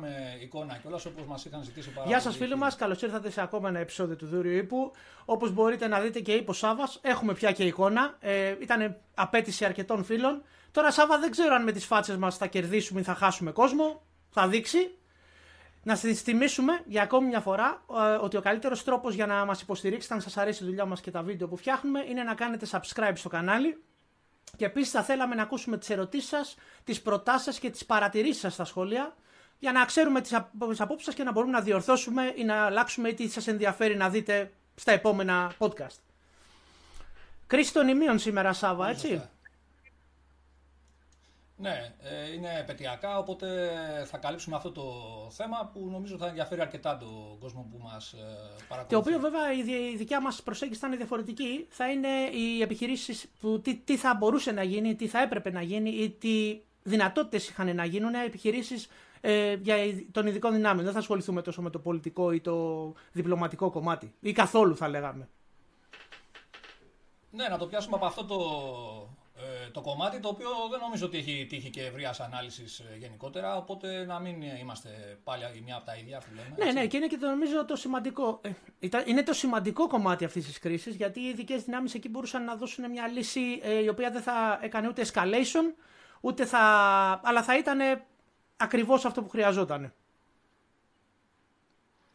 τίτλο. Αυτή τη φορά με εικόνα κιόλας όπως μας είχαν ζητήσει πάρα Γεια σας, φίλοι μας. Καλώς ήρθατε σε ακόμα ένα επεισόδιο του Δούριου Ήπου. Όπως μπορείτε να δείτε και είπε ο Σάβας, έχουμε πια και εικόνα. Ε, ήταν απέτηση αρκετών φίλων. Τώρα, Σάβα, δεν ξέρω αν με τις φάτσες μας θα κερδίσουμε ή θα χάσουμε κόσμο. Θα δείξει. Να σας θυμίσουμε για ακόμη μια φορά ε, ότι ο καλύτερος τρόπος για να μας υποστηρίξετε, αν σας αρέσει η δουλειά μας και τα βίντεο που φτιάχνουμε, είναι να κάνετε subscribe στο κανάλι. Και επίσης θα θέλαμε να ακούσουμε τις ερωτήσεις σας, τις προτάσεις σας και τις παρατηρήσεις σας στα σχόλια για να ξέρουμε τις απόψεις σας και να μπορούμε να διορθώσουμε ή να αλλάξουμε ή τι σας ενδιαφέρει να δείτε στα επόμενα podcast. Κρίση των ημείων σήμερα, Σάβα, έτσι; Ναι, ε, είναι επαιτειακά, οπότε θα καλύψουμε αυτό το θέμα που νομίζω θα ενδιαφέρει αρκετά τον κόσμο που μας ε, παρακολουθεί. Το οποίο βέβαια η δικιά μας προσέγγιση θα είναι διαφορετική. Θα είναι οι επιχειρήσεις που τι, τι θα μπορούσε να γίνει, τι θα έπρεπε να γίνει ή τι δυνατότητες είχαν να γίνουν, επιχειρήσεις ε, για των ειδικών δυνάμεων. Δεν θα ασχοληθούμε τόσο με το πολιτικό ή το διπλωματικό κομμάτι. Ή καθόλου θα λέγαμε. Ναι, να το πιάσουμε από αυτό το, ε, το κομμάτι το οποίο δεν νομίζω ότι έχει τύχει και ευρείας ανάλυσης ε, γενικότερα. Οπότε να μην είμαστε πάλι η μια από τα ίδια που λέμε. Ναι, ναι, και είναι και το νομίζω το σημαντικό. Ε, είναι το σημαντικό κομμάτι αυτής της κρίσης γιατί οι ειδικές δυνάμεις εκεί μπορούσαν να δώσουν μια λύση ε, η οποία δεν θα έκανε ούτε escalation, ούτε θα. αλλά θα ήταν ακριβώς αυτό που χρειαζόταν.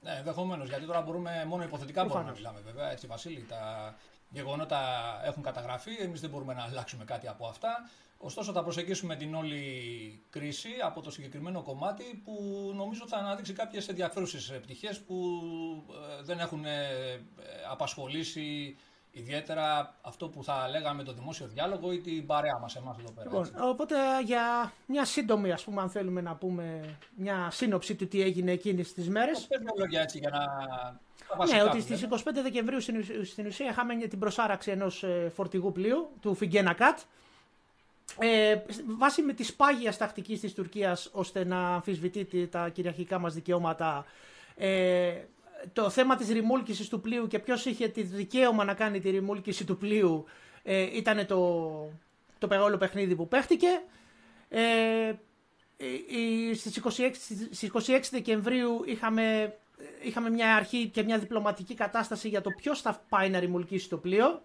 Ναι, ενδεχομένως. Γιατί τώρα μπορούμε μόνο υποθετικά μπορούμε να μιλάμε, βέβαια. Έτσι, Βασίλη, τα γεγονότα έχουν καταγραφεί. Εμείς δεν μπορούμε να αλλάξουμε κάτι από αυτά. Ωστόσο, θα προσεγγίσουμε την όλη κρίση από το συγκεκριμένο κομμάτι που νομίζω θα αναδείξει κάποιες ενδιαφέρουσες πτυχέ που ε, δεν έχουν ε, απασχολήσει Ιδιαίτερα αυτό που θα λέγαμε το δημόσιο διάλογο ή την παρέα μας εμάς εδώ πέρα. Λοιπόν, οπότε για μια σύντομη, ας πούμε, αν θέλουμε να πούμε, μια σύνοψη του τι έγινε εκείνες τις μέρες. Πες μια λόγια έτσι για να... Ναι, ότι στις 25 Δεκεμβρίου στην ουσία είχαμε την προσάραξη ενός ε, φορτηγού πλοίου, του Φιγκένα Κατ, ε, βάσει με τη πάγια τακτικής της Τουρκίας ώστε να αμφισβητεί τα κυριαρχικά μας δικαιώματα ε, το θέμα της ρημούλκησης του πλοίου και ποιος είχε τη δικαίωμα να κάνει τη ρημούλκηση του πλοίου ε, ήταν το, το μεγάλο παιχνίδι που παίχτηκε. Ε, στις, 26, στις 26 Δεκεμβρίου είχαμε, είχαμε μια αρχή και μια διπλωματική κατάσταση για το ποιος θα πάει να ρημουλκήσει το πλοίο.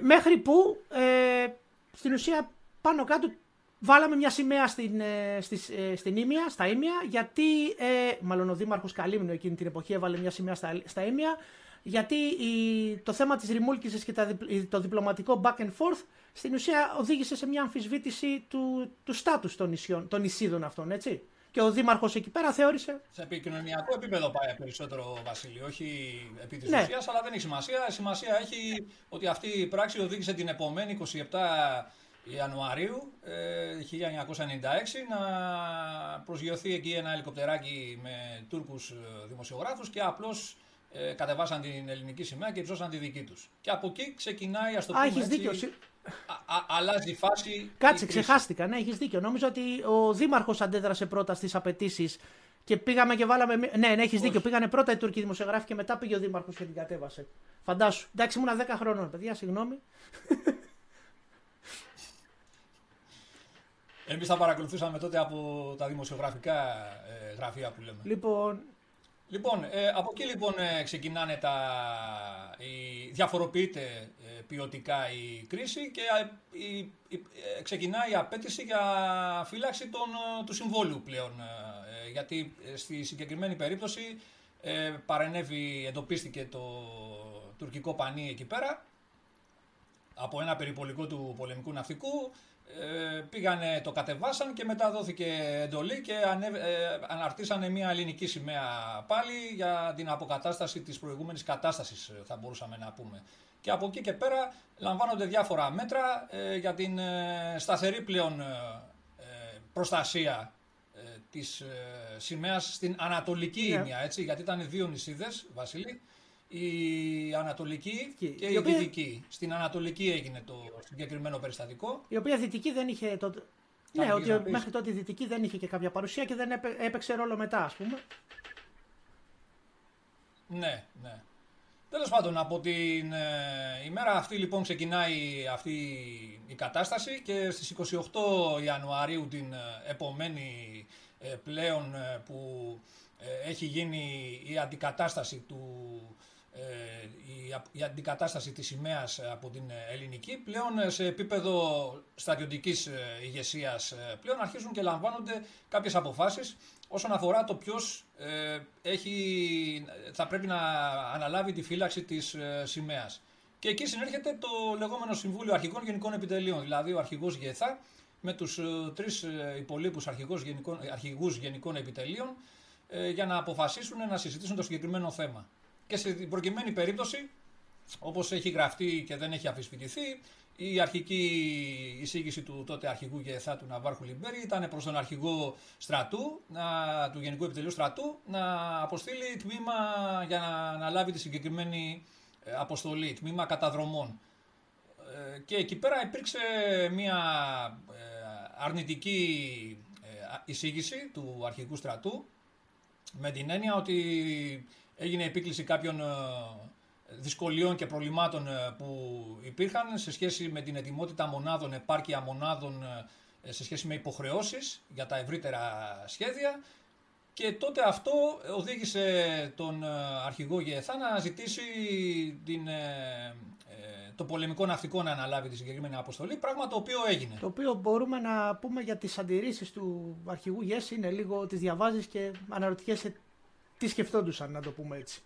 Μέχρι που ε, στην ουσία πάνω κάτω Βάλαμε μια σημαία στην, ε, στις, ε, στην Ήμια, στα Ήμια, γιατί, ε, μάλλον ο Δήμαρχος Καλύμνου εκείνη την εποχή έβαλε μια σημαία στα, στα Ήμια, γιατί η, το θέμα της ρημούλκησης και τα, το διπλωματικό back and forth στην ουσία οδήγησε σε μια αμφισβήτηση του, του στάτους των, νησιών, των νησίδων αυτών, έτσι. Και ο Δήμαρχος εκεί πέρα θεώρησε. Σε επικοινωνιακό επίπεδο πάει περισσότερο Βασίλειο, όχι επί της ναι. αλλά δεν έχει σημασία. Σημασία έχει ότι αυτή η πράξη οδήγησε την επομένη 27 Ιανουαρίου ε, 1996 να προσγειωθεί εκεί ένα ελικοπτεράκι με Τούρκους ε, δημοσιογράφους και απλώς ε, κατεβάσαν την ελληνική σημαία και ψώσαν τη δική τους. Και από εκεί ξεκινάει, ας το πούμε έχεις έτσι, δίκιο. Α, α, αλλάζει η φάση. Κάτσε, ξεχάστηκα. Ναι, έχεις δίκιο. Νόμιζα ότι ο Δήμαρχος αντέδρασε πρώτα στις απαιτήσεις και πήγαμε και βάλαμε. Ναι, ναι, έχεις δίκιο. Πήγανε πρώτα οι Τούρκοι δημοσιογράφοι και μετά πήγε ο Δήμαρχος και την κατέβασε. Φαντάσου. Εντάξει, ήμουν 10 χρόνων, παιδιά, συγγνώμη. Εμείς τα παρακολουθούσαμε τότε από τα δημοσιογραφικά ε, γραφεία που λέμε. Λοιπόν, Λοιπόν, ε, από εκεί λοιπόν ε, ξεκινάνε τα, η, διαφοροποιείται ε, ποιοτικά η κρίση και η, ξεκινάει η απέτηση για φύλαξη των, του συμβόλου πλέον. γιατί στη συγκεκριμένη περίπτωση παρενέβη, εντοπίστηκε το τουρκικό πανί εκεί πέρα από ένα περιπολικό του πολεμικού ναυτικού ε, πήγανε, το κατεβάσαν και μετά δόθηκε εντολή και ε, αναρτήσανε μια ελληνική σημαία πάλι για την αποκατάσταση της προηγούμενης κατάστασης ε, θα μπορούσαμε να πούμε. Και από εκεί και πέρα λαμβάνονται διάφορα μέτρα για την σταθερή πλέον προστασία της σημαίας στην Ανατολική yeah. έτσι, γιατί ήταν δύο νησίδες, Βασίλη, η Ανατολική και, η, οποία... Δυτική. Στην Ανατολική έγινε το συγκεκριμένο περιστατικό. Η οποία Δυτική δεν είχε. Το... Ναι, ότι μέχρι τότε η Δυτική δεν είχε και κάποια παρουσία και δεν έπαιξε ρόλο μετά, ας πούμε. Ναι, ναι. Τέλος πάντων, από την ε, ημέρα αυτή λοιπόν ξεκινάει αυτή η κατάσταση και στις 28 Ιανουαρίου την ε, επομένη ε, πλέον που έχει γίνει η αντικατάσταση του η αντικατάσταση της σημαίας από την ελληνική πλέον σε επίπεδο στρατιωτικής ηγεσίας πλέον αρχίζουν και λαμβάνονται κάποιες αποφάσεις όσον αφορά το ποιος ε, θα πρέπει να αναλάβει τη φύλαξη της ε, σημαίας. Και εκεί συνέρχεται το λεγόμενο Συμβούλιο Αρχικών Γενικών Επιτελείων, δηλαδή ο αρχηγός ΓΕΘΑ με τους ε, τρεις ε, υπολείπους αρχηγούς γενικών επιτελείων ε, για να αποφασίσουν να συζητήσουν το συγκεκριμένο θέμα. Και στην προκειμένη περίπτωση, όπως έχει γραφτεί και δεν έχει αφισβητηθεί, η αρχική εισήγηση του τότε αρχηγού ΓΕΘΑ του Ναβάρχου Λιμπέρη ήταν προς τον αρχηγό στρατού, να, του Γενικού Επιτελείου Στρατού, να αποστείλει τμήμα για να αναλάβει τη συγκεκριμένη ε, αποστολή, τμήμα καταδρομών. Ε, και εκεί πέρα υπήρξε μια ε, αρνητική εισήγηση του αρχηγού στρατού, με την έννοια ότι έγινε επίκληση κάποιων δυσκολιών και προβλημάτων ε, που υπήρχαν σε σχέση με την ετοιμότητα μονάδων, επάρκεια μονάδων ε, σε σχέση με υποχρεώσεις για τα ευρύτερα σχέδια και τότε αυτό οδήγησε τον ε, αρχηγό ΓΕΘΑ να ζητήσει την, το πολεμικό ναυτικό να αναλάβει τη συγκεκριμένη αποστολή, πράγμα το οποίο έγινε. Το οποίο μπορούμε να πούμε για τις αντιρρήσεις του αρχηγού ΓΕΣ είναι λίγο τις διαβάζεις και αναρωτιέσαι τι σκεφτόντουσαν να το πούμε έτσι.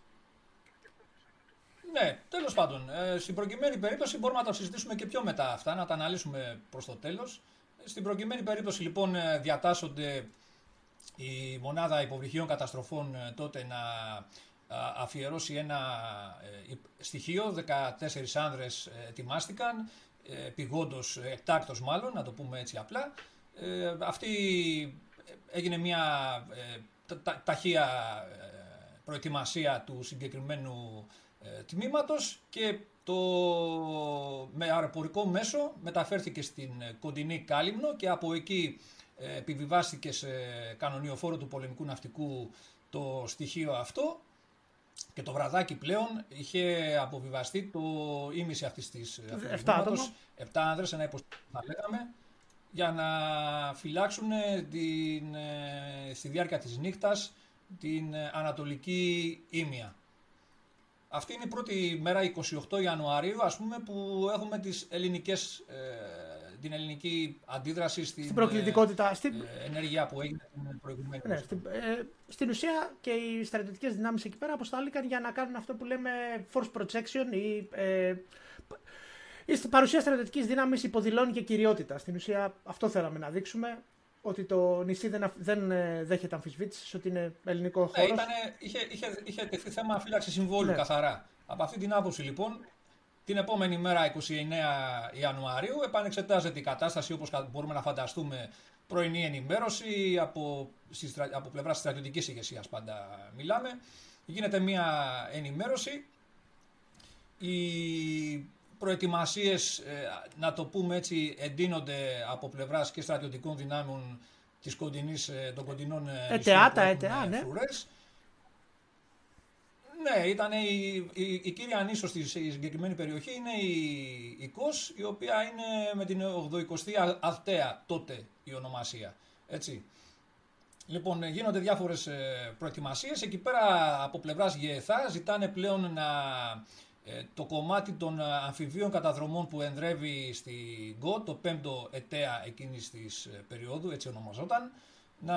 Ναι, τέλος πάντων. Ε, στην προκειμένη περίπτωση μπορούμε να τα συζητήσουμε και πιο μετά αυτά, να τα αναλύσουμε προς το τέλος. Στην προκειμένη περίπτωση λοιπόν ε, διατάσσονται η μονάδα υποβρυχίων καταστροφών ε, τότε να αφιερώσει ένα στοιχείο, 14 άνδρες ετοιμάστηκαν, πηγόντως, εκτάκτος μάλλον, να το πούμε έτσι απλά. Αυτή έγινε μια ταχεία προετοιμασία του συγκεκριμένου ε, τμήματος και το με αεροπορικό μέσο μεταφέρθηκε στην ε, κοντινή Κάλυμνο και από εκεί ε, επιβιβάστηκε σε κανονιοφόρο του πολεμικού ναυτικού το στοιχείο αυτό. Και το βραδάκι πλέον είχε αποβιβαστεί το ίμιση αυτής της αφηγήματος. Επτά άνδρες, ένα υποστήριο θα λέγαμε, για να φυλάξουν την, στη διάρκεια της νύχτας την ανατολική ήμια. Αυτή είναι η πρώτη μέρα, 28 Ιανουαρίου, ας πούμε, που έχουμε τις ελληνικές, ε, την ελληνική αντίδραση στην, στην προκλητικότητα. Ε, στην... Ε, ενέργεια που έγινε την προηγούμενη ναι, στην, ε, στην ουσία και οι στρατιωτικές δυνάμεις εκεί πέρα αποστάληκαν για να κάνουν αυτό που λέμε force protection ή... Ε, η παρουσία στρατιωτικής δύναμη υποδηλώνει και κυριότητα. Στην ουσία αυτό θέλαμε να δείξουμε ότι το νησί δεν, δεν ε, δέχεται αμφισβήτησης, ότι είναι ελληνικό ναι, χώρος. Ναι, είχε, είχε, είχε τεθεί θέμα φύλαξη συμβόλου ναι. καθαρά. Από αυτή την άποψη λοιπόν, την επόμενη μέρα, 29 Ιανουαρίου, επανεξετάζεται η κατάσταση όπως μπορούμε να φανταστούμε πρωινή ενημέρωση από, από πλευρά της στρατιωτικής ηγεσίας πάντα μιλάμε. Γίνεται μια ενημέρωση. Η προετοιμασίες, ε, να το πούμε έτσι, εντείνονται από πλευράς και στρατιωτικών δυνάμεων της κοντινής, ε, των κοντινών ε, ΕΤΕΑ, τα ΕΤΕΑ, ναι. Ναι, ήταν η, η, η κύρια νήσος στη συγκεκριμένη περιοχή είναι η, η ΚΟΣ, η οποία είναι με την 80η Αθέα τότε η ονομασία. Έτσι. Λοιπόν, γίνονται διάφορες προετοιμασίες. Εκεί πέρα από πλευράς ΓΕΘΑ ζητάνε πλέον να ε, το κομμάτι των ε, αμφιβίων καταδρομών που ενδρεύει στη ΓΟ, το πέμπτο ετέα εκείνης της ε, περίοδου, έτσι ονομαζόταν, να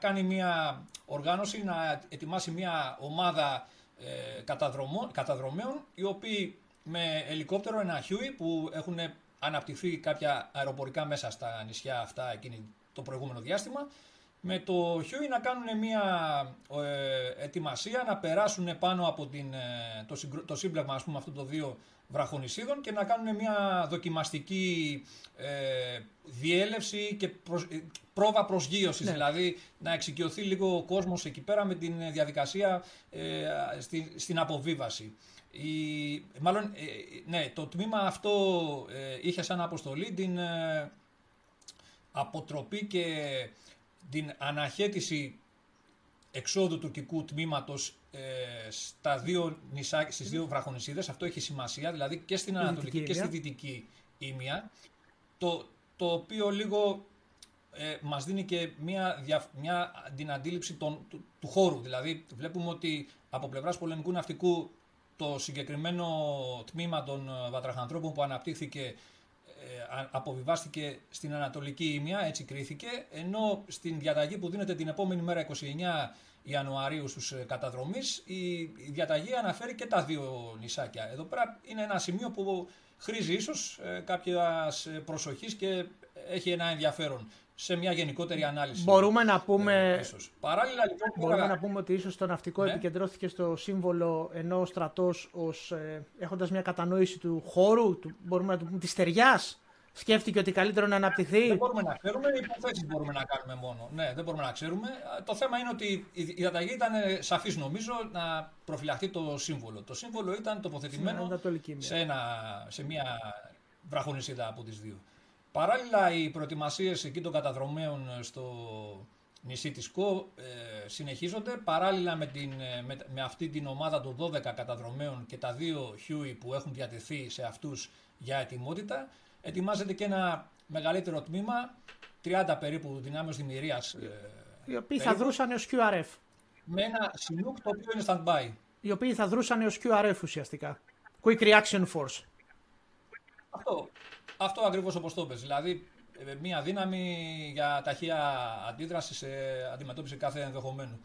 κάνει μια οργάνωση, να ετοιμάσει μια ομάδα ε, καταδρομέων, οι οποίοι με ελικόπτερο, ένα χιούι που έχουν αναπτυχθεί κάποια αεροπορικά μέσα στα νησιά αυτά εκείνη το προηγούμενο διάστημα, με το Χιούι να κάνουν μια ε, ετοιμασία να περάσουν πάνω από την, ε, το, το σύμπλεγμα ας πούμε, αυτών των δύο βραχονισίδων και να κάνουν μια δοκιμαστική ε, διέλευση και ε, πρόβα προσγείωσης, ναι. δηλαδή να εξοικειωθεί λίγο ο κόσμος εκεί πέρα με την διαδικασία ε, στην αποβίβαση. Η, μάλλον, ναι, το τμήμα αυτό είχε σαν αποστολή την αποτροπή και την αναχέτηση εξόδου τουρκικού τμήματος ε, στα δύο νησά, στις δύο βραχονισίδες, αυτό έχει σημασία, δηλαδή και στην Ανατολική και στη Δυτική Ήμια, το, το οποίο λίγο ε, μας δίνει και μια, μια την αντίληψη του, του, χώρου. Δηλαδή βλέπουμε ότι από πλευράς πολεμικού ναυτικού το συγκεκριμένο τμήμα των ε, βατραχανθρώπων που αναπτύχθηκε ε, αποβιβάστηκε στην Ανατολική Ήμια, έτσι κρίθηκε, ενώ στην διαταγή που δίνεται την επόμενη μέρα 29 Ιανουαρίου στους ε, καταδρομείς η διαταγή αναφέρει και τα δύο νησάκια. Εδώ πέρα είναι ένα σημείο που χρήζει ίσως κάποιας προσοχής και έχει ένα ενδιαφέρον σε μια γενικότερη ανάλυση. Μπορούμε να πούμε, ε, Παράλληλα, λοιπόν, μπορούμε να πούμε ότι ίσως το ναυτικό ναι. επικεντρώθηκε στο σύμβολο ενώ ο στρατός ως, ε, έχοντας μια κατανόηση του χώρου, του, μπορούμε να το πούμε, της στεριάς, σκέφτηκε ότι καλύτερο να αναπτυχθεί. Δεν μπορούμε να ξέρουμε, υποθέσεις μπορούμε να κάνουμε μόνο. Ναι, δεν μπορούμε να ξέρουμε. Το θέμα είναι ότι η διαταγή ήταν σαφής, νομίζω, να προφυλαχθεί το σύμβολο. Το σύμβολο ήταν τοποθετημένο σε, ένα, σε μια βραχονισίδα από τις δύο. Παράλληλα, οι προετοιμασίες εκεί των καταδρομέων στο νησί της Κο ε, συνεχίζονται. Παράλληλα με, την, ε, με, αυτή την ομάδα των 12 καταδρομέων και τα δύο Huey που έχουν διατεθεί σε αυτούς για ετοιμότητα, ετοιμάζεται και ένα μεγαλύτερο τμήμα, 30 περίπου δυνάμεως δημιουργίας. Ε, οι οποίοι θα δρούσαν ως QRF. Με ένα Chinook το οποίο είναι stand-by. Οι οποίοι θα δρούσαν ως QRF ουσιαστικά. Quick Reaction Force. Αυτό. Αυτό ακριβώς όπως το πες. Δηλαδή, ε, μια δύναμη για ταχεία αντίδρασης σε αντιμετώπιση κάθε ενδεχομένου.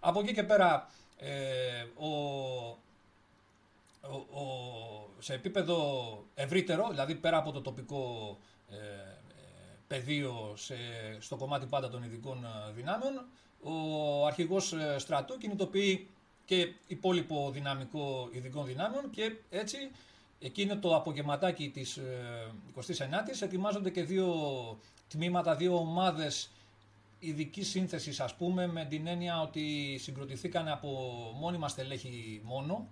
Από εκεί και πέρα, ε, ο, ο, σε επίπεδο ευρύτερο, δηλαδή πέρα από το τοπικό ε, πεδίο σε, στο κομμάτι πάντα των ειδικών ε, δυνάμεων, ο αρχηγός στρατού κινητοποιεί και υπόλοιπο δυναμικό ειδικών δυνάμεων και έτσι Εκείνο το απογευματάκι της 29ης ε, ετοιμάζονται και δύο τμήματα, δύο ομάδες ειδική σύνθεσης, ας πούμε, με την έννοια ότι συγκροτηθήκαν από μόνιμα στελέχη μόνο,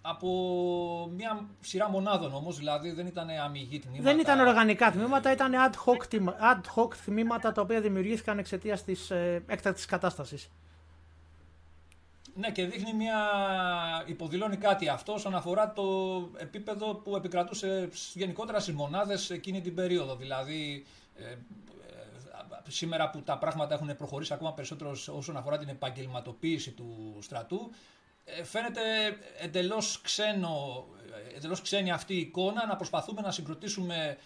από μια σειρά μονάδων όμως, δηλαδή δεν ήταν αμυγή τμήματα. Δεν ήταν οργανικά τμήματα, ήταν ad hoc, ad hoc τμήματα τα οποία δημιουργήθηκαν εξαιτίας της ε, έκτακτης κατάστασης. Ναι, και δείχνει μια. υποδηλώνει κάτι αυτό όσον αφορά το επίπεδο που επικρατούσε γενικότερα στις μονάδες εκείνη την περίοδο. Δηλαδή, ε, ε, σήμερα που τα πράγματα έχουν προχωρήσει ακόμα περισσότερο όσον αφορά την επαγγελματοποίηση του στρατού, ε, φαίνεται εντελώς, ξένο, εντελώς ξένη αυτή η εικόνα να προσπαθούμε να συγκροτήσουμε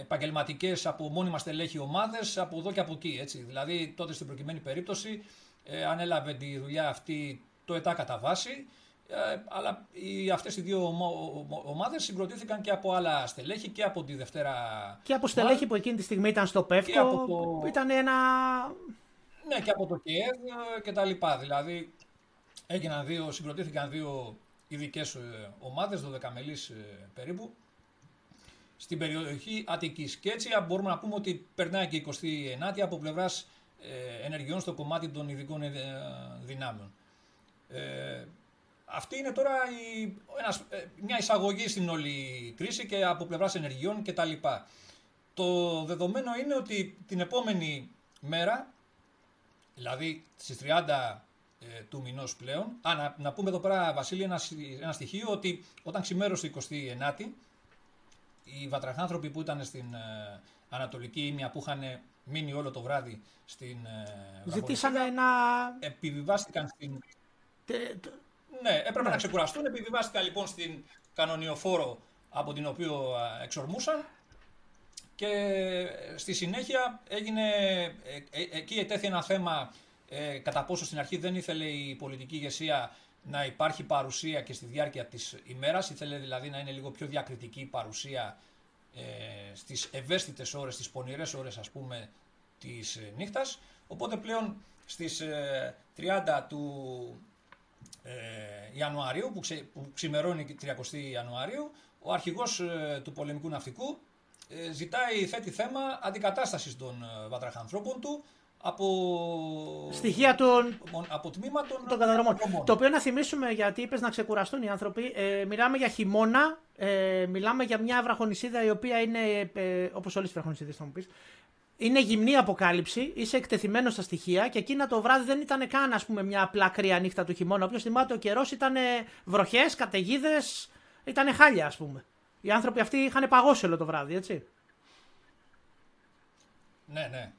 επαγγελματικές από μόνιμα στελέχη ομάδες από εδώ και από εκεί. Έτσι. Δηλαδή, τότε στην προκειμένη περίπτωση ε, ανέλαβε τη δουλειά αυτή το ΕΤΑ κατά βάση, ε, αλλά οι, αυτές οι δύο ομάδες συγκροτήθηκαν και από άλλα στελέχη και από τη Δευτέρα... Και από στελέχη που εκείνη τη στιγμή ήταν στο ΠΕΦΚΟ, το... ήταν ένα... Ναι, και από το ΚΕΕΔ και τα λοιπά. Δηλαδή, έγιναν δύο, συγκροτήθηκαν δύο ειδικές ε, ομάδες, 12 μελής περίπου, στην περιοχή Αττικής. Και έτσι μπορούμε να πούμε ότι περνάει και η 29η από πλευράς ε, ενεργειών στο κομμάτι των ειδικών ε, δυνάμεων. Ε, αυτή είναι τώρα η, ένας, ε, μια εισαγωγή στην όλη κρίση και από πλευράς ενεργειών κτλ. Το δεδομένο είναι ότι την επόμενη μέρα, δηλαδή στις 30 του μηνός πλέον, α, να, πούμε εδώ πέρα Βασίλη ένα, ένα στοιχείο ότι όταν ξημέρωσε η 29η, οι βατραχάνθρωποι που ήταν στην Ανατολική Ήμια που είχαν μείνει όλο το βράδυ στην ε, Ζητήσανε να... Επιβιβάστηκαν στην... Ναι, έπρεπε ναι. να ξεκουραστούν. Επιβιβάστηκαν λοιπόν στην κανονιοφόρο από την οποία εξορμούσαν και στη συνέχεια έγινε, ε, ε, εκεί ετέθη ένα θέμα κατά πόσο στην αρχή δεν ήθελε η πολιτική ηγεσία να υπάρχει παρουσία και στη διάρκεια της ημέρας, ήθελε δηλαδή να είναι λίγο πιο διακριτική η παρουσία ε, στις ευαίσθητες ώρες, στις πονηρές ώρες ας πούμε της ε, νύχτας. Οπότε πλέον στις 30 ε, του ε, Ιανουαρίου, που, ξε, που ξημερώνει 30 Ιανουαρίου, ο αρχηγός του πολεμικού ναυτικού ζητάει, θέτει θέμα αντικατάστασης των βατραχανθρώπων του από στοιχεία των, από τμήμα των, των καταδρομών. Το οποίο να θυμίσουμε γιατί είπες να ξεκουραστούν οι άνθρωποι. Ε, μιλάμε για χειμώνα, ε, μιλάμε για μια βραχονισίδα η οποία είναι, ε, όπως όλες τις βραχονισίδες θα μου πεις, είναι γυμνή αποκάλυψη, είσαι εκτεθειμένος στα στοιχεία και εκείνα το βράδυ δεν ήταν καν ας πούμε, μια απλά κρύα νύχτα του χειμώνα. Όποιος θυμάται, ο καιρός ήταν βροχές, καταιγίδες, ήταν χάλια ας πούμε. Οι άνθρωποι αυτοί είχαν παγώσει όλο το βράδυ, έτσι. Ναι, ναι.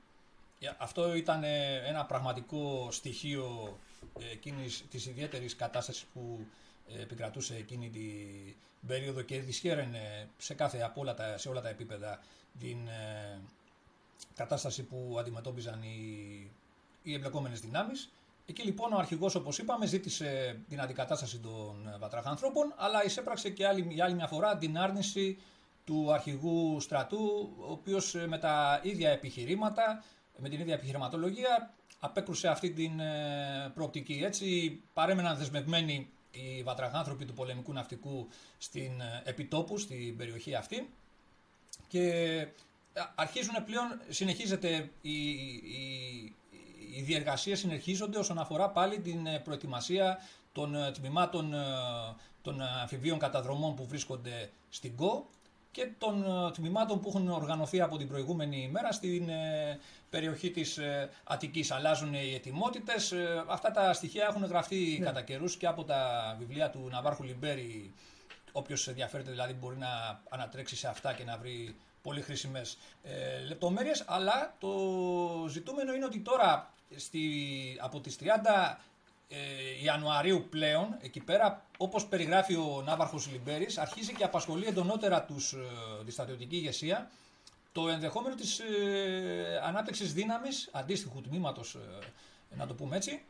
Αυτό ήταν ένα πραγματικό στοιχείο εκείνης της ιδιαίτερης κατάστασης που επικρατούσε εκείνη την περίοδο και δυσχέραινε σε, κάθε, από όλα τα, σε όλα τα επίπεδα την ε, κατάσταση που αντιμετώπιζαν οι, οι εμπλεκόμενες δυνάμεις. Εκεί λοιπόν ο αρχηγός όπως είπαμε ζήτησε την αντικατάσταση των βατραχανθρώπων αλλά εισέπραξε και άλλη, για άλλη μια φορά την άρνηση του αρχηγού στρατού ο οποίος με τα ίδια επιχειρήματα, με την ίδια επιχειρηματολογία απέκρουσε αυτή την ε, προοπτική. Έτσι παρέμεναν δεσμευμένοι οι βατραχάνθρωποι του πολεμικού ναυτικού στην ε, επιτόπου, στην περιοχή αυτή και ε, αρχίζουν πλέον, συνεχίζεται η, η, οι διεργασίες συνεχίζονται όσον αφορά πάλι την ε, προετοιμασία των τμήματων των αμφιβίων καταδρομών που βρίσκονται στην ΚΟ και των τμήματων που έχουν οργανωθεί από την προηγούμενη ημέρα στην περιοχή της ε, Αττικής. Αλλάζουν οι ετοιμότητες. Ε, αυτά τα στοιχεία έχουν γραφτεί ναι. κατά καιρούς και από τα βιβλία του Ναβάρχου Λιμπέρη. Όποιος ενδιαφέρεται δηλαδή μπορεί να ανατρέξει σε αυτά και να βρει πολύ χρήσιμες ε, λεπτομέρειες. Αλλά το ζητούμενο είναι ότι τώρα στη, από τις 30 ε, Ιανουαρίου πλέον, εκεί πέρα, όπως περιγράφει ο Ναύαρχος Λιμπέρης, αρχίζει και απασχολεί εντονότερα τους, ε, τη στρατιωτική ηγεσία το ενδεχόμενο της ε, ανάπτυξης δύναμης, αντίστοιχου τμήματος, ε, να το πούμε έτσι,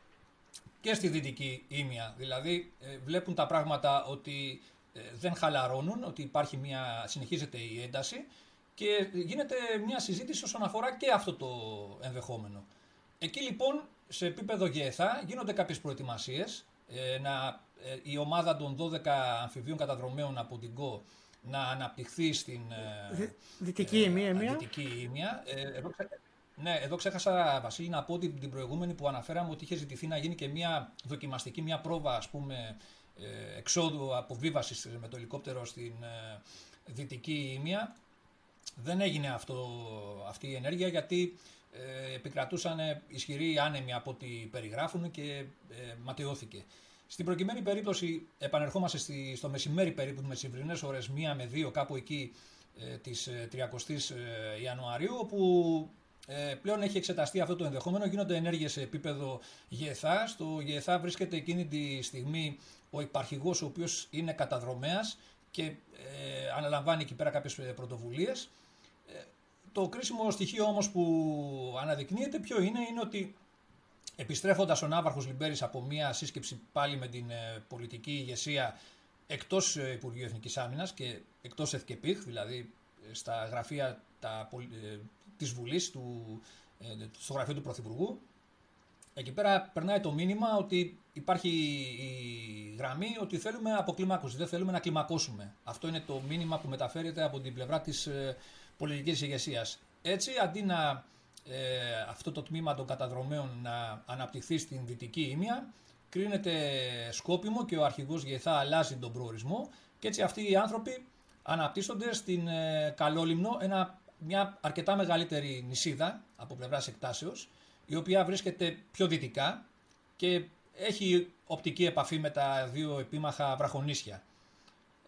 και στη δυτική ήμια. Δηλαδή ε, βλέπουν τα πράγματα ότι ε, δεν χαλαρώνουν, ότι υπάρχει μια, συνεχίζεται η ένταση και γίνεται μια συζήτηση όσον αφορά και αυτό το ενδεχόμενο. Εκεί λοιπόν σε επίπεδο ΓΕΘΑ γίνονται κάποιες προετοιμασίες, να, η ομάδα των 12 αμφιβίων καταδρομέων από την ΚΟ να αναπτυχθεί στην ε, δυτική ημία. Ε, δυτική Ε, εδώ, ναι, εδώ ξέχασα, Βασίλη, να πω την, την προηγούμενη που αναφέραμε ότι είχε ζητηθεί να γίνει και μια δοκιμαστική, μια πρόβα, ας πούμε, ε, εξόδου αποβίβασης με το ελικόπτερο στην ε, δυτική ημία. Δεν έγινε αυτό, αυτή η ενέργεια γιατί ε, επικρατούσαν ισχυροί άνεμοι από ό,τι περιγράφουν και ε, ματαιώθηκε. Στην προκειμένη περίπτωση επανερχόμαστε στη, στο μεσημέρι περίπου, με τις ώρες, μία με δύο κάπου εκεί ε, της 30 ε, ε, Ιανουαρίου, όπου ε, πλέον έχει εξεταστεί αυτό το ενδεχόμενο, γίνονται ενέργειες σε επίπεδο ΓΕΘΑ. Στο ΓΕΘΑ βρίσκεται εκείνη τη στιγμή ο υπαρχηγός ο οποίος είναι καταδρομέας και ε, αναλαμβάνει εκεί πέρα κάποιες πρωτοβουλίες. Το κρίσιμο στοιχείο όμως που αναδεικνύεται ποιο είναι, είναι ότι Επιστρέφοντας ο Ναύαρχος Λιμπέρης από μια σύσκεψη πάλι με την ε, πολιτική ηγεσία εκτός ε, Υπουργείου Εθνικής Άμυνας και εκτός ΕΘΚΕΠΙΧ, δηλαδή ε, στα γραφεία τα, της Βουλής, του, στο γραφείο του Πρωθυπουργού, εκεί πέρα περνάει το μήνυμα ότι υπάρχει η γραμμή ότι θέλουμε αποκλιμάκωση, δεν θέλουμε να κλιμακώσουμε. Αυτό είναι το μήνυμα που μεταφέρεται από την πλευρά της πολιτικής ηγεσίας. Έτσι, αντί να ε, αυτό το τμήμα των καταδρομέων να αναπτυχθεί στην δυτική ήμια, κρίνεται σκόπιμο και ο αρχηγός Γεθά αλλάζει τον προορισμό και έτσι αυτοί οι άνθρωποι αναπτύσσονται στην ε, Καλόλυμνο, ένα, μια αρκετά μεγαλύτερη νησίδα από πλευράς εκτάσεως, η οποία βρίσκεται πιο δυτικά και έχει οπτική επαφή με τα δύο επίμαχα βραχονίσια.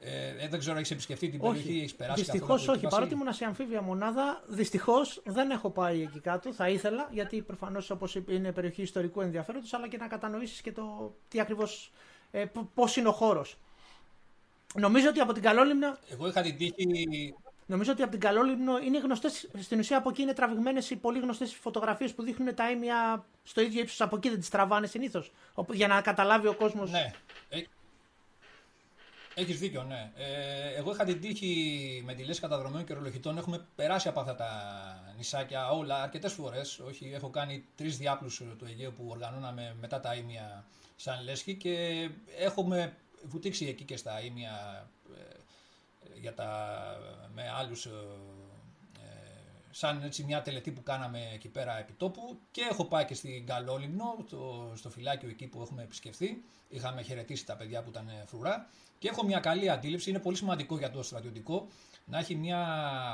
Ε, ε, δεν ξέρω, έχεις επισκεφτεί την περιοχή, έχεις περάσει Δυστυχώς όχι. Παρότι ήμουν σε αμφίβια μονάδα, δυστυχώς δεν έχω πάει εκεί κάτω. Θα ήθελα, γιατί προφανώς όπως είναι περιοχή ιστορικού ενδιαφέροντος, αλλά και να κατανοήσεις και το τι ακριβώς. Ε, Πώς είναι ο χώρος. Νομίζω ότι από την Καλόλυμνα. Εγώ είχα την τύχη. Νομίζω ότι από την Καλόλυμνο είναι γνωστές. Στην ουσία από εκεί είναι τραβηγμένες οι πολύ γνωστές φωτογραφίες που δείχνουν τα ίμια στο ίδιο ύψος. Από εκεί δεν τις τραβάνε συνήθως. Για να καταλάβει ο κόσμο. Ναι. Ε, έχεις δίκιο, ναι. Ε, εγώ είχα την τύχη με τη λύση καταδρομέων και ρολογητών. Έχουμε περάσει από αυτά τα νησάκια όλα αρκετές φορές. Όχι, έχω κάνει τρεις διάπλους του Αιγαίου που οργανώναμε μετά τα ίμια σαν λέσχη και έχουμε βουτήξει εκεί και στα ίμια ε, για τα, με άλλους ε, σαν έτσι μια τελετή που κάναμε εκεί πέρα επί τόπου και έχω πάει και στην Καλόλυμνο, το, στο φυλάκιο εκεί που έχουμε επισκεφθεί. Είχαμε χαιρετήσει τα παιδιά που ήταν φρουρά και έχω μια καλή αντίληψη. Είναι πολύ σημαντικό για το στρατιωτικό να έχει μια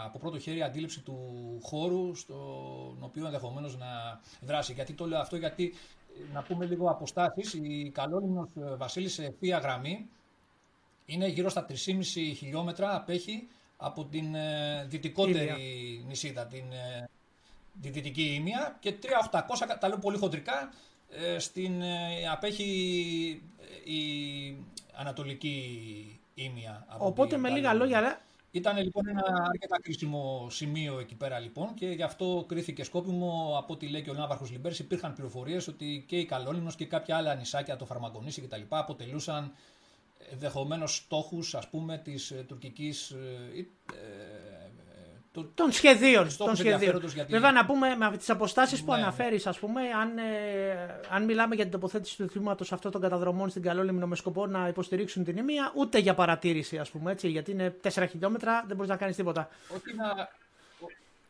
από πρώτο χέρι αντίληψη του χώρου στον οποίο ενδεχομένως να δράσει. Γιατί το λέω αυτό, γιατί να πούμε λίγο αποστάσεις. Η Καλόλυμνο Βασίλης σε ευθεία γραμμή είναι γύρω στα 3,5 χιλιόμετρα απέχει από την ε, δυτικότερη νησίδα, την, ε, τη δυτική Ήμια και 3.800, τα λέω πολύ χοντρικά, ε, στην, ε, απέχει η ανατολική Ήμια. Οπότε με λίγα λόγια... Ήταν λοιπόν ένα αρκετά κρίσιμο σημείο εκεί πέρα λοιπόν και γι' αυτό κρίθηκε σκόπιμο από ό,τι λέει και ο Ναύαρχος Λιμπέρης υπήρχαν πληροφορίες ότι και η Καλόλυμνος και κάποια άλλα νησάκια, το Φαρμακονήσι κτλ. αποτελούσαν ενδεχομένως στόχους ας πούμε της ε, τουρκικής ε, ε, των σχεδίων. Των σχεδίων. Γιατί... Βέβαια, να πούμε με τις αποστάσεις ναι, που ναι. αναφέρεις, ας πούμε, αν, ε, αν μιλάμε για την τοποθέτηση του θύματο αυτών των καταδρομών στην Καλόλυμνο με σκοπό να υποστηρίξουν την ημία, ούτε για παρατήρηση, ας πούμε, έτσι, γιατί είναι 4 χιλιόμετρα, δεν μπορείς να κάνεις τίποτα. Όχι να,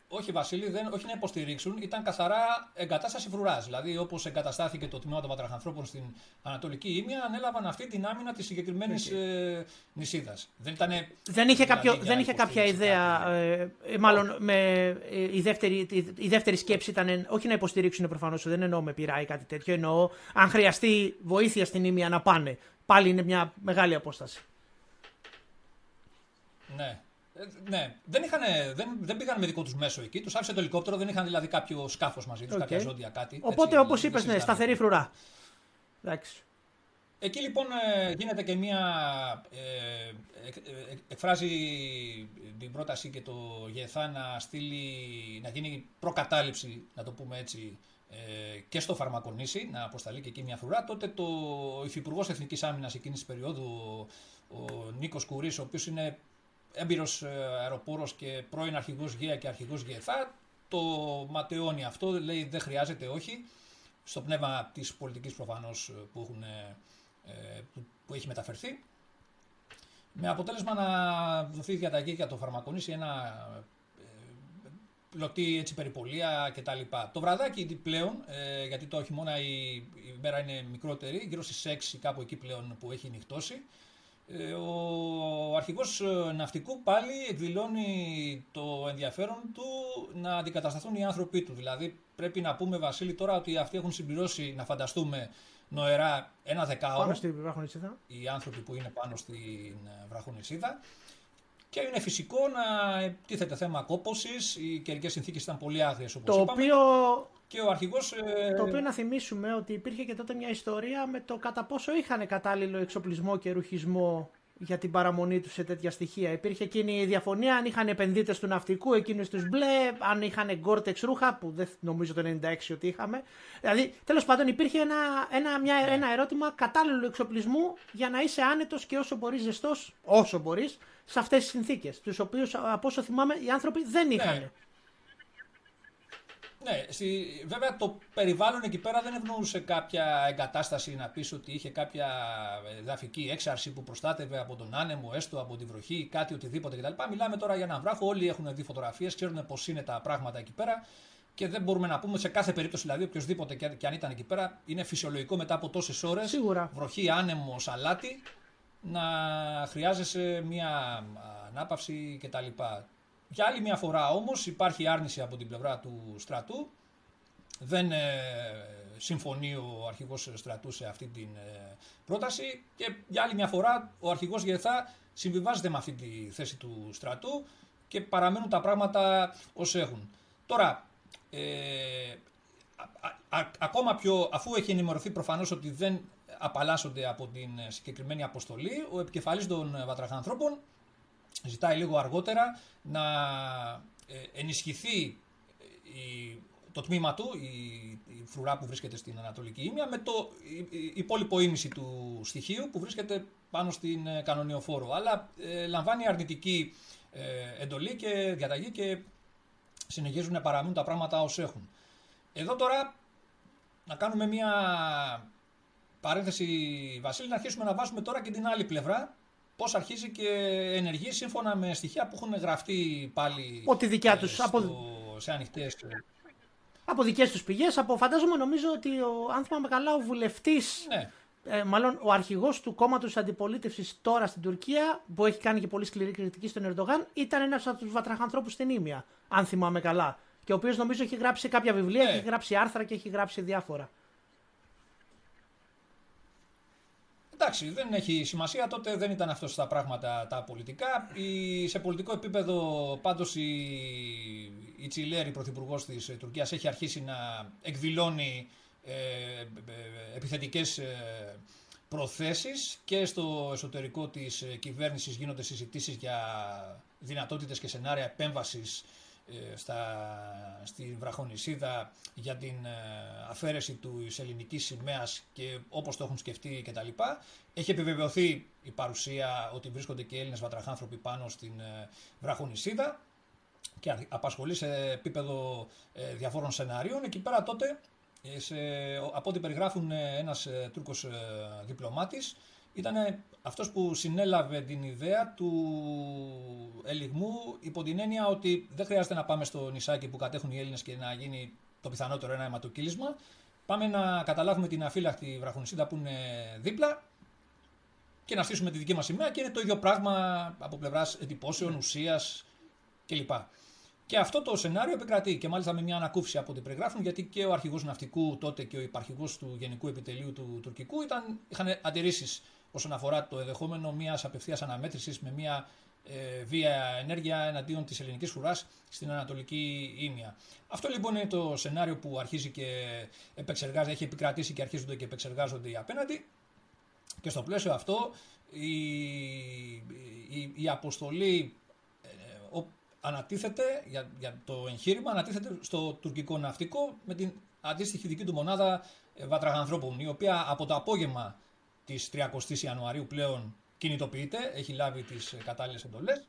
όχι, Βασίλη, δεν, όχι να υποστηρίξουν, ήταν καθαρά εγκατάσταση φρουράς. Δηλαδή, όπως εγκαταστάθηκε το τμήμα των πατραχανθρώπων στην Ανατολική Ήμια, ανέλαβαν αυτή την άμυνα της συγκεκριμένης ε, νησίδας. Δεν, ήτανε, δεν είχε, κάποιο, δεν είχε κάποια ιδέα. Ε, ε, μάλλον με, ε, η, δεύτερη, η, δεύτερη σκέψη ήταν όχι να υποστηρίξουν προφανώς, δεν εννοώ με πειρά ή κάτι τέτοιο. Εννοώ αν χρειαστεί βοήθεια στην Ήμια να πάνε. Πάλι είναι μια μεγάλη απόσταση. Ναι. Ε, ναι, δεν, είχαν, δεν, δεν πήγαν με δικό τους μέσο εκεί. Τους άφησε το ελικόπτερο, δεν είχαν δηλαδή κάποιο σκάφος μαζί τους, okay. κάποια ζώδια, κάτι. Οπότε, όπως είπες, ναι, σταθερή φρουρά. Εντάξει. Εκεί λοιπόν ε, γίνεται και μία. Ε, ε, εκφράζει την πρόταση και το ΓΕΘΑ να, στείλει, να γίνει προκατάληψη, να το πούμε έτσι, ε, και στο Φαρμακονήσι, να αποσταλεί και εκεί μια φρουρά. Τότε το Υφυπουργός Εθνικής Άμυνας εκείνης της περίοδου, ο, ο Νίκος Κουρί, ο οποίος είναι έμπειρος ε, αεροπόρος και πρώην αρχηγός ΓΕΑ και αρχηγός ΓΕΘΑ, το ματαιώνει αυτό, λέει δεν χρειάζεται, όχι. Στο πνεύμα της πολιτικής προφανώς ε, που, ε, που έχει μεταφερθεί. Με αποτέλεσμα να δοθεί διαταγή για το φαρμακονίσι ένα πλωτή έτσι, περιπολία κτλ. Το βραδάκι πλέον, γιατί το χειμώνα η, η μέρα είναι μικρότερη, γύρω στις 6 κάπου εκεί πλέον που έχει νυχτώσει, ε, ο αρχηγός ε, ναυτικού πάλι εκδηλώνει το ενδιαφέρον του να αντικατασταθούν οι άνθρωποι του. Δηλαδή πρέπει να πούμε Βασίλη τώρα ότι αυτοί έχουν συμπληρώσει να φανταστούμε νοερά ένα δεκάωρο. Πάνω στη Βραχονισίδα. Οι άνθρωποι που είναι πάνω στην ε, Βραχονισίδα. Και είναι φυσικό να τίθεται θέμα κόπωσης. Οι καιρικές συνθήκες ήταν πολύ άγριε όπως είπαμε. Οποίο και ο αρχηγός... Ε, το οποίο να θυμίσουμε ότι υπήρχε και τότε μια ιστορία με το κατά πόσο είχαν κατάλληλο εξοπλισμό και ρουχισμό για την παραμονή τους σε τέτοια στοιχεία. Υπήρχε εκείνη η διαφωνία αν είχαν επενδύτες του ναυτικού, εκείνους τους μπλε, αν είχαν γκόρτεξ ρούχα, που δεν νομίζω το 96 ότι είχαμε. Δηλαδή, τέλος πάντων, υπήρχε ένα, ένα, μια, ναι. ένα ερώτημα κατάλληλου εξοπλισμού για να είσαι άνετος και όσο μπορείς ζεστός, όσο μπορείς, σε αυτές τις συνθήκες. Τους οποίους, από όσο θυμάμαι, οι άνθρωποι δεν είχαν. Ναι. Ναι, στη, βέβαια το περιβάλλον εκεί πέρα δεν ευνοούσε κάποια εγκατάσταση να πεις ότι είχε κάποια εδαφική έξαρση που προστάτευε από τον άνεμο, έστω από τη βροχή, κάτι οτιδήποτε κτλ. Μιλάμε τώρα για έναν βράχο, όλοι έχουν δει φωτογραφίες, ξέρουν πώς είναι τα πράγματα εκεί πέρα και δεν μπορούμε να πούμε σε κάθε περίπτωση, δηλαδή οποιοδήποτε και αν ήταν εκεί πέρα, είναι φυσιολογικό μετά από τόσες ώρες, βροχή, άνεμο, αλάτι, να χρειάζεσαι μια ανάπαυση κτλ. Για άλλη μια φορά όμως υπάρχει άρνηση από την πλευρά του στρατού. Δεν ε, συμφωνεί ο αρχηγός στρατού σε αυτή την ε, πρόταση και για άλλη μια φορά ο αρχηγός ΓΕΘΑ συμβιβάζεται με αυτή τη θέση του στρατού και παραμένουν τα πράγματα ως έχουν. Τώρα, ε, ακόμα πιο, αφού έχει ενημερωθεί προφανώς ότι δεν απαλλάσσονται από την συγκεκριμένη αποστολή, ο επικεφαλής των βατραχανθρώπων ζητάει λίγο αργότερα να ε, ενισχυθεί ε, το τμήμα του, η, φρουρά που βρίσκεται στην Ανατολική Ήμια, με το υπόλοιπο ίμιση του στοιχείου που βρίσκεται πάνω στην ε, κανονιοφόρο. Αλλά λαμβάνει αρνητική εντολή και διαταγή και συνεχίζουν να παραμείνουν τα πράγματα ως έχουν. Εδώ τώρα να κάνουμε μια παρένθεση, Βασίλη, να αρχίσουμε να βάζουμε τώρα και την άλλη πλευρά πώς αρχίζει και ενεργεί σύμφωνα με στοιχεία που έχουν γραφτεί πάλι Ό,τι δικιά ε, στο από... σε ανοιχτές. Από δικές τους πηγές. Από φαντάζομαι νομίζω ότι ο, αν θυμάμαι καλά, ο βουλευτής. Ναι. Ε, μάλλον ο αρχηγός του κόμματος αντιπολίτευσης τώρα στην Τουρκία, που έχει κάνει και πολύ σκληρή κριτική στον Ερντογάν, ήταν ένας από τους βατραχανθρώπους στην Ήμια. Αν θυμάμαι καλά. Και ο οποίος νομίζω έχει γράψει κάποια βιβλία, ναι. έχει γράψει άρθρα και έχει γράψει διάφορα. Εντάξει, δεν έχει σημασία. Τότε δεν ήταν αυτός στα πράγματα τα πολιτικά. Η, σε πολιτικό επίπεδο, πάντως, η, η Τσιλέρη, πρωθυπουργός της Τουρκίας, έχει αρχίσει να εκδηλώνει ε, ε, επιθετικές ε, προθέσεις και στο εσωτερικό της κυβέρνησης γίνονται συζητήσεις για δυνατότητες και σενάρια επέμβασης στα, στη Βραχονισίδα για την αφαίρεση του ελληνικής σημαίας και όπως το έχουν σκεφτεί κτλ. Έχει επιβεβαιωθεί η παρουσία ότι βρίσκονται και Έλληνες βατραχάνθρωποι πάνω στην Βραχονισίδα και απασχολεί σε επίπεδο διαφόρων σενάριων. Εκεί πέρα τότε ε, σε, από ό,τι περιγράφουν ε, ένας ε, Τούρκος διπλωμάτης, ήταν αυτός που συνέλαβε την ιδέα του ελιγμού υπό την έννοια ότι δεν χρειάζεται να πάμε στο νησάκι που κατέχουν οι Έλληνες και να γίνει το πιθανότερο ένα αιματοκύλισμα. Πάμε να καταλάβουμε την αφύλακτη βραχονισίδα που είναι δίπλα και να στήσουμε τη δική μας σημαία και είναι το ίδιο πράγμα από πλευράς εντυπώσεων, ουσίας κλπ. Και αυτό το σενάριο επικρατεί και μάλιστα με μια ανακούφιση από ό,τι περιγράφουν, γιατί και ο αρχηγός ναυτικού τότε και ο υπαρχηγός του Γενικού Επιτελείου του τουρκικού ήταν, είχαν αντιρρήσεις όσον αφορά το ενδεχόμενο μιας απευθείας αναμέτρησης με μια ε, βία ενέργεια εναντίον της ελληνικής φρουράς στην Ανατολική Ήμια. Αυτό λοιπόν είναι το σενάριο που αρχίζει και επεξεργάζεται, έχει επικρατήσει και αρχίζονται και επεξεργάζονται οι απέναντι. Και στο πλαίσιο αυτό η, η, η αποστολή ανατίθεται για, για το εγχείρημα, ανατίθεται στο τουρκικό ναυτικό με την αντίστοιχη δική του μονάδα ε, βατραχανθρώπων, η οποία από το απόγευμα της 30 Ιανουαρίου πλέον κινητοποιείται, έχει λάβει τις ε, κατάλληλες εντολές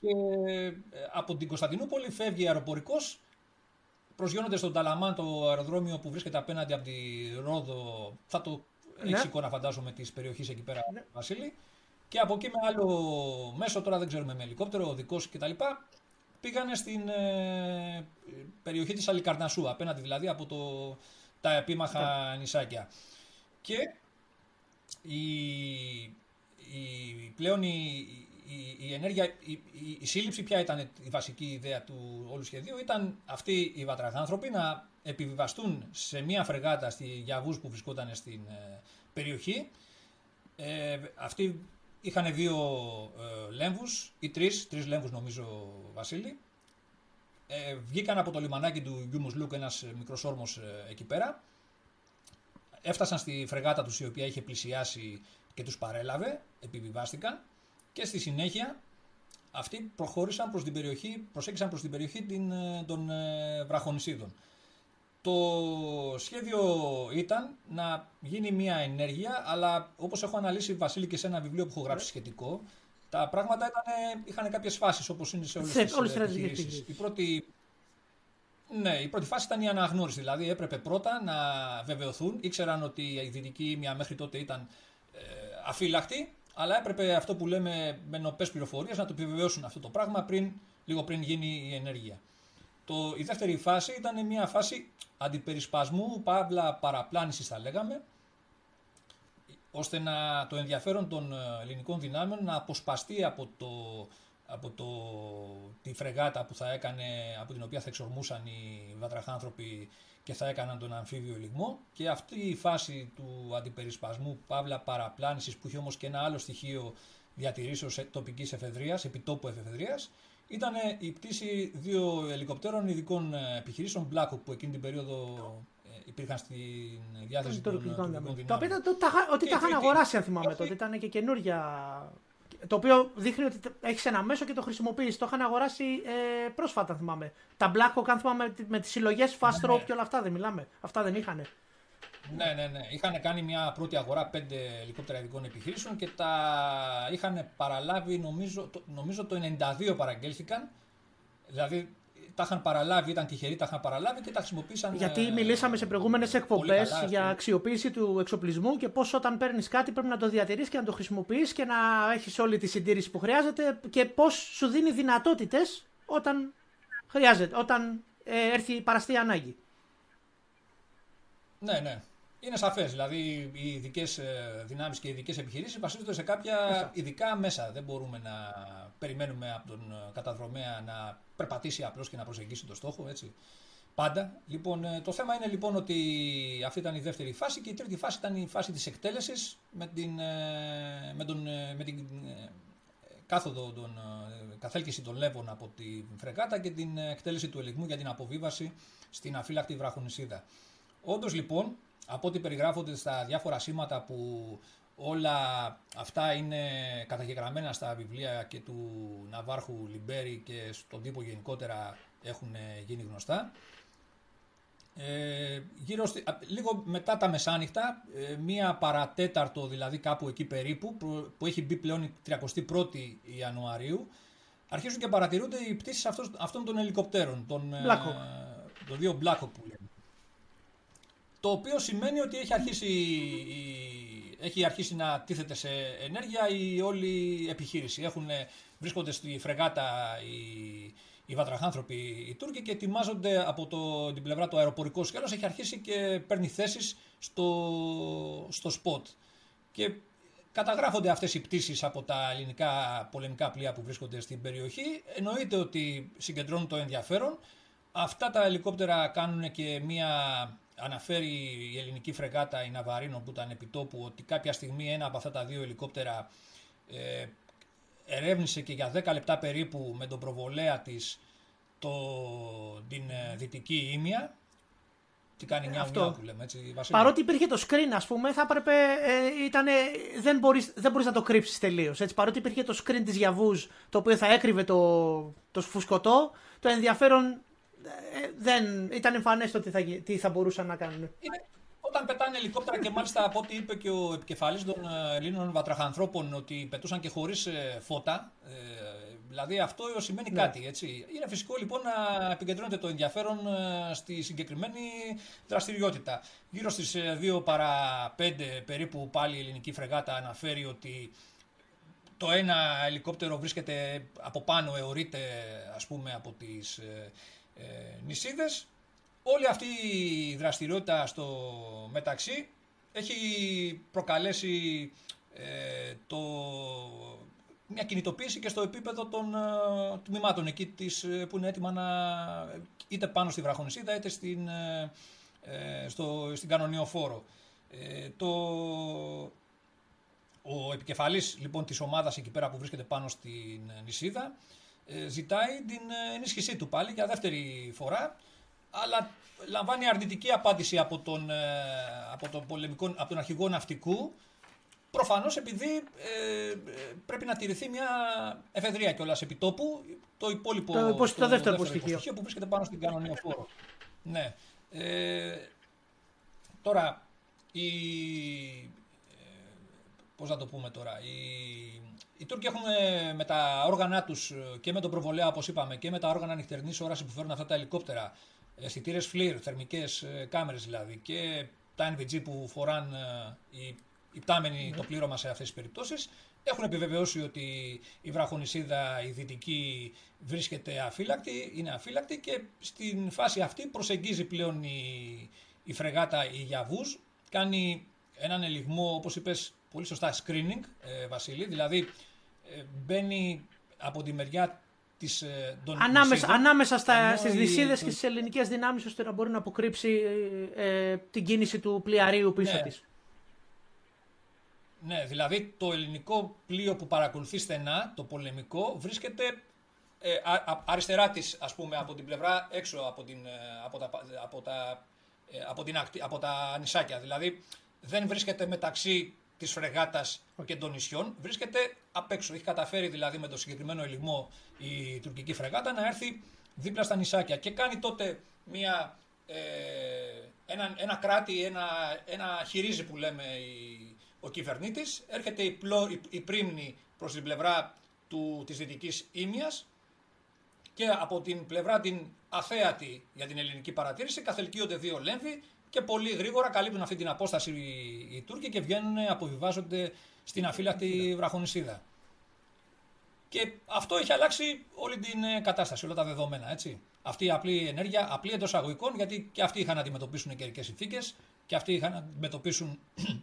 και ε, από την Κωνσταντινούπολη φεύγει αεροπορικός προσγειώνονται στον Ταλαμάν, το αεροδρόμιο που βρίσκεται απέναντι από τη Ρόδο, θα το ναι. έχει εικόνα φαντάζομαι της περιοχής εκεί πέρα, ναι. Βασίλη, και από εκεί με άλλο μέσο, τώρα δεν ξέρουμε με ελικόπτερο, οδικός κτλ πήγανε στην ε, περιοχή της Αλικαρνασού, απέναντι δηλαδή από το, τα επίμαχα ναι. νησάκια. Και η, η, πλέον η, η, ενέργεια, η, η, σύλληψη ποια ήταν η βασική ιδέα του όλου σχεδίου, ήταν αυτοί οι βατραχάνθρωποι να επιβιβαστούν σε μία φρεγάτα στη Γιαβούς που βρισκόταν στην ε, περιοχή. Ε, αυτοί Είχαν δύο ε, λέμβους ή τρεις, τρεις λέμβους νομίζω Βασίλη. Ε, βγήκαν από το λιμανάκι του Γιούμος Λουκ ένας ε, μικρός όρμος ε, εκεί πέρα. Έφτασαν στη φρεγάτα τους η οποία είχε πλησιάσει και τους παρέλαβε, επιβιβάστηκαν και στη συνέχεια αυτοί προχώρησαν προς την περιοχή, προσέγγισαν προς την περιοχή την, ε, των βραχονισίδων. Το σχέδιο ήταν να γίνει μια ενέργεια, αλλά όπως έχω αναλύσει Βασίλη και σε ένα βιβλίο που έχω γράψει σχετικό, τα πράγματα ήταν, είχαν κάποιες φάσεις όπως είναι σε όλες τις επιχειρήσεις. Η πρώτη, ναι, η πρώτη φάση ήταν η αναγνώριση, δηλαδή έπρεπε πρώτα να βεβαιωθούν, ήξεραν ότι η δυτική μια μέχρι τότε ήταν ε, αφύλακτη, αλλά έπρεπε αυτό που λέμε με νοπές πληροφορίες να το επιβεβαιώσουν αυτό το πράγμα πριν, λίγο πριν γίνει η ενέργεια. Το, η δεύτερη φάση ήταν μια φάση αντιπερισπασμού, παύλα παραπλάνησης θα λέγαμε, ώστε να το ενδιαφέρον των ε, ελληνικών δυνάμεων να αποσπαστεί από, το, από το, τη φρεγάτα που θα έκανε, από την οποία θα εξορμούσαν οι βατραχάνθρωποι και θα έκαναν τον αμφίβιο λιγμό και αυτή η φάση του αντιπερισπασμού, παύλα παραπλάνησης που είχε όμως και ένα άλλο στοιχείο διατηρήσεως τοπικής εφεδρείας, επιτόπου εφεδρείας, ήταν η πτήση δύο ελικοπτέρων ειδικών ε, επιχειρήσεων Black που εκείνη την περίοδο ε, υπήρχαν στη διάθεση των τουρκικών δυνάμεων. Το οποίο ότι τα είχαν αγοράσει, αν θυμάμαι τότε. Ήταν και καινούργια. Το οποίο δείχνει ότι έχεις ένα μέσο και το χρησιμοποιείς. Το είχαν αγοράσει ε, πρόσφατα, αν θυμάμαι. Τα Black αν θυμάμαι, με τις συλλογές Fast ναι, Rope ναι. και όλα αυτά δεν μιλάμε. Αυτά δεν είχαν. Ναι, ναι, ναι. Είχαν κάνει μια πρώτη αγορά πέντε ελικόπτερα ειδικών επιχειρήσεων και τα είχαν παραλάβει, νομίζω, το, νομίζω το 92 παραγγέλθηκαν. Δηλαδή τα είχαν παραλάβει, ήταν τυχεροί, τα είχαν παραλάβει και τα χρησιμοποίησαν. Γιατί ε, μιλήσαμε σε προηγούμενες εκπομπές για αξιοποίηση του εξοπλισμού και πώς όταν παίρνεις κάτι πρέπει να το διατηρείς και να το χρησιμοποιείς και να έχεις όλη τη συντήρηση που χρειάζεται και πώς σου δίνει δυνατότητες όταν χρειάζεται, όταν ε, έρθει παραστεί ανάγκη. Ναι, ναι. Είναι σαφές. Δηλαδή, οι ειδικές ε, δυνάμεις και οι ειδικές επιχειρήσεις βασίζονται σε κάποια ειδικά μέσα. Δεν μπορούμε να περιμένουμε από τον ε, καταδρομέα να περπατήσει απλώς και να προσεγγίσει το στόχο. Έτσι. Πάντα. Λοιπόν, ε, το θέμα είναι λοιπόν ότι αυτή ήταν η δεύτερη φάση και η τρίτη φάση ήταν η φάση της εκτέλεσης με την, με τον, με την κάθοδο, τον, καθέλκυση των λέβων από τη φρεγάτα και την εκτέλεση του ελιγμού για την αποβίβαση στην αφύλακτη βραχονισίδα. Όντως λοιπόν, από ό,τι περιγράφονται στα διάφορα σήματα που όλα αυτά είναι καταγεγραμμένα στα βιβλία και του Ναβάρχου Λιμπέρη και στον τύπο γενικότερα έχουν γίνει γνωστά. Ε, γύρω στη, λίγο μετά τα μεσάνυχτα, ε, μία παρατέταρτο δηλαδή κάπου εκεί περίπου, που, έχει μπει πλέον η 31η Ιανουαρίου, αρχίζουν και παρατηρούνται οι πτήσεις αυτών, αυτών των ελικοπτέρων, των, ε, των δύο Black που λέμε. Το οποίο σημαίνει ότι έχει αρχίσει, έχει αρχίσει να τίθεται σε ενέργεια η όλη επιχείρηση. Έχουν, βρίσκονται στη φρεγάτα οι, οι βατραχάνθρωποι οι Τούρκοι και ετοιμάζονται από το, την πλευρά του αεροπορικό σκέλος. Έχει αρχίσει και παίρνει θέσεις στο, στο σποτ. Και καταγράφονται αυτές οι πτήσεις από τα ελληνικά πολεμικά πλοία που βρίσκονται στην περιοχή. Εννοείται ότι συγκεντρώνουν το ενδιαφέρον. Αυτά τα ελικόπτερα κάνουν και μία αναφέρει η ελληνική φρεγάτα η Ναβαρίνο που ήταν επιτόπου ότι κάποια στιγμή ένα από αυτά τα δύο ελικόπτερα ε, ερεύνησε και για 10 λεπτά περίπου με τον προβολέα της το, την ε, δυτική ήμια. Τι κάνει μια Αυτό. που λέμε έτσι. Βασίλη. Παρότι υπήρχε το screen ας πούμε θα έπρεπε, ε, ήτανε, δεν, μπορείς, δεν μπορείς να το κρύψεις τελείως. Έτσι. Παρότι υπήρχε το screen της Γιαβούς το οποίο θα έκρυβε το, το φουσκωτό, το ενδιαφέρον ε, δεν ήταν εμφανές το τι θα, τι θα μπορούσαν να κάνουν. Είναι, όταν πετάνε ελικόπτερα και μάλιστα από ό,τι είπε και ο επικεφαλής των ε, Ελλήνων βατραχανθρώπων ότι πετούσαν και χωρίς ε, φώτα, δηλαδή αυτό σημαίνει ναι. κάτι. Έτσι. Είναι φυσικό λοιπόν να επικεντρώνεται το ενδιαφέρον στη συγκεκριμένη δραστηριότητα. Γύρω στις 2 παρα 5 περίπου πάλι η ελληνική φρεγάτα αναφέρει ότι το ένα ελικόπτερο βρίσκεται από πάνω, αιωρείται ας πούμε από τις ε, νησίδες. Όλη αυτή η δραστηριότητα στο μεταξύ έχει προκαλέσει ε, το, μια κινητοποίηση και στο επίπεδο των ε, τμήματων εκεί της, ε, που είναι έτοιμα να είτε πάνω στη βραχονισίδα είτε στην, ε, στο, στην κανονιοφόρο. Ε, το, ο επικεφαλής λοιπόν της ομάδας εκεί πέρα που βρίσκεται πάνω στην νησίδα ε, ζητάει την ε, ενίσχυσή του πάλι για δεύτερη φορά, αλλά λαμβάνει αρνητική απάντηση από τον, ε, από τον, πολεμικό, από τον αρχηγό ναυτικού, προφανώς επειδή ε, πρέπει να τηρηθεί μια εφεδρεία κιόλας επιτόπου, το υπόλοιπο το, το, το δεύτερο, δεύτερο που βρίσκεται πάνω στην κανονία φόρο. ναι. Ε, τώρα, η, πώς να το πούμε τώρα, η, οι Τούρκοι έχουν με τα όργανα τους και με τον προβολέα, όπως είπαμε, και με τα όργανα νυχτερινής όραση που φέρνουν αυτά τα ελικόπτερα, αισθητήρες FLIR, θερμικές ε, κάμερες δηλαδή, και τα NVG που φοράν ε, οι, οι πτάμενοι το πλήρωμα σε αυτές τις περιπτώσεις, έχουν επιβεβαιώσει ότι η βραχονισίδα η δυτική βρίσκεται αφύλακτη, είναι αφύλακτη και στην φάση αυτή προσεγγίζει πλέον η, η φρεγάτα η Γιαβούς, κάνει έναν ελιγμό, όπως είπες, πολύ σωστά screening, ε, Βασίλη, δηλαδή ε, μπαίνει από τη μεριά της, ε, των ανάμεσα, ανάμεσα στα, στις νησίδες και στις ελληνικές δυνάμεις ώστε να μπορεί να αποκρύψει ε, την κίνηση του πλοιαρίου πίσω ναι. της. Ναι, δηλαδή το ελληνικό πλοίο που παρακολουθεί στενά, το πολεμικό, βρίσκεται ε, αριστερά της, ας πούμε, από την πλευρά έξω από, την, από, τα, από, τα, από, την, από τα νησάκια. Δηλαδή δεν βρίσκεται μεταξύ της φρεγάτας και των νησιών, βρίσκεται απ' έξω. Έχει καταφέρει δηλαδή με το συγκεκριμένο ελιγμό η τουρκική φρεγάτα να έρθει δίπλα στα νησάκια και κάνει τότε μια, ε, ένα, ένα κράτη, ένα, ένα χειρίζει που λέμε η, ο κυβερνήτης, έρχεται η, πλο, η, η πρίμνη προς την πλευρά του, της δυτικής Ήμιας και από την πλευρά την αθέατη για την ελληνική παρατήρηση καθελκύονται δύο λέμβοι και πολύ γρήγορα καλύπτουν αυτή την απόσταση οι, Τούρκοι και βγαίνουν, αποβιβάζονται στην αφύλακτη βραχονισίδα. Και αυτό έχει αλλάξει όλη την ε, κατάσταση, όλα τα δεδομένα, έτσι. αυτή η απλή ενέργεια, απλή εντός αγωγικών, γιατί και αυτοί είχαν να αντιμετωπίσουν καιρικές συνθήκες και αυτοί είχαν να αντιμετωπίσουν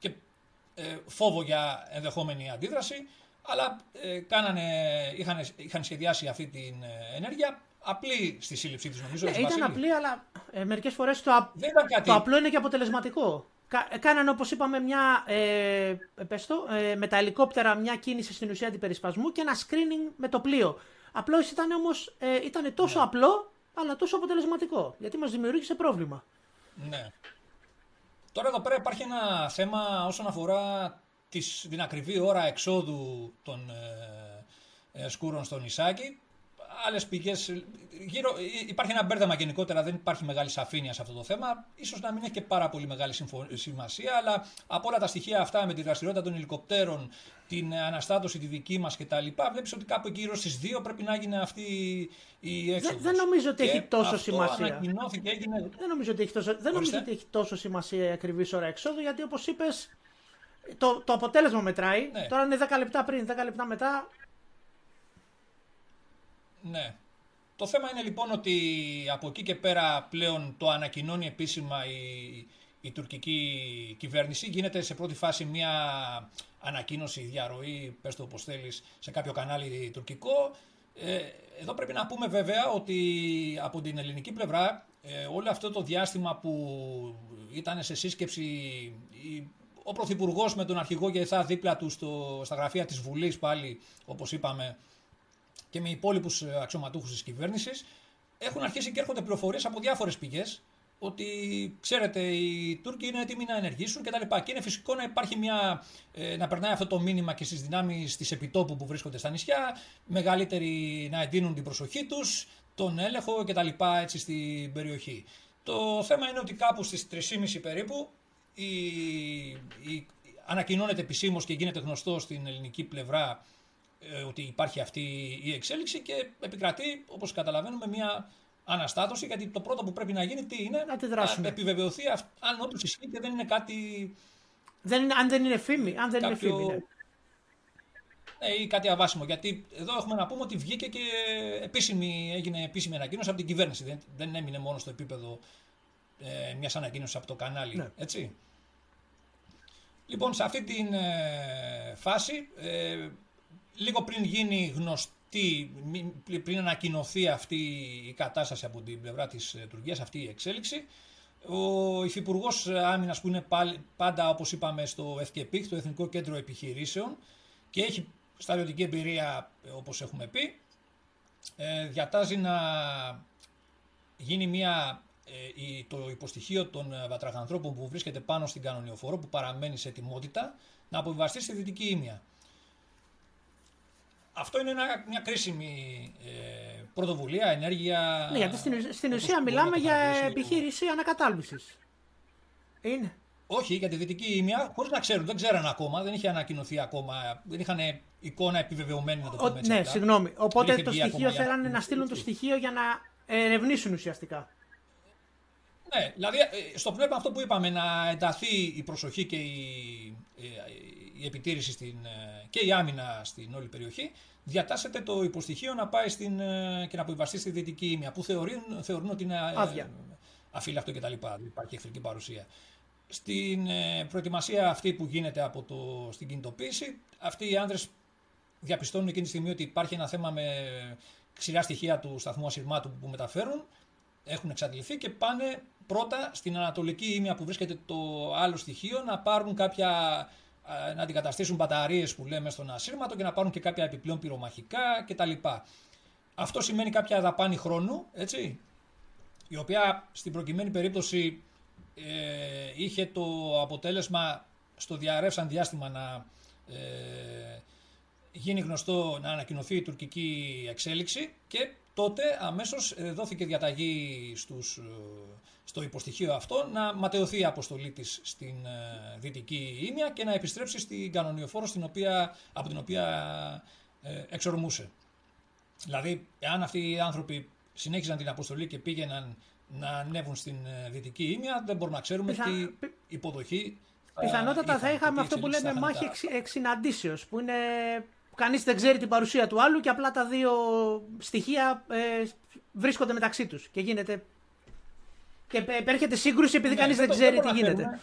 και ε, φόβο για ενδεχόμενη αντίδραση, αλλά ε, κάνανε, είχαν, είχαν σχεδιάσει αυτή την ε, ενέργεια απλή στη σύλληψή τη, νομίζω. Ναι, ήταν απλή, αλλά ε, μερικές φορές το, το απλό είναι και αποτελεσματικό. Κάνανε, όπως είπαμε, μια, ε, πες το, ε, με τα ελικόπτερα μια κίνηση στην ουσία αντιπερισπασμού και ένα screening με το πλοίο. Απλώς ήταν όμως ε, ήταν τόσο ναι. απλό, αλλά τόσο αποτελεσματικό. Γιατί μας δημιούργησε πρόβλημα. Ναι. Τώρα εδώ πέρα υπάρχει ένα θέμα όσον αφορά τις, την ακριβή ώρα εξόδου των ε, ε, σκούρων στο νησάκι άλλες πηγές. Υπάρχει ένα μπέρδεμα γενικότερα, δεν υπάρχει μεγάλη σαφήνεια σε αυτό το θέμα. σω να μην έχει και πάρα πολύ μεγάλη σημασία, αλλά από όλα τα στοιχεία αυτά με τη δραστηριότητα των ελικοπτέρων, την αναστάτωση τη δική μας κτλ., βλέπεις ότι κάπου εκεί γύρω στις 2 πρέπει να γίνει αυτή η έξοδος. Δεν, νομίζω ότι έχει τόσο αυτό σημασία. Ανακοινώθηκε, έγινε... Δεν νομίζω ότι έχει τόσο, δεν νομίζω ότι έχει τόσο σημασία η ακριβής ώρα εξόδου, γιατί όπως είπες, το, το αποτέλεσμα μετράει. Ναι. Τώρα είναι 10 λεπτά πριν, 10 λεπτά μετά. Ναι. Το θέμα είναι λοιπόν ότι από εκεί και πέρα πλέον το ανακοινώνει επίσημα η, η τουρκική κυβέρνηση. Γίνεται σε πρώτη φάση μια ανακοίνωση, διαρροή, πες το όπως θέλεις, σε κάποιο κανάλι τουρκικό. Ε, εδώ πρέπει να πούμε βέβαια ότι από την ελληνική πλευρά ε, όλο αυτό το διάστημα που ήταν σε σύσκεψη ο Πρωθυπουργός με τον αρχηγό Γεθά δίπλα του στο, στα γραφεία της Βουλής πάλι, όπως είπαμε, και με υπόλοιπους ε, αξιωματούχους της κυβέρνησης, έχουν αρχίσει και έρχονται πληροφορίες από διάφορες πηγές ότι ξέρετε οι Τούρκοι είναι έτοιμοι να ενεργήσουν κτλ. Και, και είναι φυσικό να υπάρχει μια, ε, να περνάει αυτό το μήνυμα και στις δυνάμεις της επιτόπου που βρίσκονται στα νησιά, μεγαλύτεροι να εντείνουν την προσοχή τους, τον έλεγχο κτλ. έτσι στην περιοχή. Το θέμα είναι ότι κάπου στις 3.30 περίπου η, η, ανακοινώνεται επισήμως και γίνεται γνωστό στην ελληνική πλευρά ε, ότι υπάρχει αυτή η εξέλιξη και επικρατεί, όπως καταλαβαίνουμε, μια αναστάτωση, γιατί το πρώτο που πρέπει να γίνει τι είναι, να, να επιβεβαιωθεί αν όντως ισχύει και δεν είναι κάτι... Δεν αν δεν είναι φήμη, αν δεν κάποιο... είναι φήμη, ναι. Ε, ή κάτι αβάσιμο. Γιατί εδώ έχουμε να πούμε ότι βγήκε και επίσημη, έγινε επίσημη ανακοίνωση από την κυβέρνηση. Δεν, δεν έμεινε μόνο στο επίπεδο ε, μιας ανακοίνωσης από το κανάλι. Ναι. Έτσι. Λοιπόν, σε αυτή την ε, φάση ε, λίγο πριν γίνει γνωστή, πριν ανακοινωθεί αυτή η κατάσταση από την πλευρά της ε, Τουρκίας, αυτή η εξέλιξη, ο Υφυπουργός Άμυνας, που είναι πάντα όπως είπαμε στο FKP, το Εθνικό Κέντρο Επιχειρήσεων, και έχει στρατιωτική εμπειρία όπως έχουμε πει, ε, διατάζει να γίνει μια, ε, το υποστοιχείο των βατραχανθρώπων που βρίσκεται πάνω στην κανονιοφόρο, που παραμένει σε ετοιμότητα, να αποβιβαστεί στη Δυτική Ήμια. Αυτό είναι ένα, μια κρίσιμη ε, πρωτοβουλία, ενέργεια. Ναι, γιατί στην, στην ουσία μιλάμε για επιχείρηση ανακατάλβηση. Είναι. Όχι, για τη Δυτική Ήμια, χωρίς να ξέρουν, δεν ξέραν ακόμα, δεν είχε ανακοινωθεί ακόμα, δεν είχαν εικόνα επιβεβαιωμένη να το πούμε έτσι. Ναι, συγγνώμη. Οπότε το στοιχείο θέλανε να στείλουν το στοιχείο για να ερευνήσουν ουσιαστικά. Ναι, δηλαδή ε, στο πνεύμα αυτό που είπαμε, να ενταθεί η προσοχή και η, ε, η επιτήρηση στην, ε, και η άμυνα στην όλη περιοχή, διατάσσεται το υποστοιχείο να πάει στην, ε, και να αποβιβαστεί στη Δυτική Ήμια, που θεωρούν, θεωρούν ότι είναι ε, Άδεια. αφύλακτο κτλ. Υπάρχει εχθρική παρουσία. Στην προετοιμασία αυτή που γίνεται από το, στην κινητοποίηση, αυτοί οι άνδρες διαπιστώνουν εκείνη τη στιγμή ότι υπάρχει ένα θέμα με ξηρά στοιχεία του σταθμού ασυρμάτου που μεταφέρουν, έχουν εξαντληθεί και πάνε πρώτα στην Ανατολική Ήμια που βρίσκεται το άλλο στοιχείο να πάρουν κάποια ε, να αντικαταστήσουν μπαταρίες που λέμε στον ασύρματο και να πάρουν και κάποια επιπλέον πυρομαχικά κτλ. Αυτό σημαίνει κάποια δαπάνη χρόνου, έτσι, η οποία στην προκειμένη περίπτωση ε, είχε το αποτέλεσμα στο διαρρεύσαν διάστημα να ε, γίνει γνωστό να ανακοινωθεί η τουρκική εξέλιξη και τότε αμέσως ε, δόθηκε διαταγή στους στο υποστοιχείο αυτό να ματαιωθεί η αποστολή της στην ε, Δυτική Ήμια και να επιστρέψει στην κανονιοφόρο στην οποία, από την οποία ε, εξορμούσε. Δηλαδή, εάν αυτοί οι άνθρωποι συνέχιζαν την αποστολή και πήγαιναν να ανέβουν στην ε, Δυτική Ήμια, δεν μπορούμε να ξέρουμε τι υποδοχή Πιθανότατα θα είχαμε αυτό που λέμε μάχη εξ, εξυναντήσεως, που είναι κανείς δεν ξέρει την παρουσία του άλλου και απλά τα δύο στοιχεία ε, βρίσκονται μεταξύ τους και γίνεται και επέρχεται σύγκρουση επειδή ναι, κανείς δεν, ξέρει τι γίνεται.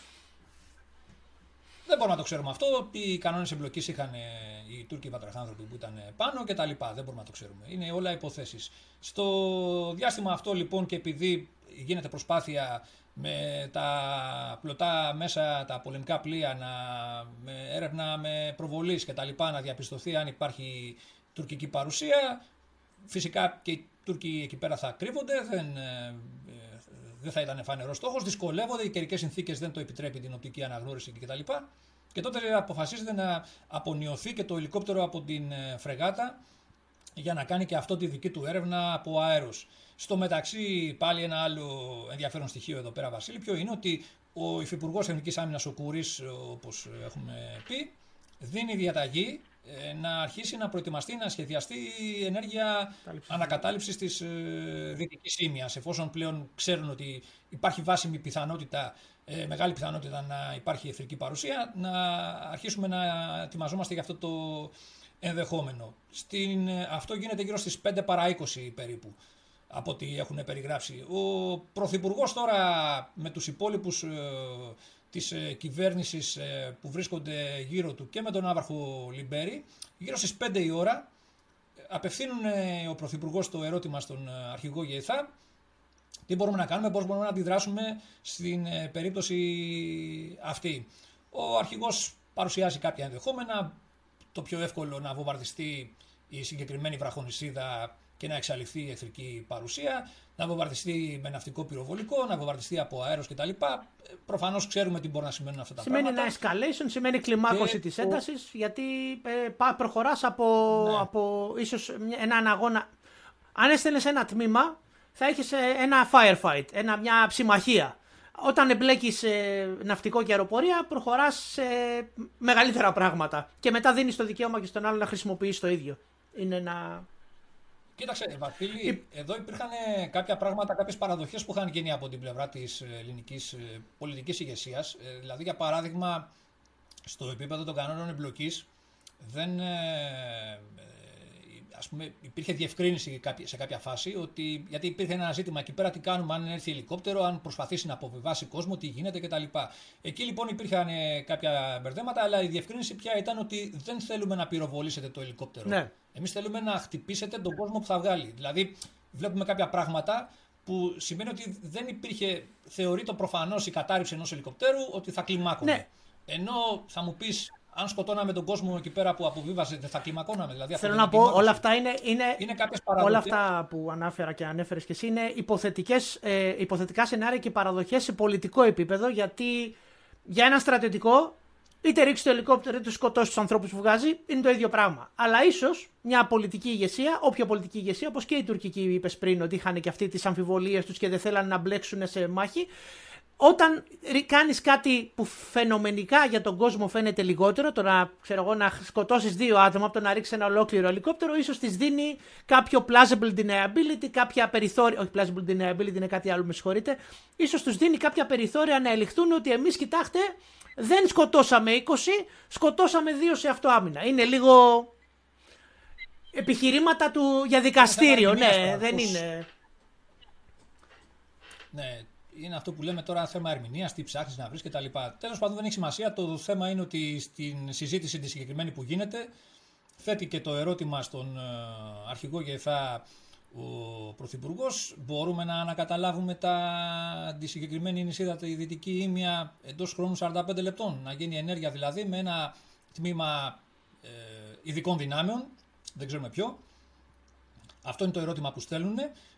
Δεν μπορούμε να το ξέρουμε αυτό. Οι κανόνες εμπλοκής είχαν ε, οι Τούρκοι βατραχάνθρωποι που ήταν πάνω κτλ. Δεν μπορούμε να το ξέρουμε. Είναι όλα υποθέσεις. Στο διάστημα αυτό λοιπόν και επειδή γίνεται προσπάθεια με τα πλωτά μέσα, τα πολεμικά πλοία, να, με έρευνα με προβολής και τα λοιπά, να διαπιστωθεί αν υπάρχει τουρκική παρουσία. Φυσικά και οι Τούρκοι εκεί πέρα θα κρύβονται, δεν, ε, δεν θα ήταν φανερό στόχος. Δυσκολεύονται, οι καιρικές συνθήκες δεν το επιτρέπει την οπτική αναγνώριση κτλ. Και τότε αποφασίζεται να απονειωθεί και το ελικόπτερο από την ε, φρεγάτα για να κάνει και αυτό τη δική του έρευνα από αέρος. Στο μεταξύ, πάλι ένα άλλο ενδιαφέρον στοιχείο εδώ πέρα, Βασίλη, ποιο είναι ότι ο Υφυπουργός Εθνικής Άμυνας, ο Κούρης, όπως έχουμε πει, δίνει διαταγή ε, να αρχίσει να προετοιμαστεί, να σχεδιαστεί η ενέργεια ανακατάληψης της ε, Δυτικής Ήμια, εφόσον πλέον ξέρουν ότι υπάρχει βάσιμη πιθανότητα, ε, μεγάλη πιθανότητα να υπάρχει εχθρική παρουσία, να αρχίσουμε να ετοιμαζόμαστε για αυτό το ενδεχόμενο. Στην, αυτό γίνεται γύρω στις 5 παρά 20 περίπου από ό,τι έχουν περιγράψει. Ο Πρωθυπουργός τώρα με τους υπόλοιπους ε, της ε, κυβέρνησης ε, που βρίσκονται γύρω του και με τον Άβαρχο Λιμπέρι, γύρω στις 5 η ώρα απευθύνουν ε, ο Πρωθυπουργός το ερώτημα στον ε, αρχηγό ΓΕΘΑ τι μπορούμε να κάνουμε, πώς μπορούμε να αντιδράσουμε στην ε, περίπτωση αυτή. Ο αρχηγός παρουσιάζει κάποια ενδεχόμενα, το πιο εύκολο να βομβαρδιστεί η συγκεκριμένη βραχονισίδα και να εξαλειφθεί η εχθρική παρουσία, να βομβαρδιστεί με ναυτικό πυροβολικό, να βομβαρδιστεί από αέρος κτλ. Προφανώς ξέρουμε τι μπορεί να σημαίνουν αυτά τα σημαίνει πράγματα. Σημαίνει ένα escalation, σημαίνει κλιμάκωση της έντασης, γιατί ε, προχωράς από, ναι. από ίσως έναν αγώνα. Αν έστελνες ένα τμήμα, θα έχεις ε, ένα firefight, ένα, μια ψημαχία. Όταν εμπλέκεις ε, ναυτικό και αεροπορία, προχωράς σε μεγαλύτερα πράγματα. Και μετά δίνεις το δικαίωμα και στον άλλο να χρησιμοποιήσει το ίδιο. Είναι ένα Κοίταξε, Βασίλη, εδώ υπήρχαν ε, κάποια πράγματα, κάποιες παραδοχές που είχαν γίνει από την πλευρά της ε, ελληνικής ε, πολιτικής ηγεσίας. Δηλαδή, για παράδειγμα, στο επίπεδο των κανόνων εμπλοκής, δεν. Ας πούμε, υπήρχε διευκρίνηση σε κάποια φάση ότι γιατί υπήρχε ένα ζήτημα εκεί πέρα τι κάνουμε αν έρθει ελικόπτερο, αν προσπαθήσει να αποβιβάσει κόσμο, τι γίνεται κτλ. Εκεί λοιπόν υπήρχαν κάποια μπερδέματα, αλλά η διευκρίνηση πια ήταν ότι δεν θέλουμε να πυροβολήσετε το ελικόπτερο. Ναι. Εμείς θέλουμε να χτυπήσετε τον κόσμο που θα βγάλει. Δηλαδή, βλέπουμε κάποια πράγματα που σημαίνει ότι δεν υπήρχε, θεωρεί το προφανώς η κατάρριψη ενός ελικοπτέρου ότι θα κλιμάκωνε. Ναι. Ενώ θα μου πεις, αν σκοτώναμε τον κόσμο εκεί πέρα που αποβίβαζε, δεν θα κλιμακώναμε. Δηλαδή, Θέλω να πω, όλα αυτά είναι. είναι, είναι όλα αυτά που ανάφερα και ανέφερες και εσύ είναι υποθετικές, ε, υποθετικά σενάρια και παραδοχές σε πολιτικό επίπεδο. Γιατί για ένα στρατιωτικό είτε ρίξει το ελικόπτερο είτε σκοτώσει τους ανθρώπους που βγάζει, είναι το ίδιο πράγμα. Αλλά ίσως μια πολιτική ηγεσία, όποια πολιτική ηγεσία, όπως και η τουρκική είπες πριν, ότι είχαν και αυτοί τις αμφιβολίες τους και δεν θέλανε να μπλέξουν σε μάχη, όταν κάνεις κάτι που φαινομενικά για τον κόσμο φαίνεται λιγότερο, το να, ξέρω εγώ, να σκοτώσεις δύο άτομα από το να ρίξεις ένα ολόκληρο ελικόπτερο, ίσως της δίνει κάποιο plausible deniability, κάποια περιθώρια. Όχι, plausible deniability είναι κάτι άλλο, με συγχωρείτε. σω τους δίνει κάποια περιθώρια να ελιχθούν ότι εμείς, κοιτάξτε, δεν σκοτώσαμε 20, σκοτώσαμε 2 σε αυτό άμυνα. Είναι λίγο επιχειρήματα του για δικαστήριο. Ναι, δεν είναι. Ναι, είναι αυτό που λέμε τώρα θέμα ερμηνείας, τι ψάχνεις να βρεις κτλ. Τέλος πάντων, δεν έχει σημασία. Το θέμα είναι ότι στην συζήτηση τη συγκεκριμένη που γίνεται, θέτει και το ερώτημα στον ε, αρχηγό ΓΕΘΑ ο Πρωθυπουργός. Μπορούμε να ανακαταλάβουμε τα, τη συγκεκριμένη νησίδα, τη δυτική ήμια εντός χρόνου 45 λεπτών. Να γίνει ενέργεια δηλαδή με ένα τμήμα ε, ειδικών δυνάμεων, δεν ξέρουμε ποιο. Αυτό είναι το ερώτημα που στέλνουν.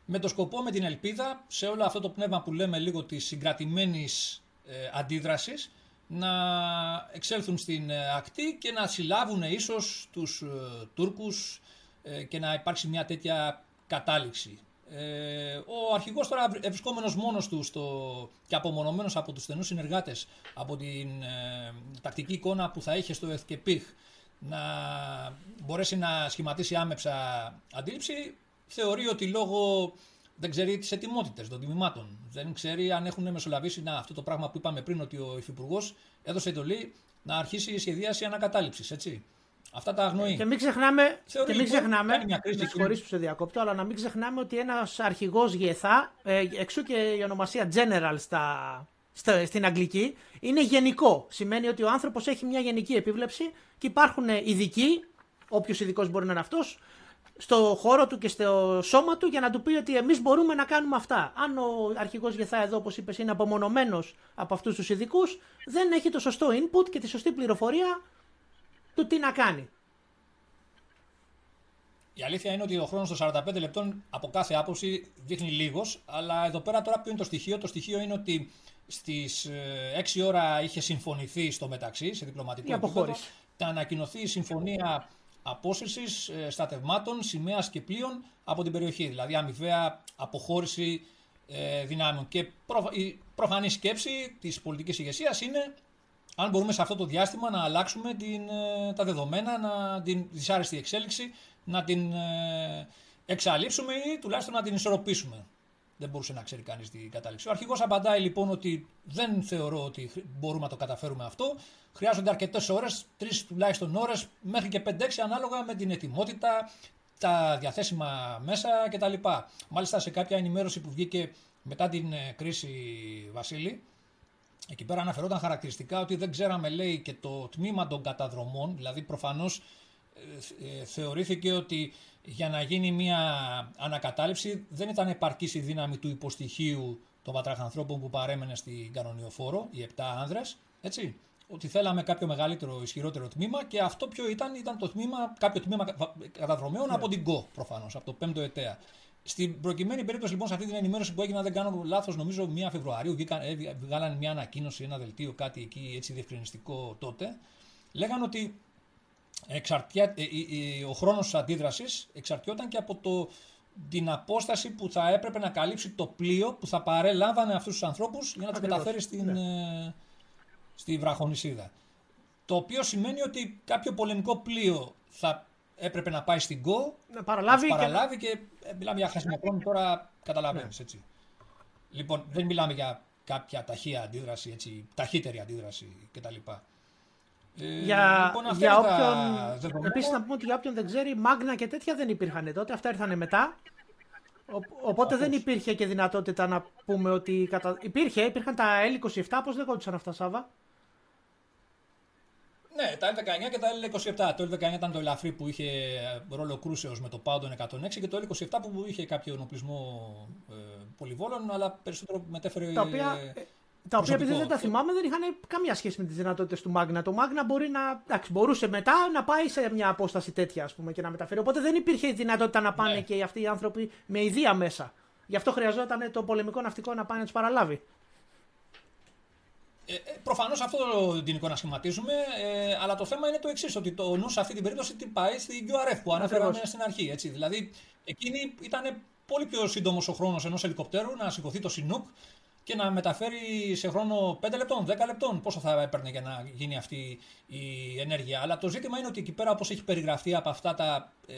Με το σκοπό, με την ελπίδα, σε όλο αυτό το πνεύμα που λέμε λίγο της συγκρατημένης ε, αντίδρασης, να εξέλθουν στην ε, ακτή και να συλλάβουν ίσως τους ε, Τούρκους ε, και να υπάρξει μια τέτοια κατάληξη. Ε, ο αρχηγός τώρα ευρισκόμενος μόνος του στο, και απομονωμένος από τους στενούς συνεργάτες από την ε, τακτική εικόνα που θα είχε στο ΕΘΚΕΠΙΧ να μπορέσει να σχηματίσει άμεψα αντίληψη θεωρεί ότι λόγω δεν ξέρει τις ετοιμότητες των τιμημάτων. Δεν ξέρει αν έχουν μεσολαβήσει να, αυτό το πράγμα που είπαμε πριν ότι ο Υφυπουργός έδωσε εντολή να αρχίσει η σχεδίαση ανακατάληψης. Έτσι. Αυτά τα αγνοεί. Και μην ξεχνάμε, Θεωρεί, και μην λοιπόν, ξεχνάμε κάνει μια κρίση με εκεί. συγχωρείς που σε διακόπτω, αλλά να μην ξεχνάμε ότι ένας αρχηγός ΓΕΘΑ, ε, εξού και η ονομασία General στα, στα, στην Αγγλική, είναι γενικό. Σημαίνει ότι ο άνθρωπος έχει μια γενική επίβλεψη και υπάρχουν ειδικοί, όποιος ειδικός μπορεί να είναι αυτός, στο χώρο του και στο σώμα του για να του πει ότι εμείς μπορούμε να κάνουμε αυτά. Αν ο αρχηγός Γεθά εδώ, όπως είπες, είναι απομονωμένος από αυτούς τους ειδικούς, δεν έχει το σωστό input και τη σωστή πληροφορία του τι να κάνει. Η αλήθεια είναι ότι ο χρόνος των 45 λεπτών από κάθε άποψη δείχνει λίγος, αλλά εδώ πέρα τώρα ποιο είναι το στοιχείο. Το στοιχείο είναι ότι στις 6 ώρα είχε συμφωνηθεί στο μεταξύ, σε διπλωματικό Η αποχώρηση. επίπεδο, να ανακοινωθεί η συμφωνία απόσυρσης στρατευμάτων, σημαίας και πλοίων από την περιοχή. Δηλαδή αμοιβαία αποχώρηση ε, δυνάμεων. Και προ, η προφανή σκέψη της πολιτικής ηγεσίας είναι αν μπορούμε σε αυτό το διάστημα να αλλάξουμε την, ε, τα δεδομένα, να την δυσάρεστη εξέλιξη, να την ε, εξαλείψουμε ή τουλάχιστον να την ισορροπήσουμε. Δεν μπορούσε να ξέρει κανείς την κατάληξη. Ο αρχηγός απαντάει λοιπόν ότι δεν θεωρώ ότι χρ- μπορούμε να το καταφέρουμε αυτό. Χρειάζονται αρκετές ώρες, τρεις τουλάχιστον ώρες, μέχρι και 5-6 ανάλογα με την ετοιμότητα, τα διαθέσιμα μέσα κτλ. Μάλιστα σε κάποια ενημέρωση που βγήκε μετά την ε, κρίση Βασίλη, Εκεί πέρα αναφερόταν χαρακτηριστικά ότι δεν ξέραμε, λέει, και το τμήμα των καταδρομών, δηλαδή προφανώς ε, ε, θεωρήθηκε ότι για να γίνει μια ανακατάληψη δεν ήταν επαρκής η δύναμη του υποστοιχείου των πατραχανθρώπων που παρέμενε στην κανονιοφόρο, οι 7 άνδρες, έτσι. Ότι θέλαμε κάποιο μεγαλύτερο, ισχυρότερο τμήμα και αυτό ποιο ήταν, ήταν το τμήμα, κάποιο τμήμα κα- καταδρομέων από την ΚΟ προφανώς, από το 5ο ΕΤΕΑ. Στην προκειμένη περίπτωση λοιπόν, σε αυτή την ενημέρωση που έγινε, αν δεν κάνω λάθος, νομίζω 1 Φεβρουαρίου, βγήκαν, ε, βγάλανε μια ανακοίνωση, ένα δελτίο, κάτι εκεί έτσι διευκρινιστικό τότε. Λέγανε ότι εξαρτιά, ε, ε, ε, ο χρόνος αντίδρασης εξαρτιόταν και από το, την απόσταση που θα έπρεπε να καλύψει το πλοίο που θα παρέλαβανε αυτούς τους ανθρώπους για να τους Ακριβώς, μεταφέρει στην, ε, στη βραχονισίδα. Το οποίο σημαίνει ότι κάποιο πολεμικό πλοίο θα έπρεπε να πάει στην ΚΟ, Να να παραλάβει. τους και- παραλάβει και, ε, μιλάμε για χρησιμοχρόνου τώρα καταλαβαίνεις έτσι. Λοιπόν, δεν μιλάμε για κάποια ταχεία αντίδραση, έτσι, ταχύτερη αντίδραση κτλ. Ε, Για, λοιπόν, αυτά για είναι τα όποιον. δεδομένα. Επίσης, να πούμε ότι για όποιον δεν ξέρει, μάγνα και τέτοια δεν υπήρχαν τότε. Αυτά ήρθαν μετά. Ο- οπότε δεν υπήρχε και δυνατότητα να πούμε ότι. Κατα... Υπήρχε, υπήρχαν τα L27, πώς λεγόντουσαν αυτά, Σάβα; Ναι, τα L19 και τα L27. Το L19 ήταν το ελαφρύ που είχε ρόλο κρούσεως με το Poundon 106 και το L27 που είχε κάποιο ενοπλισμό ε, πολυβόλων, αλλά περισσότερο μετέφερε. Τα οποία, ε, ε, τα οποία επειδή προσωπικό. δεν τα θυμάμαι δεν είχαν καμία σχέση με τις δυνατότητες του Μάγνα. Το Μάγνα μπορεί να. Εντάξει, μπορούσε μετά να πάει σε μια απόσταση τέτοια ας πούμε, και να μεταφέρει. Οπότε δεν υπήρχε η δυνατότητα να πάνε Ναι. και αυτοί οι άνθρωποι με ιδία μέσα. Γι' αυτό χρειαζόταν το πολεμικό ναυτικό να πάει να τους παραλάβει. Ε, Προφανώς αυτό την εικόνα σχηματίζουμε, ε, αλλά το θέμα είναι το εξής: Ότι το νους σε αυτή την περίπτωση τι πάει στην QRF που αναφέραμε Ακριβώς. στην αρχή. Έτσι. Δηλαδή, εκείνη ήταν πολύ πιο σύντομος ο χρόνος ενός ελικοπτέρου να σηκωθεί το Sinook και να μεταφέρει σε χρόνο 5 λεπτών, 10 λεπτών. Πόσο θα έπαιρνε για να γίνει αυτή η ενέργεια. Αλλά το ζήτημα είναι ότι εκεί πέρα, όπως έχει περιγραφεί από αυτά τα ε,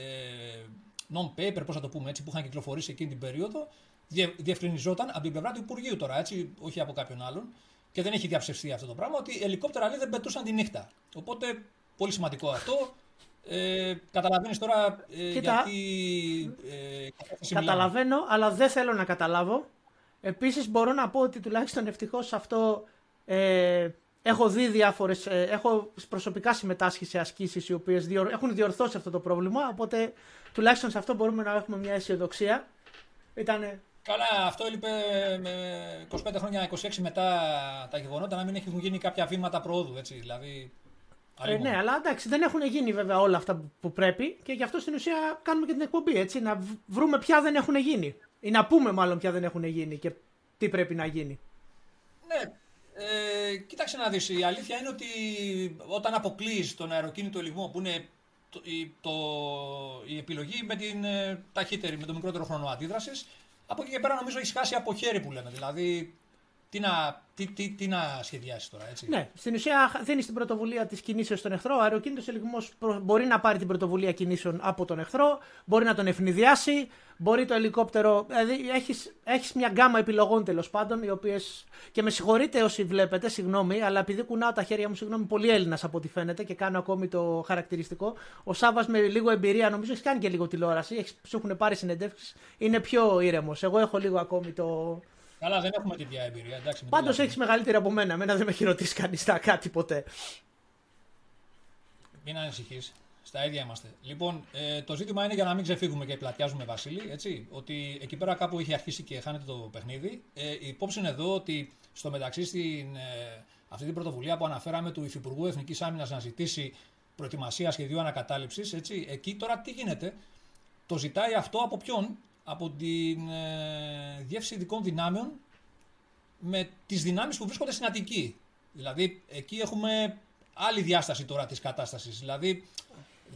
non-paper, πώς θα το πούμε έτσι, που είχαν κυκλοφορήσει εκείνη την περίοδο, διε, διευκρινιζόταν από την πλευρά του Υπουργείου τώρα, έτσι, όχι από κάποιον άλλον, και δεν έχει διαψευστεί αυτό το πράγμα, ότι ελικόπτερα λέει δεν πετούσαν τη νύχτα. Οπότε, πολύ σημαντικό αυτό. Ε, Καταλαβαίνεις τώρα ε, Κοίτα, γιατί. Ε, κατάσταση μιλάμε. Καταλαβαίνω, αλλά δεν θέλω να καταλάβω. Επίσης μπορώ να πω ότι τουλάχιστον ευτυχώς σε αυτό ε, έχω δει διάφορες, ε, έχω προσωπικά συμμετάσχει σε ασκήσεις οι οποίες διορ, έχουν διορθώσει αυτό το πρόβλημα, οπότε τουλάχιστον σε αυτό μπορούμε να έχουμε μια αισιοδοξία. Ήτανε, Καλά, αυτό έλειπε με 25 χρόνια, 26 μετά τα γεγονότα να μην έχουν γίνει κάποια βήματα προόδου. Έτσι, δηλαδή, ε, αλλήμον. ναι, αλλά εντάξει, δεν έχουν γίνει βέβαια όλα αυτά που- που πρέπει και γι' αυτό στην ουσία κάνουμε και την εκπομπή, έτσι, να β- βρούμε ποια δεν έχουν γίνει. Ή να πούμε μάλλον ποια δεν έχουν γίνει και τι πρέπει να γίνει. Ναι, ε, κοίταξε να δεις, η αλήθεια είναι ότι όταν αποκλείεις τον αεροκίνητο λιγμό που είναι το, η, το, η επιλογή με την ε, ταχύτερη, με το μικρότερο χρόνο αντίδρασης, από εκεί και πέρα νομίζω έχει χάσει από χέρι που λέμε. Δηλαδή, τι να, τι, τι, τι να σχεδιάσεις τώρα, έτσι. Ναι, στην ουσία δίνεις την πρωτοβουλία της κινήσεως στον εχθρό. Ο αεροκίνητος ελιγμό μπορεί να πάρει την πρωτοβουλία κινήσεων από τον εχθρό, μπορεί να τον ευνηδιάσει, μπορεί το ελικόπτερο. Δηλαδή έχεις έχεις μια γκάμα επιλογών τέλος πάντων, οι οποίες. Και με συγχωρείτε όσοι βλέπετε, συγγνώμη, αλλά επειδή κουνάω τα χέρια μου, συγγνώμη, πολύ Έλληνας από ό,τι φαίνεται και κάνω ακόμη το χαρακτηριστικό. Ο Σάβα με λίγο εμπειρία, νομίζω έχεις κάνει και λίγο τηλεόραση, έχεις, σου έχουν πάρει συνεντεύξεις, είναι πιο ήρεμος. Εγώ έχω λίγο ακόμη το, Καλά, δεν έχουμε τέτοια εμπειρία. Πάντως έχεις μεγαλύτερη από μένα. Εμένα δεν με έχει ρωτήσει κανείς τα κάτι ποτέ. Μην ανησυχείς. Στα ίδια είμαστε. Λοιπόν, ε, το ζήτημα είναι για να μην ξεφύγουμε και πλατιάζουμε, Βασίλη, έτσι, ότι εκεί πέρα κάπου έχει αρχίσει και χάνεται το παιχνίδι. Ε, η υπόψη είναι εδώ ότι στο μεταξύ στην, ε, αυτή την πρωτοβουλία που αναφέραμε του Υφυπουργού Εθνικής Άμυνας να ζητήσει προετοιμασία σχεδίου ανακατάληψης, εκεί τώρα τι γίνεται; Το ζητάει αυτό από ποιον, από την ε, Διεύθυνση Ειδικών Δυνάμεων με τις δυνάμεις που βρίσκονται στην Αττική. Δηλαδή, εκεί έχουμε άλλη διάσταση τώρα της κατάστασης. Δηλαδή,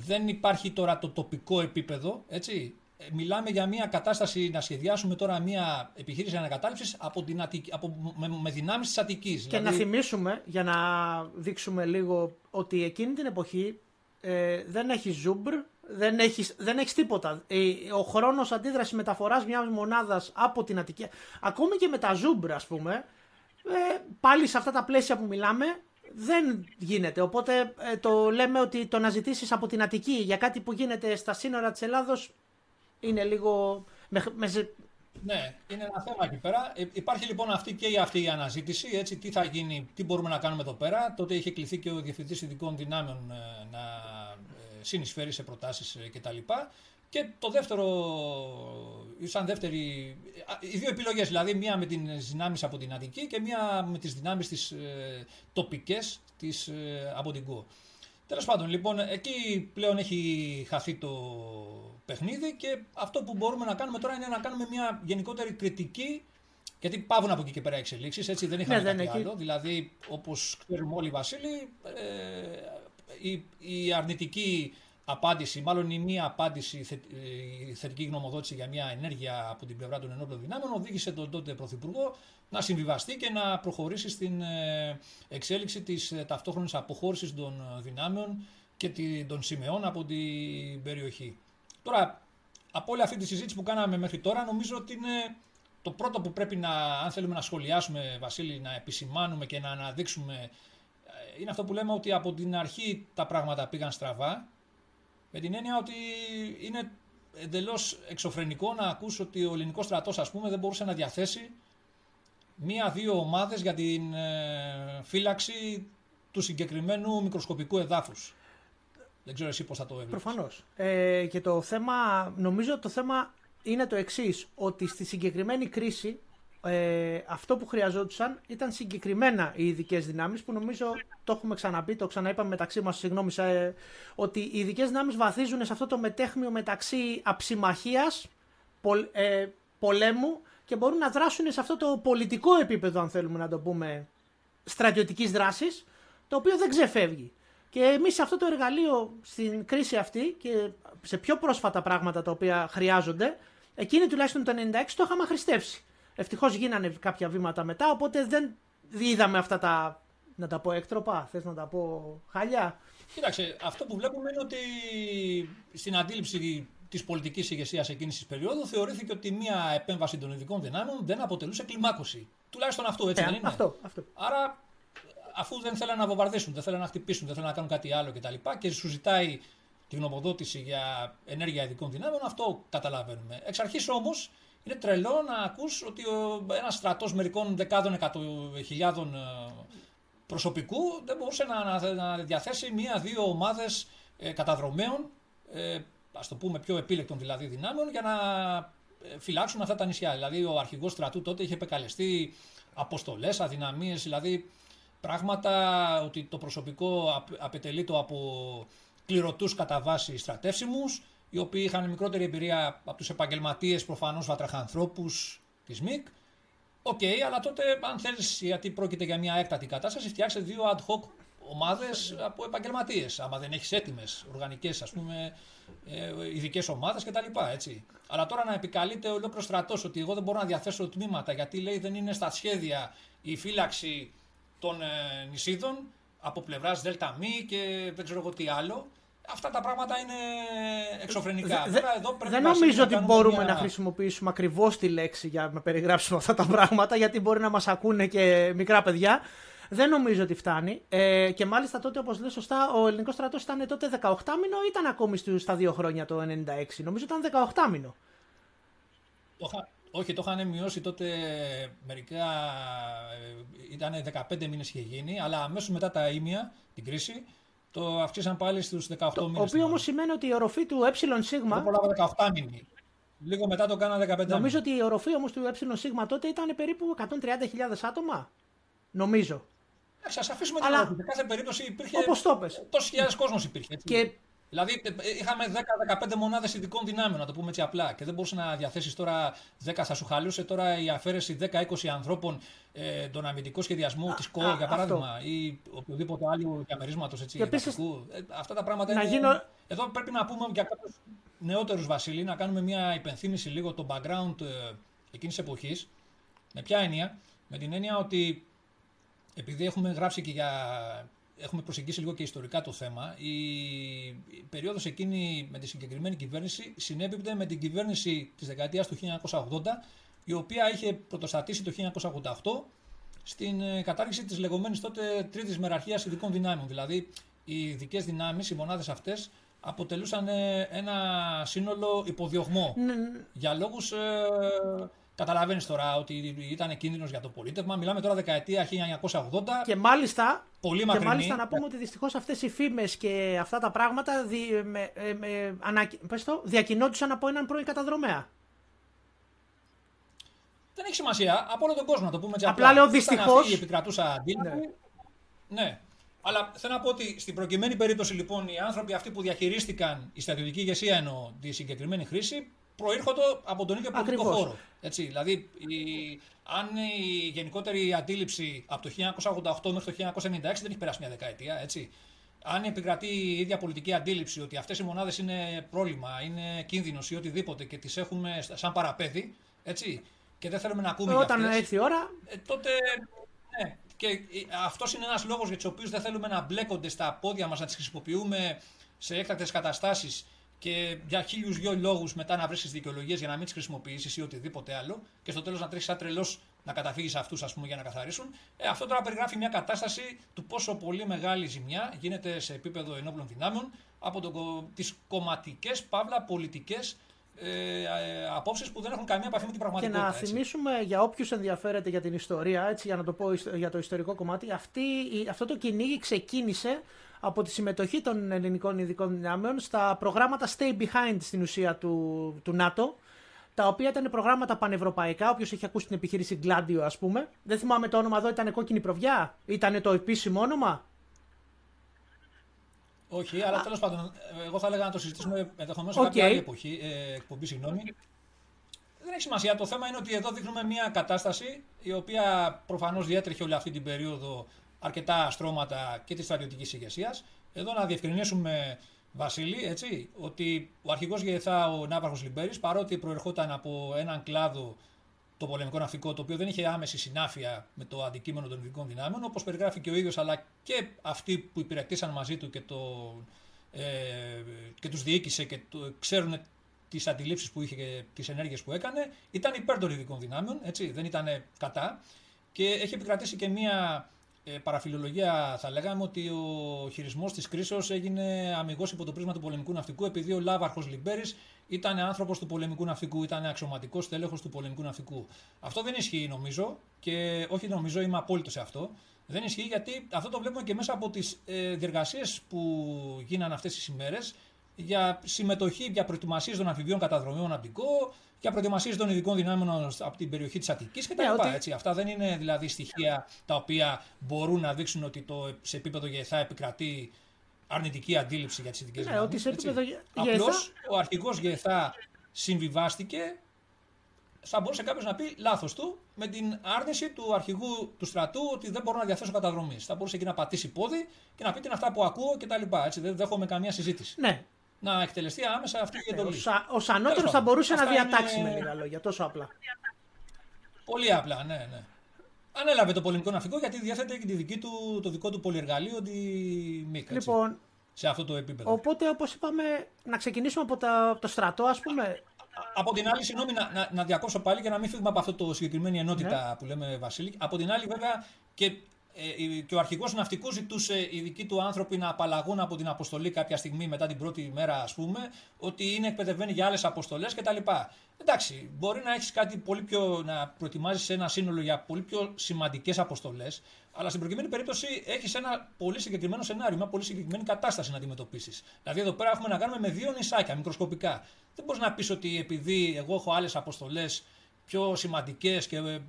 δεν υπάρχει τώρα το τοπικό επίπεδο, έτσι. Ε, μιλάμε για μια κατάσταση να σχεδιάσουμε τώρα μια επιχείρηση ανακατάληψης από την Αττική, από, με, με δυνάμεις της Αττικής. Και να δηλαδή- θυμίσουμε, για να δείξουμε λίγο, ότι εκείνη την εποχή ε, δεν έχει Ζούμπρ, δεν έχεις, δεν έχεις τίποτα. Ο χρόνος αντίδρασης μεταφοράς μιας μονάδας από την Αττική, ακόμη και με τα Ζούμπρ ας πούμε, ε, πάλι σε αυτά τα πλαίσια που μιλάμε, δεν γίνεται. Οπότε ε, το λέμε ότι το να ζητήσεις από την Αττική για κάτι που γίνεται στα σύνορα της Ελλάδος είναι λίγο... Με, ναι, είναι ένα θέμα εκεί πέρα. Ε, υπάρχει λοιπόν αυτή και αυτή η αναζήτηση. Έτσι, τι θα γίνει, τι μπορούμε να κάνουμε εδώ πέρα. Τότε είχε κληθεί και ο Διευθυντής Ειδικών Δυνάμεων ε, να ε, συνεισφέρει σε προτάσεις κτλ. Και το δεύτερο, σαν δεύτερη, οι δύο επιλογές, δηλαδή μία με τις δυνάμεις από την Αττική και μία με τις δυνάμεις τις ε, τοπικές της, από την ΚΟ. Τέλος πάντων, λοιπόν, εκεί πλέον έχει χαθεί το παιχνίδι και αυτό που μπορούμε να κάνουμε τώρα είναι να κάνουμε μια γενικότερη κριτική. Γιατί πάβουν από εκεί και πέρα εξελίξεις, έτσι δεν είχαμε ναι, κάτι άλλο. Δηλαδή, όπως ξέρουμε όλοι, Βασίλη, ε, η, η αρνητική απάντηση, μάλλον η μία απάντηση, η θετική γνωμοδότηση για μια ενέργεια από την πλευρά των ενόπλων δυνάμεων οδήγησε τον τότε Πρωθυπουργό να συμβιβαστεί και να προχωρήσει στην ε, εξέλιξη της ε, ταυτόχρονης αποχώρησης των ε, δυνάμεων και των σημεών από την περιοχή. Τώρα, από όλη αυτή τη συζήτηση που κάναμε μέχρι τώρα, νομίζω ότι είναι το πρώτο που πρέπει να, αν θέλουμε να σχολιάσουμε, Βασίλη, να επισημάνουμε και να αναδείξουμε, είναι αυτό που λέμε ότι από την αρχή τα πράγματα πήγαν στραβά, με την έννοια ότι είναι εντελώς εξωφρενικό να ακούσει ότι ο ελληνικός στρατός, ας πούμε, δεν μπορούσε να διαθέσει μία-δύο ομάδες για την ε, φύλαξη του συγκεκριμένου μικροσκοπικού εδάφους. Δεν ξέρω εσύ πώς θα το έβλεπες. Προφανώς. Ε, και το θέμα, νομίζω το θέμα είναι το εξής, ότι στη συγκεκριμένη κρίση ε, αυτό που χρειαζόντουσαν ήταν συγκεκριμένα οι ειδικές δυνάμεις που νομίζω το έχουμε ξαναπεί, το ξαναείπαμε μεταξύ μας, συγγνώμη, ε, ότι οι ειδικές δυνάμεις βαθίζουν σε αυτό το μετέχμιο μεταξύ αψημαχία, ε, πολέμου και μπορούν να δράσουν σε αυτό το πολιτικό επίπεδο, αν θέλουμε να το πούμε, στρατιωτικής δράσης, το οποίο δεν ξεφεύγει. Και εμείς σε αυτό το εργαλείο, στην κρίση αυτή και σε πιο πρόσφατα πράγματα τα οποία χρειάζονται, εκείνη τουλάχιστον το 96 το είχαμε χρηστεύσει. Ευτυχώς γίνανε κάποια βήματα μετά, οπότε δεν είδαμε αυτά τα. Να τα πω έκτροπα, θες να τα πω χάλια; Κοίταξε, αυτό που βλέπουμε είναι ότι στην αντίληψη της πολιτικής ηγεσίας εκείνης της περίοδου θεωρήθηκε ότι μια επέμβαση των ειδικών δυνάμεων δεν αποτελούσε κλιμάκωση. Τουλάχιστον αυτό έτσι ε, δεν είναι; Αυτό, αυτό. Άρα, αφού δεν θέλουν να βομβαρδίσουν, δεν θέλουν να χτυπήσουν, δεν θέλουν να κάνουν κάτι άλλο κτλ. Και, και σου ζητάει τη γνωμοδότηση για ενέργεια ειδικών δυνάμεων, αυτό καταλαβαίνουμε. Εξ αρχής όμως είναι τρελό να ακούς ότι ένας στρατός μερικών δεκάδων χιλιάδων ε, προσωπικού δεν μπορούσε να, να, να διαθέσει μία-δύο ομάδες ε, καταδρομέων ε, ας το πούμε πιο επίλεκτων δηλαδή δυνάμεων για να ε, φυλάξουν αυτά τα νησιά. Δηλαδή ο αρχηγός στρατού τότε είχε επεκαλεστεί αποστολές, αδυναμίες, δηλαδή πράγματα ότι το προσωπικό αποτελείται από κληρωτούς κατά βάση στρατεύσιμους, οι οποίοι είχαν μικρότερη εμπειρία από τους επαγγελματίες προφανώς βατραχανθρώπους της ΜΥΚ. OK, okay, αλλά τότε αν θέλεις γιατί πρόκειται για μια έκτακτη κατάσταση φτιάξε δύο ad hoc ομάδες από επαγγελματίες. Άμα δεν έχεις έτοιμες, οργανικές, ας πούμε, ε, ειδικές ομάδες κτλ. Έτσι. Αλλά τώρα να επικαλείται ολόκληρος στρατός ότι εγώ δεν μπορώ να διαθέσω τμήματα γιατί λέει δεν είναι στα σχέδια η φύλαξη των ε, νησίδων από πλευράς ΔΕΛΤΑ και δεν ξέρω εγώ τι άλλο. Αυτά τα πράγματα είναι εξωφρενικά. Δε, εδώ δεν νομίζω ότι μπορούμε να χρησιμοποιήσουμε ακριβώς τη λέξη για να περιγράψουμε αυτά τα πράγματα, γιατί μπορεί να μας ακούνε και μικρά παιδιά. Δεν νομίζω ότι φτάνει. Ε, και μάλιστα τότε, όπως λέει σωστά, ο ελληνικός στρατός ήταν τότε 18 μήνο ή ήταν ακόμη στα δύο χρόνια το 96. Νομίζω ήταν 18 μήνο. Όχι, το είχαν μειώσει τότε μερικά. Ε, ήταν 15 μήνες είχε γίνει, αλλά αμέσως μετά τα ίμια, την κρίση, το αυξήσαν πάλι στους 18 μήνες. Το οποίο όμως σημαίνει ότι η οροφή του ε σίγμα. Δεν πρόλαβα 18 μήνε. Λίγο μετά το κάνα 15 Νομίζω ότι η οροφή όμως του ε σίγμα τότε ήταν περίπου 130.000 άτομα. Νομίζω. Α αφήσουμε την Αλλά... Σε κάθε περίπτωση υπήρχε. Όπως το πες. Τόσοι χιλιάδες κόσμος υπήρχε. Έτσι. Και Δηλαδή ε, ε, είχαμε 10-15 μονάδες ειδικών δυνάμεων, να το πούμε έτσι απλά. Και δεν μπορούσε να διαθέσεις τώρα 10, θα σου χαλούσε τώρα η αφαίρεση 10-20 ανθρώπων ε, τον αμυντικό σχεδιασμό της ΚΟ, για παράδειγμα, αυτό. ή οποιοδήποτε άλλο διαμερίσματος έτσι. Και επίσης, ε, αυτά τα πράγματα είναι. Γίνω... Εδώ πρέπει να πούμε για κάποιους νεότερους Βασίλη, να κάνουμε μια υπενθύμηση λίγο το background ε, εκείνης εποχής. Με ποια έννοια, με την έννοια ότι επειδή έχουμε γράψει και για έχουμε προσεγγίσει λίγο και ιστορικά το θέμα. Η, η περίοδος εκείνη με τη συγκεκριμένη κυβέρνηση συνέπιπτε με την κυβέρνηση της δεκαετίας του 1980, η οποία είχε πρωτοστατήσει το 1988 στην ε, κατάργηση της λεγόμενης τότε τρίτης μεραρχίας ειδικών δυνάμεων. Δηλαδή, οι ειδικές δυνάμεις, οι μονάδες αυτές, αποτελούσαν ε, ένα σύνολο υποδιωγμό. Ναι, ναι. Για λόγους ε, Καταλαβαίνεις τώρα ότι ήταν κίνδυνος για το πολίτευμα. Μιλάμε τώρα δεκαετία 1980. Και μάλιστα, πολύ μακρινή. Και μάλιστα να πούμε ότι δυστυχώς αυτές οι φήμες και αυτά τα πράγματα δι, με, ε, με, ανα, το, διακινόντουσαν από έναν πρώην καταδρομέα. Δεν έχει σημασία. Από όλο τον κόσμο να το πούμε έτσι. Απλά λέω δυστυχώ. επικρατούσα αντίληψη. Ναι. ναι. Αλλά θέλω να πω ότι στην προκειμένη περίπτωση λοιπόν οι άνθρωποι αυτοί που διαχειρίστηκαν η στρατιωτική ηγεσία εννοώ τη συγκεκριμένη χρήση προήρχονται από τον ίδιο πολιτικό χώρο. Έτσι, δηλαδή, η, αν η γενικότερη αντίληψη από το 1988 μέχρι το 1996 δεν έχει περάσει μια δεκαετία, έτσι. Αν επικρατεί η ίδια πολιτική αντίληψη ότι αυτές οι μονάδες είναι πρόβλημα, είναι κίνδυνος ή οτιδήποτε και τις έχουμε σαν παραπέδι, έτσι, και δεν θέλουμε να ακούμε Όταν για αυτές, έρθει η ώρα. Ε, τότε. Ναι, και αυτός είναι ένας λόγος για τους οποίους δεν θέλουμε να μπλέκονται στα πόδια μας, να τις χρησιμοποιούμε σε έκτακτες καταστάσεις και για χίλιους δυο λόγους μετά να βρει δικαιολογίες για να μην τις χρησιμοποιήσεις ή οτιδήποτε άλλο και στο τέλος να τρέχεις σαν τρελός να καταφύγεις σε αυτούς για να καθαρίσουν. Ε, αυτό τώρα περιγράφει μια κατάσταση του πόσο πολύ μεγάλη ζημιά γίνεται σε επίπεδο ενόπλων δυνάμεων από τις κομματικές, παύλα πολιτικές ε, ε, απόψεις που δεν έχουν καμία επαφή με την πραγματικότητα. Και να έτσι. θυμίσουμε για όποιους ενδιαφέρεται για την ιστορία, έτσι, για να το πω για το ιστορικό κομμάτι, αυτή, αυτό το κυνήγι ξεκίνησε από τη συμμετοχή των ελληνικών ειδικών δυνάμεων στα προγράμματα Stay Behind στην ουσία του, του ΝΑΤΟ, τα οποία ήταν προγράμματα πανευρωπαϊκά. Όποιος έχει ακούσει την επιχείρηση Gladio, ας πούμε. Δεν θυμάμαι το όνομα εδώ, ήταν κόκκινη προβιά; Ήταν το επίσημο όνομα; Όχι, αλλά τέλος πάντων, εγώ θα έλεγα να το συζητήσουμε ενδεχομένως σε okay. κάποια άλλη εποχή, ε, εκπομπή, συγγνώμη. Δεν έχει σημασία. Το θέμα είναι ότι εδώ δείχνουμε μια κατάσταση η οποία προφανώς διέτρεχε όλη αυτή την περίοδο αρκετά στρώματα και της στρατιωτικής ηγεσίας. Εδώ να διευκρινίσουμε, Βασίλη, έτσι, ότι ο αρχηγός ΓΕΘΑ, ο Ναύαρχος Λιμπέρης, παρότι προερχόταν από έναν κλάδο το πολεμικό ναυτικό, το οποίο δεν είχε άμεση συνάφεια με το αντικείμενο των ειδικών δυνάμεων, όπως περιγράφει και ο ίδιος, αλλά και αυτοί που υπηρετήσαν μαζί του και, το, ε, και τους διοίκησε και το, ξέρουν τις αντιλήψεις που είχε και τις ενέργειες που έκανε, ήταν υπέρ των ειδικών δυνάμεων, έτσι, δεν ήταν κατά. Και έχει επικρατήσει και μία ε, παραφιλολογία θα λέγαμε ότι ο χειρισμός της κρίσεως έγινε αμυγός υπό το πρίσμα του πολεμικού ναυτικού, επειδή ο Λάβαρχος Λιμπέρης ήταν άνθρωπος του πολεμικού ναυτικού, ήταν αξιωματικός τέλεχο του πολεμικού ναυτικού. Αυτό δεν ισχύει νομίζω και όχι νομίζω, είμαι απόλυτο σε αυτό. Δεν ισχύει γιατί αυτό το βλέπουμε και μέσα από τις ε, διεργασίες που γίνανε αυτές τις ημέρες για συμμετοχή, για προετοιμασίες των αμφιβίων καταδρομίων από για προετοιμασίες των ειδικών δυνάμεων από την περιοχή της Αττικής κτλ. Ναι, ότι... Αυτά δεν είναι δηλαδή στοιχεία τα οποία μπορούν να δείξουν ότι το, σε επίπεδο ΓΕΘΑ επικρατεί αρνητική αντίληψη για τις ειδικές ναι, δυνάμεις. Απλώς ο αρχηγός ΓΕΘΑ συμβιβάστηκε θα μπορούσε κάποιος να πει λάθος του με την άρνηση του αρχηγού του στρατού ότι δεν μπορώ να διαθέσω καταδρομής. Θα μπορούσε εκεί να πατήσει πόδι και να πει τι είναι αυτά που ακούω κτλ. Έτσι δεν δέχομαι καμία συζήτηση. Ναι. Να εκτελεστεί άμεσα αυτή η εντολή. Ο, σα, ανώτερο θα μπορούσε να διατάξει είναι... με λίγα λόγια, τόσο απλά. Πολύ απλά, ναι, ναι. Ανέλαβε το πολεμικό ναυτικό γιατί διέθετε και τη δική του, το δικό του πολυεργαλείο, τη ΜΙΚ. Λοιπόν, σε αυτό το επίπεδο. Οπότε, όπως είπαμε, να ξεκινήσουμε από το στρατό, ας πούμε. Από την άλλη, συγγνώμη να, να, να, διακόψω πάλι για να μην φύγουμε από αυτό το συγκεκριμένη ενότητα ναι. που λέμε Βασίλη. Από την άλλη, βέβαια, και, ε, και ο αρχηγός ναυτικού ζητούσε οι δικοί του άνθρωποι να απαλλαγούν από την αποστολή κάποια στιγμή μετά την πρώτη μέρα, ας πούμε, ότι είναι εκπαιδευμένοι για άλλες αποστολές κτλ. Εντάξει, μπορεί να έχεις κάτι πολύ πιο. να προετοιμάζεις ένα σύνολο για πολύ πιο σημαντικές αποστολές, αλλά στην προκειμένη περίπτωση έχεις ένα πολύ συγκεκριμένο σενάριο, μια πολύ συγκεκριμένη κατάσταση να αντιμετωπίσεις. Δηλαδή, εδώ πέρα έχουμε να κάνουμε με δύο νησάκια μικροσκοπικά. Δεν μπορείς να πεις ότι επειδή εγώ έχω άλλες αποστολές πιο σημαντικές και ε, ε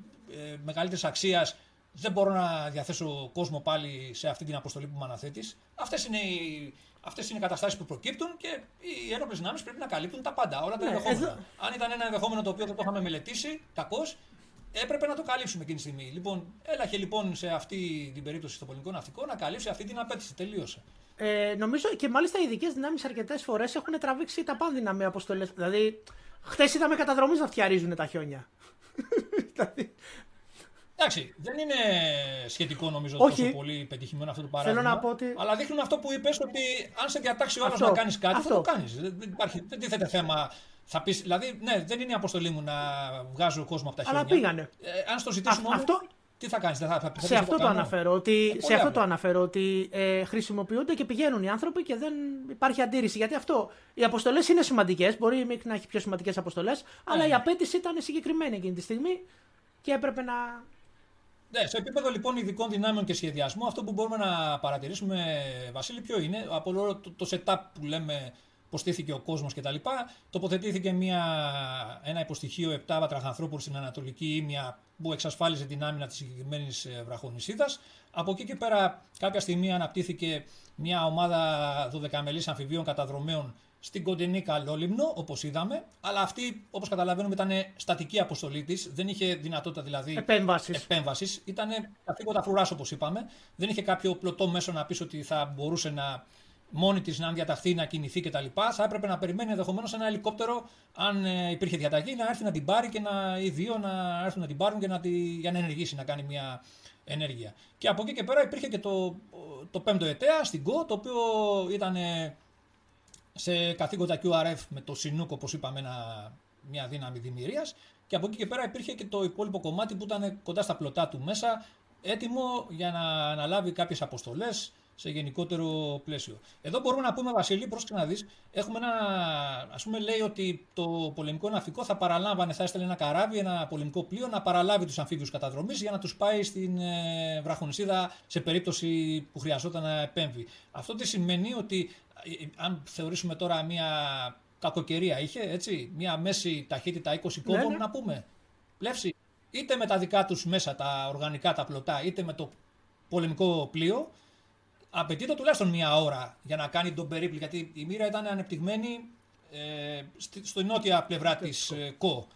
μεγαλύτερης αξίας, δεν μπορώ να διαθέσω κόσμο πάλι σε αυτή την αποστολή που μου αναθέτεις. Αυτές είναι οι, Αυτές είναι οι καταστάσεις που προκύπτουν και οι ένοπλε δυνάμεις πρέπει να καλύπτουν τα πάντα, όλα τα ναι, ενδεχόμενα. Εδώ... Αν ήταν ένα ενδεχόμενο το οποίο δεν το είχαμε μελετήσει, κακώς, έπρεπε να το καλύψουμε εκείνη τη στιγμή. Λοιπόν, έλαχε λοιπόν σε αυτή την περίπτωση στο πολιτικό ναυτικό να καλύψει αυτή την απέτηση. Τελείωσε. Ε, νομίζω και μάλιστα οι ειδικές δυνάμεις αρκετές φορές έχουν τραβήξει τα πάνδυνα με αποστολές. Δηλαδή, χθες είδαμε καταδρομή να φτιαρίζουν τα χιόνια. Δηλαδή, Εντάξει, δεν είναι σχετικό νομίζω Όχι. τόσο πολύ πετυχημένο αυτό το παράδειγμα. Θέλω να πω ότι... Αλλά δείχνουν αυτό που είπες ότι αν σε διατάξει ο άλλο να κάνεις κάτι, αυτό. θα το κάνεις. Δεν, υπάρχει, δεν τίθεται θέμα. Θα πεις, δηλαδή, ναι, δεν είναι η αποστολή μου να βγάζω κόσμο από τα χέρια. Αλλά πήγανε. Ε, αν στο ζητήσουμε. Α, αυτό... Τι θα κάνεις, δεν θα, θα, σε, αυτό το αναφέρω, ότι, σε αυτό το αναφέρω ότι ε, χρησιμοποιούνται και πηγαίνουν οι άνθρωποι και δεν υπάρχει αντίρρηση. Γιατί αυτό, οι αποστολές είναι σημαντικές. Μπορεί να έχει πιο σημαντικές αποστολές, αλλά ναι. η απέτηση ήταν συγκεκριμένη εκείνη τη στιγμή και έπρεπε να ναι, σε επίπεδο λοιπόν ειδικών δυνάμεων και σχεδιασμού, αυτό που μπορούμε να παρατηρήσουμε, Βασίλη, ποιο είναι, από όλο το, το setup που λέμε πώ στήθηκε ο κόσμος κτλ. Τοποθετήθηκε μια, ένα υποστοιχείο 7 βατραχανθρώπων στην Ανατολική Ήμια που εξασφάλιζε την άμυνα της συγκεκριμένης ε, βραχονισίδας. Από εκεί και πέρα, κάποια στιγμή αναπτύχθηκε μια ομάδα 12 μελή αμφιβίων καταδρομέων στην κοντινή Καλόλυμνο, όπως είδαμε. Αλλά αυτή, όπως καταλαβαίνουμε, ήταν στατική αποστολή της. Δεν είχε δυνατότητα δηλαδή επέμβασης. Ήταν καθήκοντα φρουράς, όπως είπαμε. Δεν είχε κάποιο πλωτό μέσο να πεις ότι θα μπορούσε να μόνη της να διαταχθεί, να κινηθεί κτλ. Θα έπρεπε να περιμένει ενδεχομένως ένα ελικόπτερο, αν ε, υπήρχε διαταγή, να έρθει να την πάρει και να, οι δύο να έρθουν να την πάρουν και να τη, για να ενεργήσει, να κάνει μια ενέργεια. Και από εκεί και πέρα υπήρχε και το, το πέμπτο ετέα στην ΚΟ, το οποίο ήταν σε καθήκοντα QRF με το Sinook, όπως είπαμε, ένα, μια δύναμη δημιουργίας και από εκεί και πέρα υπήρχε και το υπόλοιπο κομμάτι που ήταν κοντά στα πλωτά του μέσα, έτοιμο για να αναλάβει κάποιες αποστολές σε γενικότερο πλαίσιο. Εδώ μπορούμε να πούμε, Βασίλη, πρόσεξε να δεις, έχουμε ένα. Α πούμε, λέει ότι το πολεμικό ναυτικό θα παραλάμβανε, θα έστελνε ένα καράβι, ένα πολεμικό πλοίο να παραλάβει τους αμφίβιους καταδρομής για να τους πάει στην ε, βραχονισίδα σε περίπτωση που χρειαζόταν να επέμβει. Αυτό τι σημαίνει ότι ε, αν θεωρήσουμε τώρα μια κακοκαιρία είχε, έτσι, μια μέση ταχύτητα 20 κόμβων, ναι, ναι. να πούμε, πλεύση, είτε με τα δικά τους μέσα, τα οργανικά, τα πλωτά, είτε με το πολεμικό πλοίο, απαιτείται τουλάχιστον μία ώρα για να κάνει τον περίπλη, γιατί η μοίρα ήταν ανεπτυγμένη ε, στη, νότια πλευρά της ε, ΚΟ.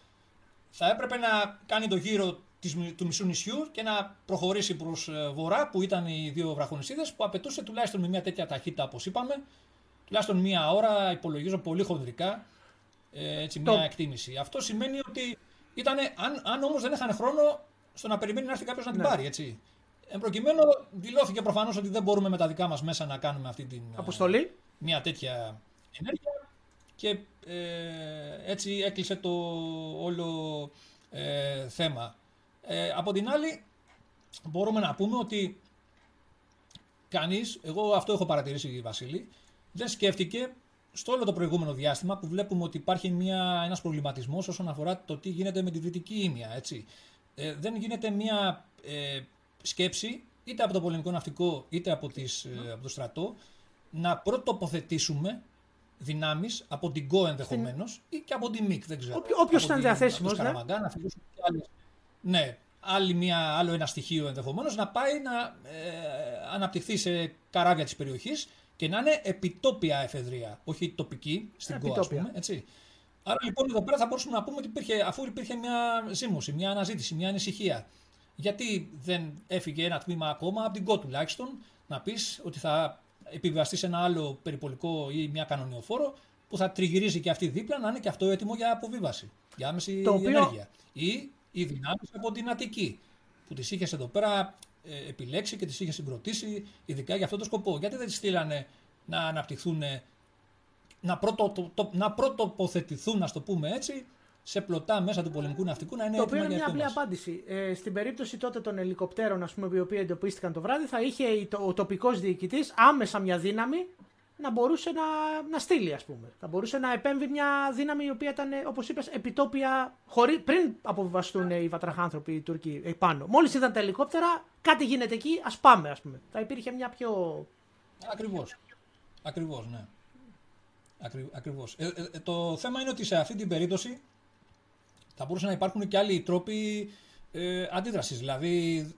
Θα έπρεπε να κάνει το γύρο της, του μισού νησιού και να προχωρήσει προς ε, βορρά, που ήταν οι δύο βραχονισίδες, που απαιτούσε τουλάχιστον με μια τέτοια ταχύτητα, όπως είπαμε, τουλάχιστον μία ώρα, υπολογίζω πολύ χονδρικά, ε, έτσι, μια εκτίμηση. Αυτό σημαίνει ότι ήταν, αν, αν όμως δεν είχαν χρόνο στο να περιμένει να έρθει κάποιος να την ναι. πάρει, έτσι. Εν προκειμένου, δηλώθηκε προφανώς ότι δεν μπορούμε με τα δικά μας μέσα να κάνουμε αυτή την. Ε, Αποστολή. μια τέτοια ενέργεια. Και ε, έτσι έκλεισε το όλο ε, θέμα. Ε, από την άλλη, μπορούμε να πούμε ότι κανείς, εγώ αυτό έχω παρατηρήσει Βασίλη, δεν σκέφτηκε στο όλο το προηγούμενο διάστημα που βλέπουμε ότι υπάρχει μια, ένας προβληματισμός όσον αφορά το τι γίνεται με τη Δυτική Ήμια. Έτσι. Ε, δεν γίνεται μια ε, σκέψη είτε από το πολεμικό ναυτικό είτε από, τις, ε, από το στρατό να πρωτοποθετήσουμε δυνάμεις από την ΚΟ ενδεχομένως ή και από την ΜΙΚ, δεν ξέρω. Όποιο ήταν διαθέσιμος. Ναι. Να ναι, άλλη μια, άλλο ένα στοιχείο ενδεχομένως να πάει να ε, αναπτυχθεί σε καράβια της περιοχής και να είναι επιτόπια εφεδρεία, όχι τοπική στην ΚΟ, ας πούμε, έτσι. Άρα λοιπόν εδώ πέρα θα μπορούσαμε να πούμε ότι υπήρχε, αφού υπήρχε μια ζήμωση, μια αναζήτηση, μια ανησυχία, γιατί δεν έφυγε ένα τμήμα ακόμα από την ΚΟ τουλάχιστον να πεις ότι θα επιβιβαστεί σε ένα άλλο περιπολικό ή μια κανονιοφόρο που θα τριγυρίζει και αυτή δίπλα να είναι και αυτό έτοιμο για αποβίβαση, για άμεση το οποίο... ενέργεια. Ή οι δυνάμεις από την Αττική, που τις είχες εδώ πέρα ε, επιλέξει και τις είχε συγκροτήσει ειδικά για αυτό το σκοπό. Γιατί δεν τις στείλανε να αναπτυχθούν, να, πρώτο, το, το, να πρωτοποθετηθούν, να το πούμε έτσι, σε πλωτά μέσα του πολεμικού ναυτικού να είναι Το οποίο είναι μια απλή απάντηση. Ε, στην περίπτωση τότε των ελικοπτέρων, ας πούμε, οι οποίοι εντοπίστηκαν το βράδυ, θα είχε ο τοπικός διοικητής άμεσα μια δύναμη να μπορούσε να, να στείλει, ας πούμε. Θα μπορούσε να επέμβει μια δύναμη η οποία ήταν, όπως είπες, επιτόπια χωρί, πριν αποβιβαστούν οι βατραχάνθρωποι οι Τούρκοι πάνω. Μόλις είδαν τα ελικόπτερα, κάτι γίνεται εκεί, ας πάμε, ας πούμε. Θα υπήρχε μια πιο. Ακριβώς. Ακριβώς, ναι. Ακρι, ακριβώς. Ε, ε, ε, το θέμα είναι ότι σε αυτή την περίπτωση θα μπορούσαν να υπάρχουν και άλλοι τρόποι ε, αντίδρασης. Δηλαδή, ε,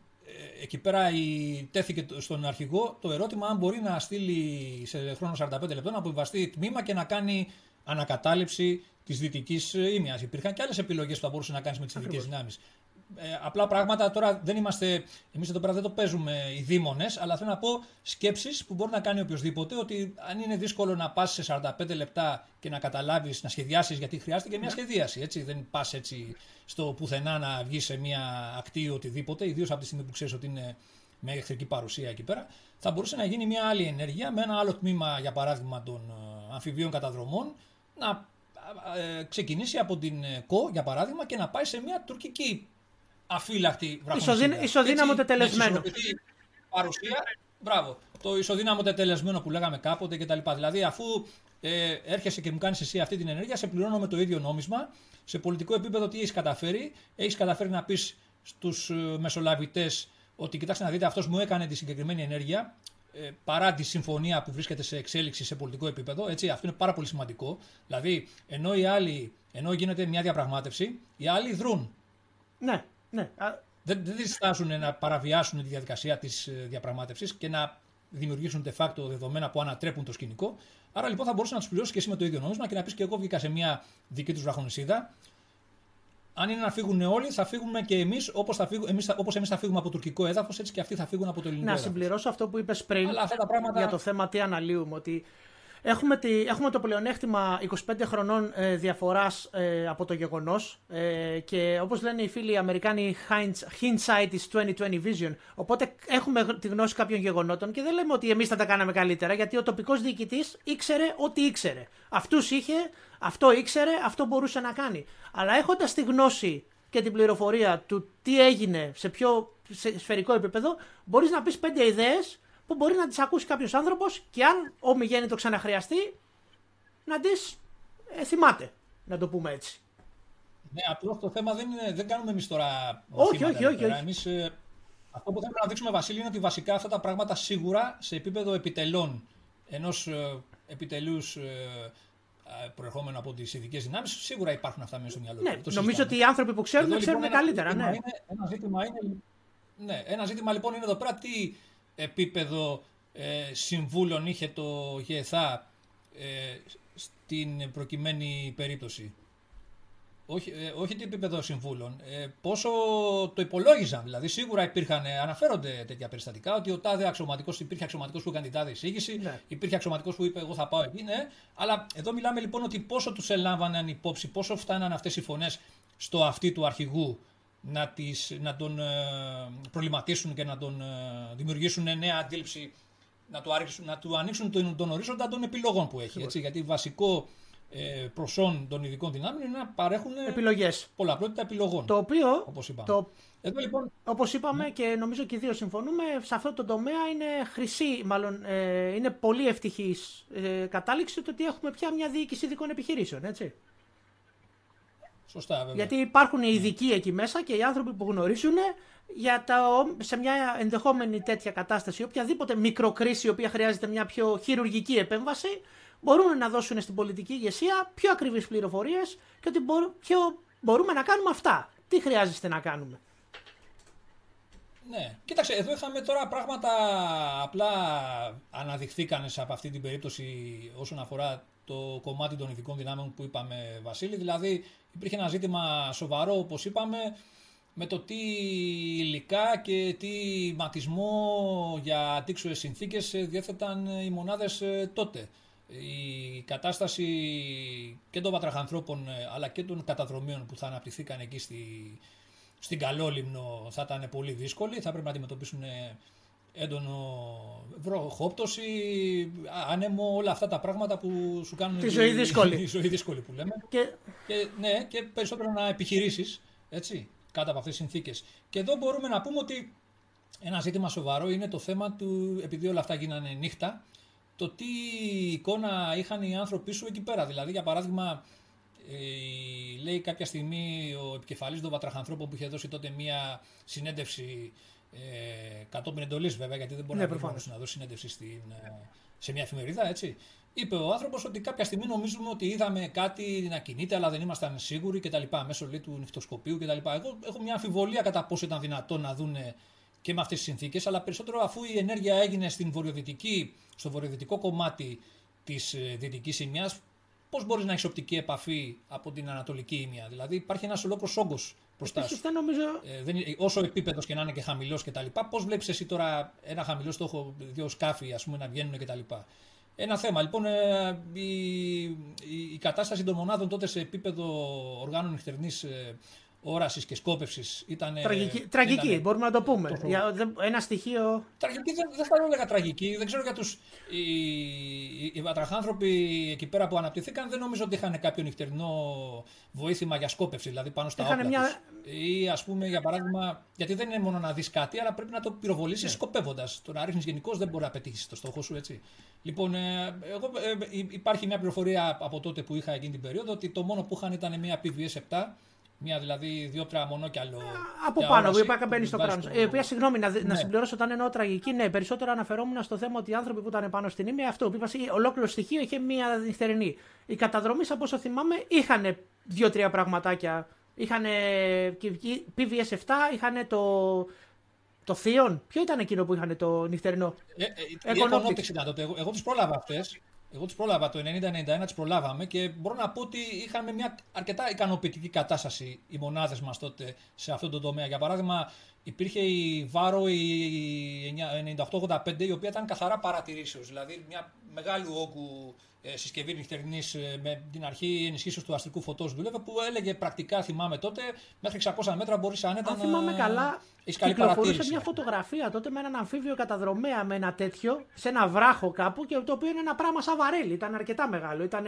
εκεί πέρα η, τέθηκε στον αρχηγό το ερώτημα αν μπορεί να στείλει σε χρόνο 45 λεπτών να αποβιβαστεί τμήμα και να κάνει ανακατάληψη της δυτικής ήμια. Υπήρχαν και άλλες επιλογές που θα μπορούσε να κάνεις με τις δυτικές δυνάμεις ε, απλά πράγματα τώρα δεν είμαστε. Εμείς εδώ πέρα δεν το παίζουμε οι δήμονες, αλλά θέλω να πω σκέψεις που μπορεί να κάνει οποιοδήποτε ότι αν είναι δύσκολο να πας σε 45 λεπτά και να καταλάβεις, να σχεδιάσεις, γιατί χρειάζεται και μια ναι. σχεδίαση. Έτσι. Δεν πας έτσι στο πουθενά να βγεις σε μια ακτή ή οτιδήποτε, ιδίως από τη στιγμή που ξέρεις ότι είναι με εχθρική παρουσία εκεί πέρα. Θα μπορούσε να γίνει μια άλλη ενέργεια με ένα άλλο τμήμα, για παράδειγμα, των ε, αμφιβίων καταδρομών να ε, ξεκινήσει από την ΚΟ, για παράδειγμα, και να πάει σε μια τουρκική αφύλακτη βραχονισίδα. Ισοδύναμο τετελεσμένο. Παρουσία, μπράβο. Το ισοδύναμο τετελεσμένο που λέγαμε κάποτε κτλ. Δηλαδή, αφού ε, έρχεσαι και μου κάνεις εσύ αυτή την ενέργεια, σε πληρώνω με το ίδιο νόμισμα. Σε πολιτικό επίπεδο, τι έχεις καταφέρει. Έχεις καταφέρει να πεις στους ε, μεσολαβητές ότι κοιτάξτε να δείτε, αυτός μου έκανε τη συγκεκριμένη ενέργεια. Ε, παρά τη συμφωνία που βρίσκεται σε εξέλιξη σε πολιτικό επίπεδο. Έτσι, αυτό είναι πάρα πολύ σημαντικό. Δηλαδή, ενώ οι άλλοι, ενώ γίνεται μια διαπραγμάτευση, οι άλλοι δρούν. Ναι. Ναι. Δεν, δεν διστάζουν να παραβιάσουν τη διαδικασία της ε, διαπραγμάτευσης και να δημιουργήσουν de facto δεδομένα που ανατρέπουν το σκηνικό. Άρα λοιπόν θα μπορούσε να τους πληρώσει και εσύ με το ίδιο νόμισμα και να πεις και εγώ βγήκα σε μια δική τους βραχονισίδα. Αν είναι να φύγουν όλοι, θα φύγουμε και εμείς όπως εμείς, όπως εμείς θα φύγουμε από τουρκικό έδαφος, έτσι και αυτοί θα φύγουν από το ελληνικό. Να συμπληρώσω αυτό που είπες πριν πράγματα... για το θέμα τι αναλύουμε. Ότι Έχουμε, τη, έχουμε το πλεονέκτημα 25 χρονών ε, διαφοράς ε, από το γεγονός ε, και όπως λένε οι φίλοι οι Αμερικάνοι hindsight is 2020 vision οπότε έχουμε τη γνώση κάποιων γεγονότων και δεν λέμε ότι εμείς θα τα κάναμε καλύτερα γιατί ο τοπικός διοικητής ήξερε ό,τι ήξερε. Αυτούς είχε, αυτό ήξερε, αυτό μπορούσε να κάνει. Αλλά έχοντας τη γνώση και την πληροφορία του τι έγινε σε πιο σφαιρικό επίπεδο μπορείς να πεις πέντε ιδέες που μπορεί να τις ακούσει κάποιος άνθρωπος και αν ο το ξαναχρειαστεί να τις ε, θυμάται. Να το πούμε έτσι. Ναι, απλώς το θέμα δεν είναι, δεν κάνουμε εμείς τώρα. Όχι, όχι, όχι. όχι. Εμείς, ε, αυτό που θέλουμε να δείξουμε, Βασίλη, είναι ότι βασικά αυτά τα πράγματα σίγουρα σε επίπεδο επιτελών ενός ε, επιτελούς ε, προερχόμενο από τις ειδικές δυνάμεις, σίγουρα υπάρχουν αυτά μέσα στο μυαλό ναι, Νομίζω ότι οι άνθρωποι που ξέρουν, Εδώ, ξέρουν λοιπόν, καλύτερα. Ναι. Είναι, ένα, ζήτημα είναι, ναι, ένα ζήτημα λοιπόν είναι εδώ πέρα τι επίπεδο ε, συμβούλων είχε το ΓΕΘΑ ε, στην προκειμένη περίπτωση; Όχι, ε, όχι τι επίπεδο συμβούλων, ε, πόσο το υπολόγιζαν; Δηλαδή, σίγουρα υπήρχαν, ε, αναφέρονται τέτοια περιστατικά, ότι ο τάδε αξιωματικός, υπήρχε αξιωματικός που έκανε την τάδε εισήγηση, ναι. υπήρχε αξιωματικός που είπε: Εγώ θα πάω εκεί, ναι. Αλλά εδώ μιλάμε λοιπόν ότι πόσο τους ελάμβαναν υπόψη, πόσο φτάναν αυτές οι φωνές στο αυτί του αρχηγού να, τις, να τον ε, προβληματίσουν και να τον ε, δημιουργήσουν νέα αντίληψη, να του, άρχισουν, να του ανοίξουν τον, τον ορίζοντα των επιλογών που έχει. Έτσι, γιατί βασικό ε, προσόν των ειδικών δυνάμεων είναι να παρέχουν επιλογές. πολλαπλότητα επιλογών. Το οποίο, όπως είπαμε. Το... Εδώ, λοιπόν, όπως είπαμε ναι. και νομίζω και οι δύο συμφωνούμε, σε αυτό το τομέα είναι χρυσή, μάλλον ε, είναι πολύ ευτυχής ε, κατάληξη το ότι έχουμε πια μια διοίκηση ειδικών επιχειρήσεων, έτσι. Σωστά, βέβαια. Γιατί υπάρχουν οι ειδικοί εκεί μέσα και οι άνθρωποι που γνωρίζουν για τα, σε μια ενδεχόμενη τέτοια κατάσταση, οποιαδήποτε μικροκρίση η οποία χρειάζεται μια πιο χειρουργική επέμβαση, μπορούν να δώσουν στην πολιτική ηγεσία πιο ακριβείς πληροφορίες και ότι μπορούμε να κάνουμε αυτά. Τι χρειάζεστε να κάνουμε; Ναι, κοίταξε, εδώ είχαμε τώρα πράγματα απλά αναδειχθήκαν από αυτή την περίπτωση όσον αφορά το κομμάτι των ειδικών δυνάμεων που είπαμε Βασίλη. Δηλαδή υπήρχε ένα ζήτημα σοβαρό όπως είπαμε με το τι υλικά και τι ματισμό για αντίξωες συνθήκες διέθεταν οι μονάδες ε, τότε. Η κατάσταση και των βατραχανθρώπων αλλά και των καταδρομίων που θα αναπτυχθήκαν εκεί στη, στην Καλόλυμνο θα ήταν πολύ δύσκολη. Θα πρέπει να αντιμετωπίσουν έντονο βροχόπτωση, άνεμο, όλα αυτά τα πράγματα που σου κάνουν τη ζωή δύσκολη, τη ζωή δύσκολη που λέμε. Και... και... ναι, και περισσότερο να επιχειρήσεις, έτσι, κάτω από αυτές τις συνθήκες. Και εδώ μπορούμε να πούμε ότι ένα ζήτημα σοβαρό είναι το θέμα του, επειδή όλα αυτά γίνανε νύχτα, το τι εικόνα είχαν οι άνθρωποι σου εκεί πέρα. Δηλαδή, για παράδειγμα, ε, λέει κάποια στιγμή ο επικεφαλής των Βατραχανθρώπων που είχε δώσει τότε μία συνέντευξη ε, κατόπιν εντολής βέβαια, γιατί δεν μπορεί ναι, να, να δώσει συνέντευξη στην, ε, σε μια εφημερίδα, έτσι. Είπε ο άνθρωπος ότι κάποια στιγμή νομίζουμε ότι είδαμε κάτι να κινείται, αλλά δεν ήμασταν σίγουροι κτλ. Μέσω λέει, του νυχτοσκοπίου κτλ. Εγώ έχω μια αμφιβολία κατά πόσο ήταν δυνατόν να δουν και με αυτές τις συνθήκες, αλλά περισσότερο αφού η ενέργεια έγινε στην βορειοδυτική, στο βορειοδυτικό κομμάτι της ε, δυτικής σημεία, πώς μπορείς να έχεις οπτική επαφή από την ανατολική ήμια. Δηλαδή υπάρχει ένας ολόκληρος όγκος μπροστά σου. νομίζω... Ε, δεν, όσο επίπεδος και να είναι και χαμηλός κτλ. Πώς βλέπεις εσύ τώρα ένα χαμηλό στόχο, δύο σκάφη ας πούμε, να βγαίνουν κτλ. Ένα θέμα. Λοιπόν, ε, η, η, η, κατάσταση των μονάδων τότε σε επίπεδο οργάνων νυχτερινής ε, όρασης και σκόπευσης ήταν. Τραγική, τραγική μπορούμε να το πούμε. Το... Για, ένα στοιχείο. Τραγική, δεν, δεν θα το έλεγα τραγική. Δεν ξέρω για του. Οι, οι, οι βατραχάνθρωποι εκεί πέρα που αναπτύχθηκαν δεν νομίζω ότι είχαν κάποιο νυχτερινό βοήθημα για σκόπευση, δηλαδή πάνω στα όπλα. Μια... Τους. Ή ας πούμε για παράδειγμα. Γιατί δεν είναι μόνο να δεις κάτι, αλλά πρέπει να το πυροβολήσεις ναι. σκοπεύοντας. Το να ρίχνεις γενικώς δεν μπορεί να πετύχεις το στόχο σου, έτσι. Λοιπόν, ε, εγώ, ε, υπάρχει μια πληροφορία από τότε που είχα εκείνη την περίοδο ότι το μόνο που είχαν ήταν μια PVS 7 μια δηλαδή δύο άλλο. Από πάνω, που είπα μπαίνει στο κράνο. Η οποία, συγγνώμη, να, ναι. να συμπληρώσω, όταν εννοώ τραγική, ναι, περισσότερο αναφερόμουν στο θέμα ότι οι άνθρωποι που ήταν πάνω στην ήμια, αυτό που είπα, ολόκληρο στοιχείο είχε μία νυχτερινή. Οι καταδρομή, από όσο θυμάμαι, είχαν δύο-τρία πραγματάκια. Είχαν PVS 7, είχαν το. Το Θείον, ποιο ήταν εκείνο που είχαν το νυχτερινό; Ε, ε, ήταν τότε. Εγώ, εγώ τις πρόλαβα αυτές. Εγώ τι πρόλαβα το 90-91, τι προλάβαμε και μπορώ να πω ότι είχαμε μια αρκετά ικανοποιητική κατάσταση οι μονάδες μας τότε σε αυτό το τομέα. Για παράδειγμα, υπήρχε η Βάρο η 9885, η οποία ήταν καθαρά παρατηρήσεως. Δηλαδή, μια μεγάλου όγκου ε, συσκευή νυχτερινής ε, με την αρχή ενισχύσεως του αστρικού φωτός δούλευε, που έλεγε πρακτικά, θυμάμαι τότε, μέχρι 600 μέτρα μπορείς άνετα Αν θυμάμαι καλά, κυκλοφορούσε μια φωτογραφία τότε με έναν αμφίβιο καταδρομέα με ένα τέτοιο, σε ένα βράχο κάπου, και το οποίο είναι ένα πράγμα σαν βαρέλι. Ήταν αρκετά μεγάλο. Ήταν,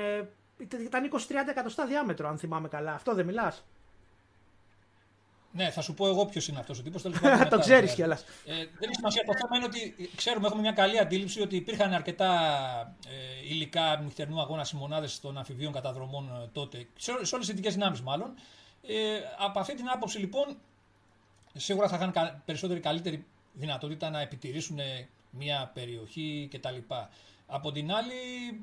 ήταν 20-30 εκατοστά διάμετρο, αν θυμάμαι καλά. Αυτό δεν μιλάς; Ναι, θα σου πω εγώ ποιος είναι αυτός ο τύπος. το ξέρεις κιόλας. Ε, δεν έχει σημασία. Το θέμα είναι ότι ξέρουμε, έχουμε μια καλή αντίληψη ότι υπήρχαν αρκετά ε, υλικά νυχτερινού αγώνα οι μονάδε των αμφιβίων καταδρομών ε, τότε, σε, σε όλες τις ειδικές δυνάμεις μάλλον. Ε, από αυτή την άποψη λοιπόν, σίγουρα θα είχαν περισσότερη καλύτερη δυνατότητα να επιτηρήσουν μια περιοχή κτλ. Από την άλλη,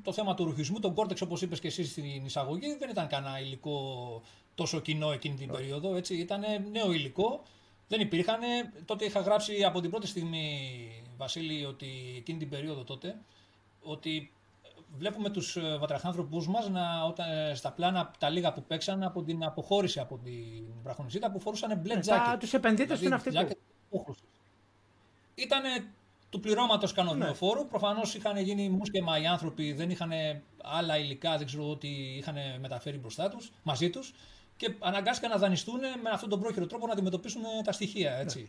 το θέμα του ρουχισμού, τον κόρτεξ όπως είπες και εσύ στην εισαγωγή, δεν ήταν κανένα υλικό τόσο κοινό εκείνη την περίοδο. Έτσι. Ήταν νέο υλικό. Δεν υπήρχαν. Τότε είχα γράψει από την πρώτη στιγμή, Βασίλη, ότι εκείνη την περίοδο τότε, ότι βλέπουμε τους ε, βατραχάνθρωπους μας να, όταν, ε, στα πλάνα τα λίγα που παίξαν από την αποχώρηση από την βραχονισίδα που φορούσαν μπλε ναι, τζάκι. Τους επενδύτες δηλαδή, στην Ήταν του πληρώματος κανονιοφόρου. Ναι. Προφανώς είχαν γίνει μουσκεμα οι άνθρωποι, δεν είχαν άλλα υλικά, δεν ξέρω τι είχαν μεταφέρει μπροστά τους, μαζί τους και αναγκάστηκαν να δανειστούν με αυτόν τον πρόχειρο τρόπο να αντιμετωπίσουν τα στοιχεία. Έτσι. Ναι.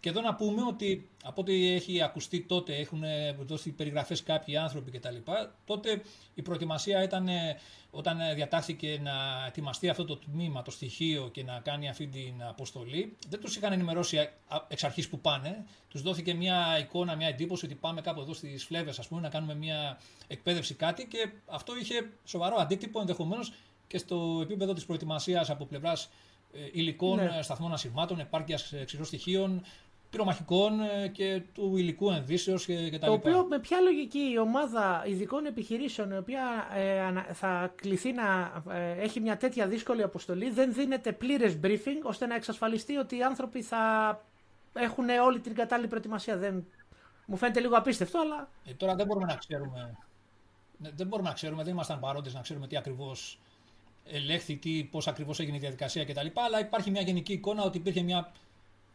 Και εδώ να πούμε ότι από ό,τι έχει ακουστεί τότε, έχουν δώσει περιγραφές κάποιοι άνθρωποι κτλ. Τότε η προετοιμασία ήταν όταν διατάχθηκε να ετοιμαστεί αυτό το τμήμα, το στοιχείο και να κάνει αυτή την αποστολή. Δεν τους είχαν ενημερώσει εξ αρχής που πάνε. Τους δόθηκε μια εικόνα, μια εντύπωση ότι πάμε κάπου εδώ στις φλέβες, ας πούμε, να κάνουμε μια εκπαίδευση κάτι και αυτό είχε σοβαρό αντίκτυπο ενδεχομένως και στο επίπεδο της προετοιμασίας από πλευράς ε, υλικών, ναι. σταθμών ασημάτων, επάρκειας ξηρών στοιχείων, πυρομαχικών ε, και του υλικού ενδύσεως κτλ. Το οποίο με ποια λογική η ομάδα ειδικών επιχειρήσεων, η οποία ε, θα κληθεί να έχει μια τέτοια δύσκολη αποστολή, δεν δίνεται πλήρες briefing ώστε να εξασφαλιστεί ότι οι άνθρωποι θα έχουν όλη την κατάλληλη προετοιμασία. Δεν... Μου φαίνεται λίγο απίστευτο, αλλά. Ε, τώρα δεν μπορούμε να ξέρουμε. Ναι, δεν μπορούμε να ξέρουμε, δεν ήμασταν παρόντες να ξέρουμε τι ακριβώς ελέγχθη, τι, πώς ακριβώς έγινε η διαδικασία κτλ. Αλλά υπάρχει μια γενική εικόνα ότι υπήρχε μια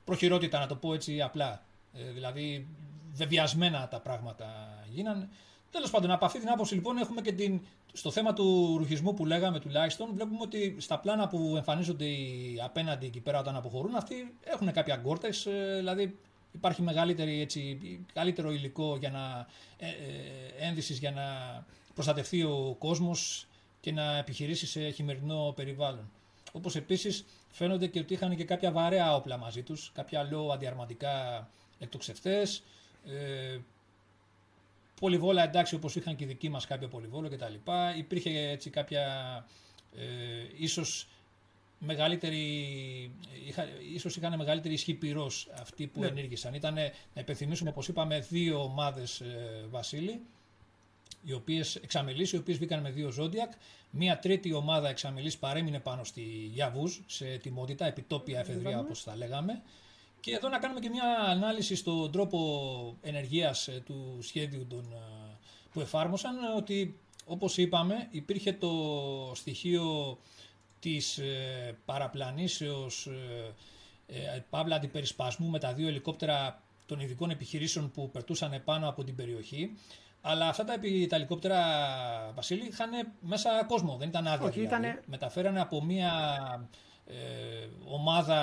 προχειρότητα, να το πω έτσι απλά. Ε, δηλαδή, βεβαιασμένα τα πράγματα γίνανε. Τέλος πάντων, από αυτή την άποψη λοιπόν έχουμε και την, στο θέμα του ρουχισμού που λέγαμε τουλάχιστον, βλέπουμε ότι στα πλάνα που εμφανίζονται οι απέναντι εκεί πέρα όταν αποχωρούν, αυτοί έχουν κάποια γκόρτες, ε, δηλαδή υπάρχει μεγαλύτερη, έτσι, καλύτερο υλικό για να, ε, ε, ένδυσης για να προστατευτεί ο κόσμος και να επιχειρήσεις σε χειμερινό περιβάλλον. Όπως επίσης φαίνονται και ότι είχαν και κάποια βαρέα όπλα μαζί τους, κάποια low αντιαρματικά εκτοξευτές, ε, πολυβόλα εντάξει όπως είχαν και οι δικοί μας κάποια πολυβόλο κτλ. Υπήρχε έτσι κάποια ε, ίσως μεγαλύτερη, είχα, ίσως είχαν μεγαλύτερη ισχύ πυρός αυτοί που ναι. ενήργησαν. Ήταν, να υπενθυμίσουμε όπως είπαμε δύο ομάδες ε, Βασίλη, οι οποίες εξαμελείς, οι οποίες βγήκαν με δύο Zodiac. Μία τρίτη ομάδα εξαμελείς παρέμεινε πάνω στη Γιαβούς, σε τιμότητα, επιτόπια εφεδρεία όπως τα λέγαμε. Και εδώ να κάνουμε και μια ανάλυση στον τρόπο ενεργείας ε, του σχέδιου των, ε, που εφάρμοσαν, ότι όπως είπαμε υπήρχε το στοιχείο της ε, παραπλανήσεως ε, παύλα αντιπερισπασμού με τα δύο ελικόπτερα των ειδικών επιχειρήσεων που περτούσαν πάνω από την περιοχή. Αλλά αυτά τα, τα ελικόπτερα, Βασίλη, είχαν μέσα κόσμο, δεν ήταν άδεια. δηλαδή. Μεταφέρανε από μια ε, ομάδα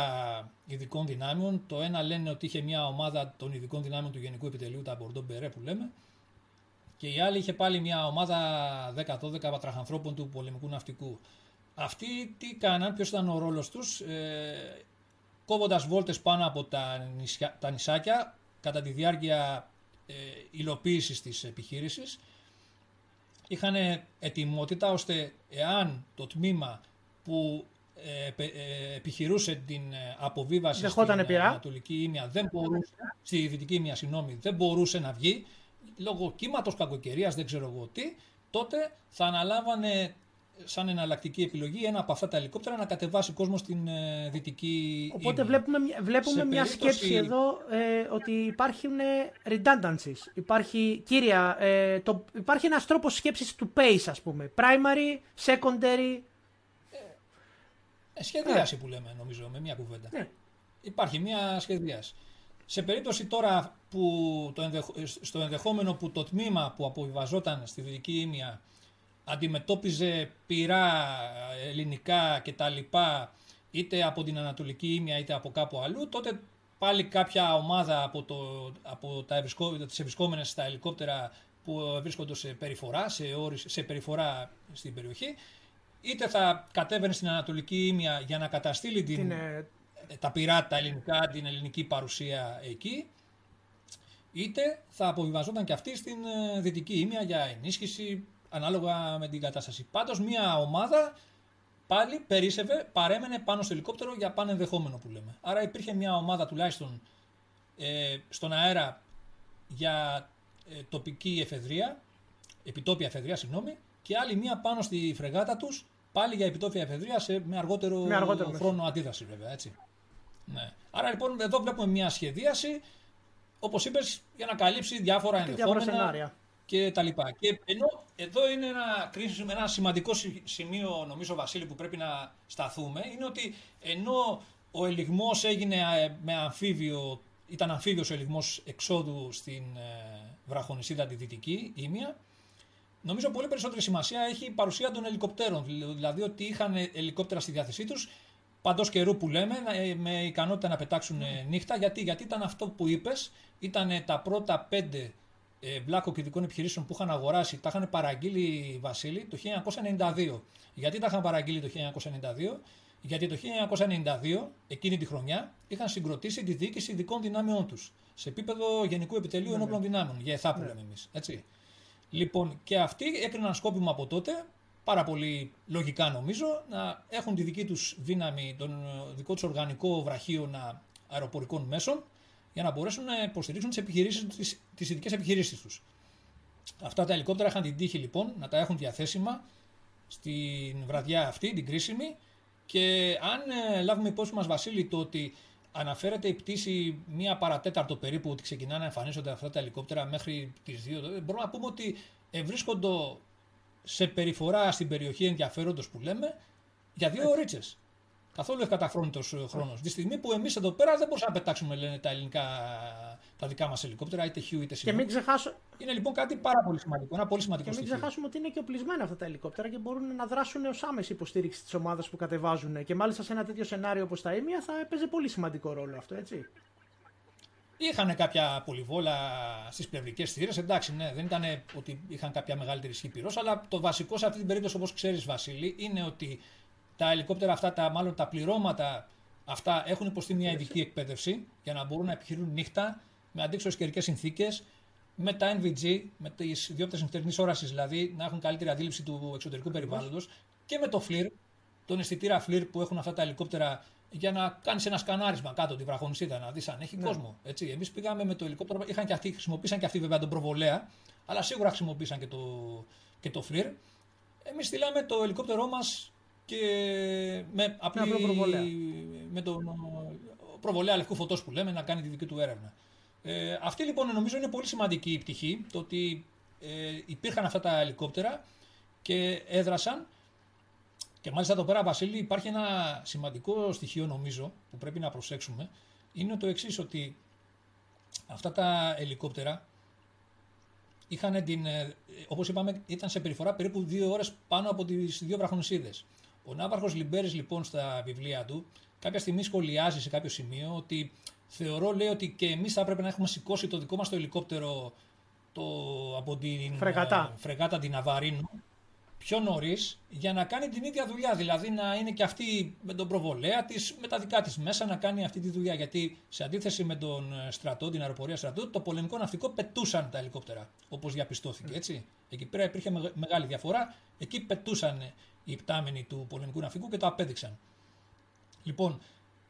ειδικών δυνάμεων. Το ένα λένε ότι είχε μια ομάδα των ειδικών δυνάμεων του Γενικού Επιτελείου, τα Μπορντό Μπερέ που λέμε. Και η άλλη είχε πάλι μια ομάδα 10-12 πατραχανθρώπων του πολεμικού ναυτικού. Αυτοί τι κάναν, ποιος ήταν ο ρόλος τους, ε, κόβοντας βόλτες πάνω από τα, νησιά, τα νησάκια κατά τη διάρκεια ε, υλοποίησης της επιχείρησης. Είχαν ετοιμότητα ώστε εάν το τμήμα που ε, ε, επιχειρούσε την ε, αποβίβαση στην Ανατολική Ήμια, δεν μπορούσε, στη Δυτική Ήμια, συγγνώμη, δεν μπορούσε να βγει, λόγω κύματος κακοκαιρίας, δεν ξέρω εγώ τι, τότε θα αναλάβανε σαν εναλλακτική επιλογή ένα από αυτά τα ελικόπτερα να κατεβάσει κόσμο στην ε, δυτική Οπότε βλέπουμε, βλέπουμε μια σκέψη εδώ ε, ότι υπάρχουν redundancies. Υπάρχει, κύρια, ε, το, υπάρχει ένας τρόπος σκέψης του pace ας πούμε. Primary, secondary, ε, σχεδίαση που λέμε νομίζω με μια κουβέντα. Ναι. Υπάρχει μια σχεδίαση. Σε περίπτωση τώρα που το στο ενδεχόμενο που το τμήμα που αποβιβαζόταν στη Δυτική Ήμια αντιμετώπιζε πυρά ελληνικά κτλ. είτε από την Ανατολική Ήμια είτε από κάπου αλλού, τότε πάλι κάποια ομάδα από, το, από τα ευρισκό, τις ευρισκόμενες στα ελικόπτερα που βρίσκονται σε περιφορά, σε, σε περιφορά στην περιοχή, είτε θα κατέβαινε στην Ανατολική Ήμια για να καταστήλει την, ε, τα πειράτα ελληνικά, την ελληνική παρουσία εκεί, είτε θα αποβιβαζόταν και αυτή στην ε, Δυτική Ήμια για ενίσχυση ανάλογα με την κατάσταση. Πάντως μια ομάδα πάλι περίσευε, παρέμενε πάνω στο ελικόπτερο για πάνε ενδεχόμενο που λέμε. Άρα υπήρχε μια ομάδα τουλάχιστον ε, στον αέρα για ε, τοπική εφεδρεία, επιτόπια εφεδρεία, συγγνώμη, και άλλη μία πάνω στη φρεγάτα τους Πάλι για επιτόπια εφεδρεία σε, με αργότερο, με αργότερο χρόνο αντίδραση, βέβαια. Έτσι. Ναι. Άρα λοιπόν εδώ βλέπουμε μια σχεδίαση, όπως είπες, για να καλύψει διάφορα ενδεχόμενα και τα λοιπά. Και ενώ εδώ είναι ένα, κρίσιμο, ένα σημαντικό σημείο, νομίζω, Βασίλη, που πρέπει να σταθούμε, είναι ότι ενώ ο ελιγμός έγινε ε, με αμφίβιο, ήταν αμφίβιος ο ελιγμός εξόδου στην ε, βραχονισίδα τη Δυτική, Ήμια, Νομίζω πολύ περισσότερη σημασία έχει η παρουσία των ελικοπτέρων. Δηλαδή ότι είχαν ελικόπτερα στη διάθεσή τους παντός καιρού που λέμε, ε, με ικανότητα να πετάξουν ε, νύχτα. Γιατί, γιατί ήταν αυτό που είπες, ήταν τα πρώτα πέντε μπλάκο και ειδικών επιχειρήσεων που είχαν αγοράσει, τα είχαν παραγγείλει Βασίλη το 1992. Γιατί τα είχαν παραγγείλει το 1992, γιατί το 1992, εκείνη τη χρονιά, είχαν συγκροτήσει τη διοίκηση ειδικών δυνάμεών τους σε επίπεδο Γενικού Επιτελείου ναι, Ενόπλων ναι. Δυνάμεων, για ΕΘΑ που ναι. λέμε εμείς. Λοιπόν, και αυτοί έκριναν σκόπιμο από τότε, πάρα πολύ λογικά νομίζω, να έχουν τη δική τους δύναμη, τον ε, δικό τους οργανικό βραχείο αεροπορικών μέσων, για να μπορέσουν να υποστηρίξουν τις, επιχειρήσεις, τις, τις ειδικές επιχειρήσεις τους. Αυτά τα ελικόπτερα είχαν την τύχη λοιπόν να τα έχουν διαθέσιμα στην βραδιά αυτή, την κρίσιμη, και αν ε, λάβουμε υπόψη μας Βασίλη το ότι αναφέρεται η πτήση μία παρατέταρτο περίπου ότι ξεκινά να εμφανίζονται αυτά τα ελικόπτερα μέχρι τις 2. Μπορούμε να πούμε ότι βρίσκονται σε περιφορά στην περιοχή ενδιαφέροντος που λέμε για δύο ώρε. Καθόλου ευκαταχρόνητο χρόνος. Τη στιγμή που εμείς εδώ πέρα δεν μπορούσαμε να πετάξουμε λένε, τα ελληνικά, τα δικά μας ελικόπτερα, είτε χιού είτε σινού. Και μην ξεχάσω... Είναι λοιπόν κάτι πάρα πολύ σημαντικό. Ένα πολύ σημαντικό και μην ξεχάσουμε ότι είναι και οπλισμένα αυτά τα ελικόπτερα και μπορούν να δράσουν ως άμεση υποστήριξη της ομάδας που κατεβάζουν. Και μάλιστα σε ένα τέτοιο σενάριο όπως τα ίμια θα έπαιζε πολύ σημαντικό ρόλο αυτό, έτσι. Είχαν κάποια πολυβόλα στις πλευρικές θύρες. Εντάξει, ναι, δεν ήταν ότι είχαν κάποια μεγαλύτερη ισχύ πυρός, αλλά το βασικό σε αυτή την περίπτωση, όπως ξέρεις, Βασίλη, είναι ότι τα ελικόπτερα αυτά, τα, μάλλον τα πληρώματα αυτά έχουν υποστεί μια ειδική εκπαίδευση για να μπορούν να επιχειρούν νύχτα με αντίξωες καιρικές συνθήκες, με τα NVG, με τις διόπτε νυχτερινής όρασης δηλαδή, να έχουν καλύτερη αντίληψη του εξωτερικού περιβάλλοντος και με το FLIR, τον αισθητήρα FLIR που έχουν αυτά τα ελικόπτερα για να κάνεις ένα σκανάρισμα κάτω τη βραχονισίδα, να δεις αν έχει ναι. κόσμο. Εμείς πήγαμε με το ελικόπτερο, είχαν και αυτοί, χρησιμοποίησαν και αυτοί βέβαια τον προβολέα, αλλά σίγουρα χρησιμοποίησαν και το, και το FLIR. Εμείς στείλαμε το ελικόπτερό μας και με απλή, προβολέα. με τον προβολέα λευκού φωτός που λέμε να κάνει τη δική του έρευνα. Ε, αυτή λοιπόν νομίζω είναι πολύ σημαντική η πτυχή, το ότι ε, υπήρχαν αυτά τα ελικόπτερα και έδρασαν και μάλιστα εδώ πέρα Βασίλη υπάρχει ένα σημαντικό στοιχείο νομίζω που πρέπει να προσέξουμε είναι το εξής ότι αυτά τα ελικόπτερα είχαν την, ε, όπως είπαμε ήταν σε περιφορά περίπου δύο ώρες πάνω από τις δύο βραχονισίδες. Ο Ναύαρχος Λιμπέρης, λοιπόν, στα βιβλία του, κάποια στιγμή σχολιάζει σε κάποιο σημείο ότι θεωρώ, λέει, ότι και εμείς θα έπρεπε να έχουμε σηκώσει το δικό μας το ελικόπτερο το, από την φρεγάτα, ε, φρεγάτα την Αβαρίνου πιο νωρίς για να κάνει την ίδια δουλειά. Δηλαδή να είναι και αυτή με τον προβολέα της, με τα δικά της μέσα να κάνει αυτή τη δουλειά. Γιατί σε αντίθεση με τον ε, στρατό, την αεροπορία στρατού, το πολεμικό ναυτικό πετούσαν τα ελικόπτερα. Όπως διαπιστώθηκε. Έτσι. Εκεί πέρα υπήρχε μεγάλη διαφορά. Εκεί πετούσαν οι πτάμενοι του πολεμικού ναυτικού και το απέδειξαν. Λοιπόν,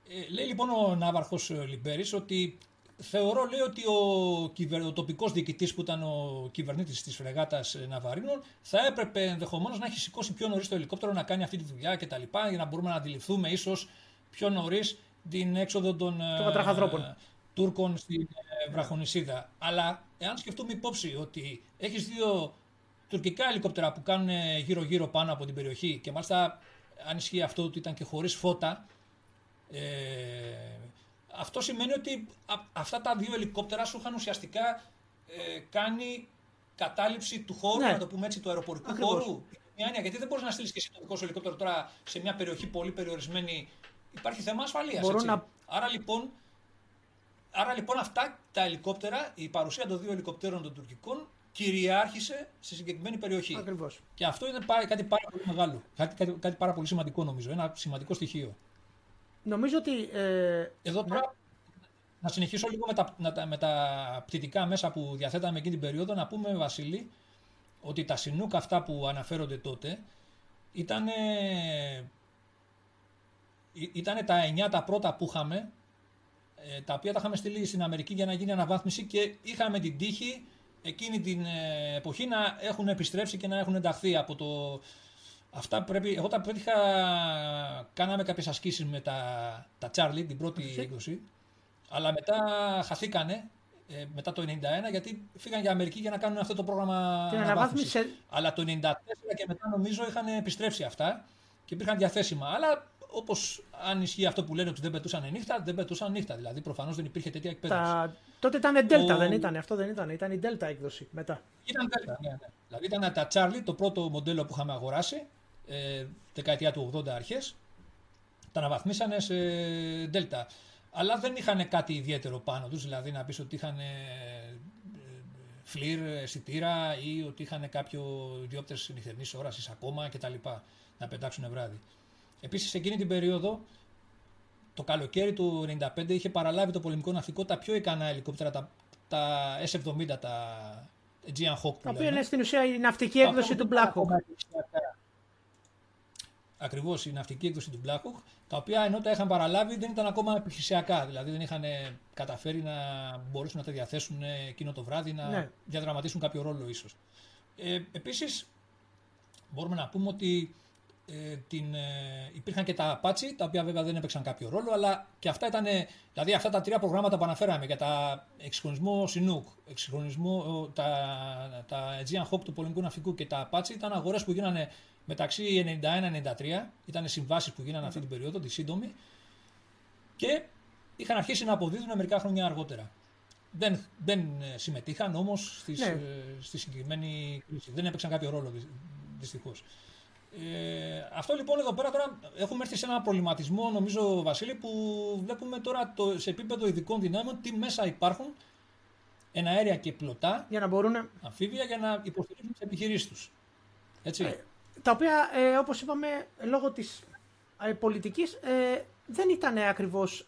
ε, λέει λοιπόν ο Ναύαρχος ε, Λιμπέρης ότι θεωρώ λέει ότι ο, κυβερ... ο τοπικός διοικητής που ήταν ο κυβερνήτης της φρεγάτας ε, Ναβαρίνων θα έπρεπε ενδεχομένως να έχει σηκώσει πιο νωρίς το ελικόπτερο να κάνει αυτή τη δουλειά κτλ. Για να μπορούμε να αντιληφθούμε ίσως πιο νωρίς την έξοδο των ε, Τούρκων στην ε, Βραχονισίδα. Αλλά εάν σκεφτούμε υπόψη ότι έχεις δύο τουρκικά ελικόπτερα που κάνουν γύρω-γύρω πάνω από την περιοχή και μάλιστα αν ισχύει αυτό ότι ήταν και χωρίς φώτα, ε, αυτό σημαίνει ότι αυτά τα δύο ελικόπτερα σου είχαν ουσιαστικά ε, κάνει κατάληψη του χώρου, ναι. να το πούμε έτσι, του αεροπορικού Ακριβώς. χώρου. Μια έννοια, γιατί δεν μπορείς να στείλεις και εσύ το δικό σου ελικόπτερο τώρα σε μια περιοχή πολύ περιορισμένη. Υπάρχει θέμα ασφαλείας. Να... Άρα λοιπόν, Άρα λοιπόν αυτά τα ελικόπτερα, η παρουσία των δύο ελικοπτέρων των τουρκικών κυριάρχησε σε συγκεκριμένη περιοχή. Ακριβώς. Και αυτό είναι κάτι πάρα πολύ μεγάλο. Κάτι, κάτι, κάτι πάρα πολύ σημαντικό νομίζω. Ένα σημαντικό στοιχείο. Νομίζω ότι. Ε, Εδώ ναι. τώρα. Να συνεχίσω λίγο με τα, με τα πτυτικά μέσα που διαθέταμε εκείνη την περίοδο. Να πούμε, Βασίλη, ότι τα συνούκα αυτά που αναφέρονται τότε ήταν. Ήταν τα 9 τα πρώτα που είχαμε, ε, τα οποία τα είχαμε στείλει στην Αμερική για να γίνει αναβάθμιση και είχαμε την τύχη εκείνη την ε, εποχή να έχουν επιστρέψει και να έχουν ενταχθεί από το... Αυτά πρέπει... Εγώ τα πέτυχα... Κάναμε κάποιες ασκήσεις με τα, τα Charlie, την πρώτη έκδοση. Αλλά μετά χαθήκανε ε, μετά το 91 γιατί φύγαν για Αμερική για να κάνουν αυτό το πρόγραμμα Την αναβάθμισης. Αλλά το 94 και μετά νομίζω είχαν επιστρέψει αυτά και υπήρχαν διαθέσιμα. Αλλά Όπως αν ισχύει αυτό που λένε ότι δεν πετούσαν νύχτα, δεν πετούσαν νύχτα. Δηλαδή προφανώς δεν υπήρχε τέτοια εκπαίδευση. Τα... Τότε ήταν Delta, δεν ήταν. Αυτό δεν ήταν. Ήταν η Delta έκδοση μετά. Ήταν Delta, ναι, ναι. Δηλαδή ήταν τα Charlie, το πρώτο μοντέλο που είχαμε αγοράσει, ε, δεκαετία του 80 αρχές. Τα αναβαθμίσανε σε Delta. Αλλά δεν είχαν κάτι ιδιαίτερο πάνω τους, δηλαδή να πεις ότι είχαν φλιρ, αισθητήρα ή ότι είχαν κάποιο διόπτε νυχτερινή όρασης ακόμα κτλ. Να πετάξουν βράδυ. Επίσης, εκείνη την περίοδο, το καλοκαίρι του 1995 είχε παραλάβει το πολεμικό ναυτικό τα πιο ικανά ελικόπτερα, τα, τα S-70, τα Aegean Hawk. Τα οποία είναι στην ουσία η ναυτική έκδοση του Black Hawk. Ακριβώς η ναυτική έκδοση του Black Hawk, τα οποία ενώ τα είχαν παραλάβει δεν ήταν ακόμα επιχειρησιακά. Δηλαδή δεν είχαν καταφέρει να μπορέσουν να τα διαθέσουν εκείνο το βράδυ, να ναι. διαδραματίσουν κάποιο ρόλο ίσως. Ε, Επίσης, μπορούμε να πούμε ότι ε, την, ε, υπήρχαν και τα Apache, τα οποία βέβαια δεν έπαιξαν κάποιο ρόλο, αλλά και αυτά ήταν, δηλαδή αυτά τα τρία προγράμματα που αναφέραμε για τα εξυγχρονισμό Chinook, εξυγχρονισμό, τα, τα Aegean Hawk του πολεμικού ναυτικού και τα Apache ήταν αγορές που γίνανε μεταξύ 91-93, ήταν συμβάσεις που γίνανε αυτή την περίοδο, τη σύντομη, και είχαν αρχίσει να αποδίδουν μερικά χρόνια αργότερα. Δεν, δεν ε, συμμετείχαν όμως στις, ναι. στη συγκεκριμένη κρίση. Δεν έπαιξαν κάποιο ρόλο δυστυχώς. Ε, αυτό λοιπόν εδώ πέρα τώρα έχουμε έρθει σε ένα προβληματισμό νομίζω Βασίλη που βλέπουμε τώρα το, σε επίπεδο ειδικών δυνάμεων τι μέσα υπάρχουν ένα αέρια και πλωτά για να μπορούν... αμφίβια για να υποστηρίξουν τις επιχειρήσεις τους. Έτσι. Ε, τα οποία ε, όπως είπαμε λόγω της ε, πολιτικής ε, δεν ήταν ακριβώς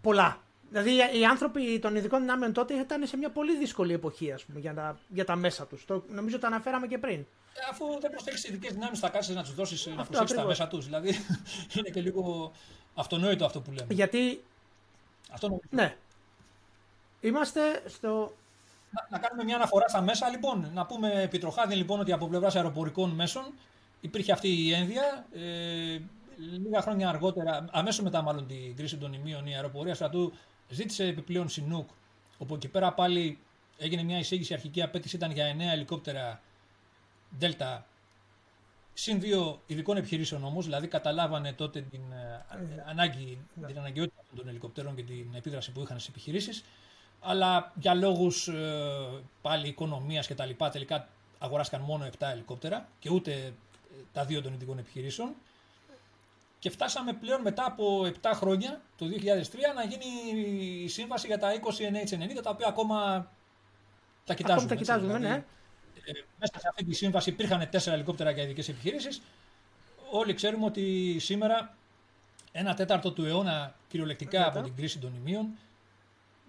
πολλά. Δηλαδή οι άνθρωποι των ειδικών δυνάμεων τότε ήταν σε μια πολύ δύσκολη εποχή ας πούμε, για, τα, για τα μέσα τους. Το, νομίζω το αναφέραμε και πριν. Ε, αφού δεν προσέχεις ειδικές δυνάμεις, θα κάτσεις να τους δώσεις να προσέξεις τα μέσα τους. Δηλαδή είναι και λίγο αυτονόητο αυτό που λέμε. Γιατί. Αυτό νομίζω. Ναι. Είμαστε στο. Να, να κάνουμε μια αναφορά στα μέσα λοιπόν. Να πούμε επιτροχάδι λοιπόν ότι από πλευράς αεροπορικών μέσων υπήρχε αυτή η ένδια. Ε, λίγα χρόνια αργότερα, αμέσως μετά μάλλον την κρίση των ημείων, η αεροπορία στρατού ζήτησε επιπλέον Σινούκ. Όπου εκεί πέρα πάλι έγινε μια εισήγηση. αρχική απέτηση ήταν για 9 ελικόπτερα Δέλτα συν δύο ειδικών επιχειρήσεων όμως, δηλαδή καταλάβανε τότε την, ε, ανάγκη, ναι. την αναγκαιότητα των ελικοπτέρων και την επίδραση που είχαν στις επιχειρήσεις. Αλλά για λόγους ε, πάλι οικονομίας και τα λοιπά, τελικά αγοράστηκαν μόνο 7 ελικόπτερα και ούτε ε, τα δύο των ειδικών επιχειρήσεων. Και φτάσαμε πλέον μετά από 7 χρόνια, το 2003, να γίνει η σύμβαση για τα 20 NH90, τα οποία ακόμα τα κοιτάζουμε. Ακόμα τα κοιτάζουμε, δηλαδή, ναι. Ε, μέσα σε αυτή τη σύμβαση υπήρχαν τέσσερα ελικόπτερα για ειδικές επιχειρήσεις. Όλοι ξέρουμε ότι σήμερα, ένα τέταρτο του αιώνα, κυριολεκτικά από την κρίση των ημείων,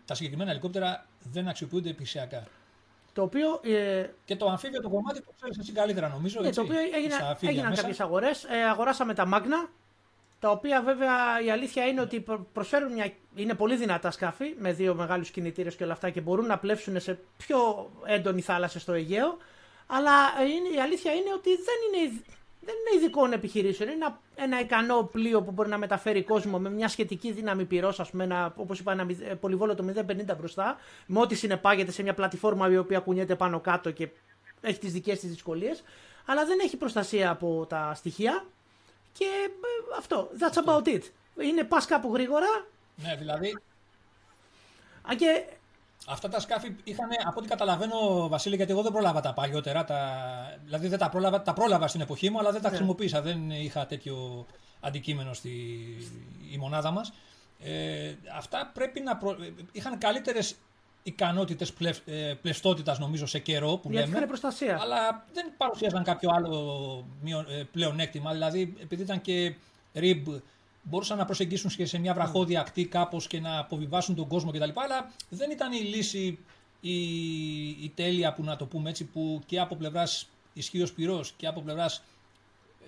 τα συγκεκριμένα ελικόπτερα δεν αξιοποιούνται επισιακά. Το οποίο, ε... Και το αμφίβιο το κομμάτι το ξέρεις εσύ καλύτερα, νομίζω. Ναι, το οποίο έγινα, έγιναν κάποιες αγορές. Ε, αγοράσαμε τα Magna, τα οποία βέβαια η αλήθεια είναι ότι προσφέρουν μια. είναι πολύ δυνατά σκάφη με δύο μεγάλους κινητήρες και όλα αυτά και μπορούν να πλέψουν σε πιο έντονη θάλασσα στο Αιγαίο. Αλλά είναι, η αλήθεια είναι ότι δεν είναι, δεν είναι ειδικών επιχειρήσεων. Είναι ένα, ένα ικανό πλοίο που μπορεί να μεταφέρει κόσμο με μια σχετική δύναμη πυρός, ας πούμε, όπως είπα, ένα ε, πολυβόλο το 050 μπροστά, με ό,τι συνεπάγεται σε μια πλατφόρμα η οποία κουνιέται πάνω κάτω και έχει τις δικές της δυσκολίες. Αλλά δεν έχει προστασία από τα στοιχεία και ε, αυτό. That's about it. Είναι πας κάπου γρήγορα. Ναι, δηλαδή. Αν και Αυτά τα σκάφη είχαν, από ό,τι καταλαβαίνω, Βασίλη, γιατί εγώ δεν πρόλαβα τα παλιότερα. Τα... Δηλαδή δεν τα πρόλαβα, τα πρόλαβα στην εποχή μου, αλλά δεν τα ναι. χρησιμοποίησα. Δεν είχα τέτοιο αντικείμενο στη η μονάδα μας. Ε, αυτά πρέπει να. Προ... Είχαν καλύτερες ικανότητες πλευ... ε, πλευστότητας, νομίζω, σε καιρό που Γιατί λέμε. προστασία. Αλλά δεν παρουσίαζαν κάποιο άλλο ε, πλεονέκτημα. Δηλαδή, επειδή ήταν και ριμπ μπορούσαν να προσεγγίσουν και σε μια βραχώδια ακτή κάπως και να αποβιβάσουν τον κόσμο κτλ. Αλλά δεν ήταν η λύση η, η τέλεια που να το πούμε έτσι, που και από πλευράς ισχύω πυρός και από πλευράς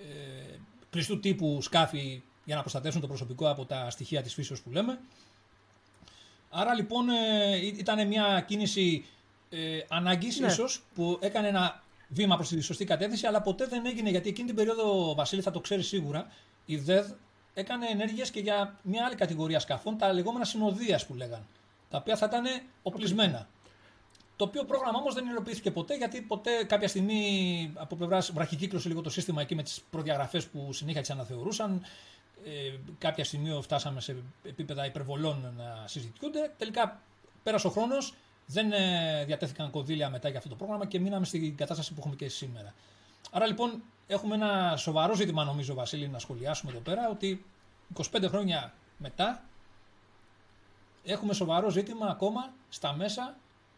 ε, κλειστού τύπου σκάφη για να προστατεύσουν το προσωπικό από τα στοιχεία της φύσεως που λέμε. Άρα λοιπόν ε, ήταν μια κίνηση ε, ανάγκης ναι. ίσως που έκανε ένα βήμα προς τη σωστή κατεύθυνση αλλά ποτέ δεν έγινε γιατί εκείνη την περίοδο Βασίλη θα το ξέρεις σίγουρα η ΔΕΔ έκανε ενέργειες και για μια άλλη κατηγορία σκαφών, τα λεγόμενα συνοδείας που λέγαν, τα οποία θα ήταν οπλισμένα. Το οποίο πρόγραμμα όμως δεν υλοποιήθηκε ποτέ, γιατί ποτέ κάποια στιγμή από πλευράς βραχικύκλωσε λίγο το σύστημα εκεί με τις προδιαγραφές που συνέχεια τις αναθεωρούσαν. Ε, κάποια στιγμή φτάσαμε σε επίπεδα υπερβολών να συζητιούνται. Τελικά πέρασε ο χρόνος, δεν ε, διατέθηκαν κονδύλια μετά για αυτό το πρόγραμμα και μείναμε στην κατάσταση που έχουμε και σήμερα. Άρα λοιπόν έχουμε ένα σοβαρό ζήτημα νομίζω Βασίλη να σχολιάσουμε εδώ πέρα ότι 25 χρόνια μετά έχουμε σοβαρό ζήτημα ακόμα στα μέσα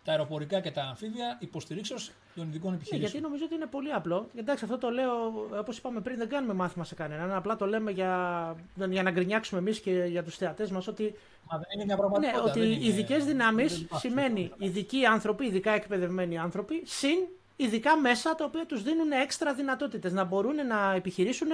τα αεροπορικά και τα αμφίβια υποστηρίξεως των ειδικών επιχειρήσεων. Ναι, γιατί νομίζω ότι είναι πολύ απλό. Εντάξει, αυτό το λέω, όπως είπαμε πριν, δεν κάνουμε μάθημα σε κανέναν. Απλά το λέμε για, για να γκρινιάξουμε εμείς και για τους θεατές μας ότι. Μα δεν είναι μια πραγματικότητα. Ναι, ότι οι ειδικές δυνάμεις σημαίνει ειδικοί άνθρωποι, ειδικά εκπαιδευμένοι άνθρωποι, συν ειδικά μέσα τα οποία τους δίνουν έξτρα δυνατότητες να μπορούν να επιχειρήσουν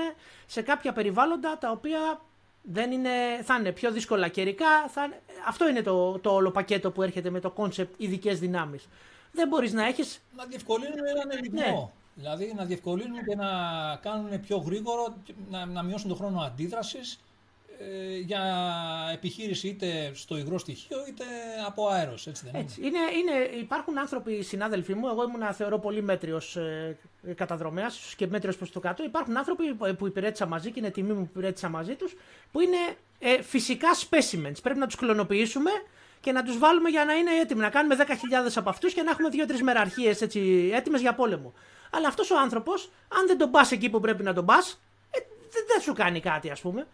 σε κάποια περιβάλλοντα τα οποία δεν είναι, θα είναι πιο δύσκολα καιρικά. Θα, αυτό είναι το, το όλο πακέτο που έρχεται με το concept ειδικές δυνάμεις. Δεν μπορείς να έχει. Να διευκολύνουν έναν ελιγμό. Δηλαδή να διευκολύνουν και να κάνουν πιο γρήγορο, να, να μειώσουν τον χρόνο αντίδρασης ε, για επιχείρηση είτε στο υγρό στοιχείο είτε από αέρος, έτσι δεν έτσι. Είναι, είναι, υπάρχουν άνθρωποι, συνάδελφοί μου, εγώ ήμουν θεωρώ πολύ μέτριος ε, καταδρομέας και μέτριος προς το κάτω, υπάρχουν άνθρωποι που υπηρέτησα μαζί και είναι τιμή μου που υπηρέτησα μαζί τους, που είναι ε, φυσικά specimens, πρέπει να τους κλωνοποιήσουμε και να τους βάλουμε για να είναι έτοιμοι. Να κάνουμε 10.000 από αυτούς και να έχουμε δύο-τρεις μεραρχίες έτοιμες για πόλεμο. Αλλά αυτός ο άνθρωπος, αν δεν τον πας εκεί που πρέπει να τον πας, ε, δεν σου κάνει κάτι, ας πούμε.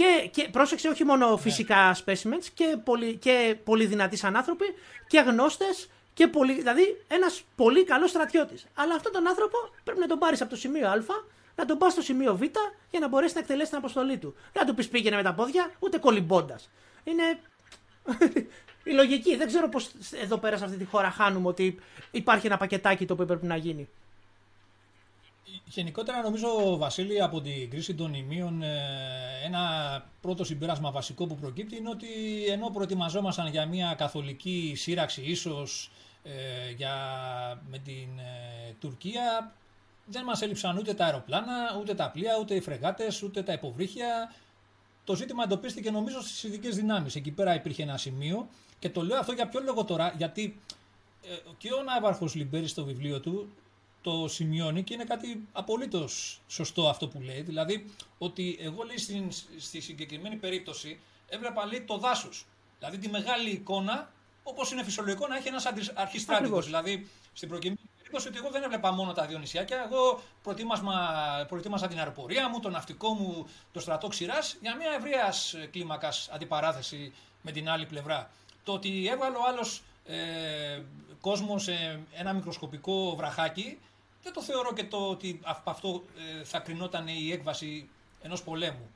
Και, και πρόσεξε όχι μόνο ναι. φυσικά specimens και πολύ, και πολύ δυνατοί σαν άνθρωποι και γνώστες και πολύ, δηλαδή ένας πολύ καλός στρατιώτης. Αλλά αυτόν τον άνθρωπο πρέπει να τον πάρεις από το σημείο Α, να τον πας στο σημείο Β για να μπορέσεις να εκτελέσεις την αποστολή του. Δεν του πεις πήγαινε με τα πόδια, ούτε κολυμπώντας. Είναι η λογική. Δεν ξέρω πώς εδώ πέρα σε αυτή τη χώρα χάνουμε ότι υπάρχει ένα πακετάκι το οποίο πρέπει να γίνει. Γενικότερα νομίζω, Βασίλη, από την κρίση των ημείων ε, ένα πρώτο συμπέρασμα βασικό που προκύπτει είναι ότι ενώ προετοιμαζόμασταν για μια καθολική σύραξη ίσως ε, για, με την ε, Τουρκία δεν μας έλειψαν ούτε τα αεροπλάνα, ούτε τα πλοία, ούτε οι φρεγάτες, ούτε τα υποβρύχια. Το ζήτημα εντοπίστηκε νομίζω στις ειδικές δυνάμεις. Εκεί πέρα υπήρχε ένα σημείο και το λέω αυτό για ποιο λόγο τώρα, γιατί και ο Ναύαρχος Λιμπέρης στο βιβλίο του το σημειώνει και είναι κάτι απολύτως σωστό αυτό που λέει. Δηλαδή ότι εγώ λέει στην, στη συγκεκριμένη περίπτωση έβλεπα λέει το δάσος. Δηλαδή τη μεγάλη εικόνα, όπως είναι φυσιολογικό να έχει ένας αρχιστράτηγο. Δηλαδή στην προκειμένη περίπτωση ότι εγώ δεν έβλεπα μόνο τα δύο νησιάκια. Εγώ προετοίμασα την αεροπορία μου, το ναυτικό μου, το στρατό ξηράς για μια ευρείας κλίμακας αντιπαράθεση με την άλλη πλευρά. Το ότι έβαλε ο άλλος ε, κόσμος σε ένα μικροσκοπικό βραχάκι δεν το θεωρώ και το ότι από αυτό ε, θα κρινόταν η έκβαση ενός πολέμου.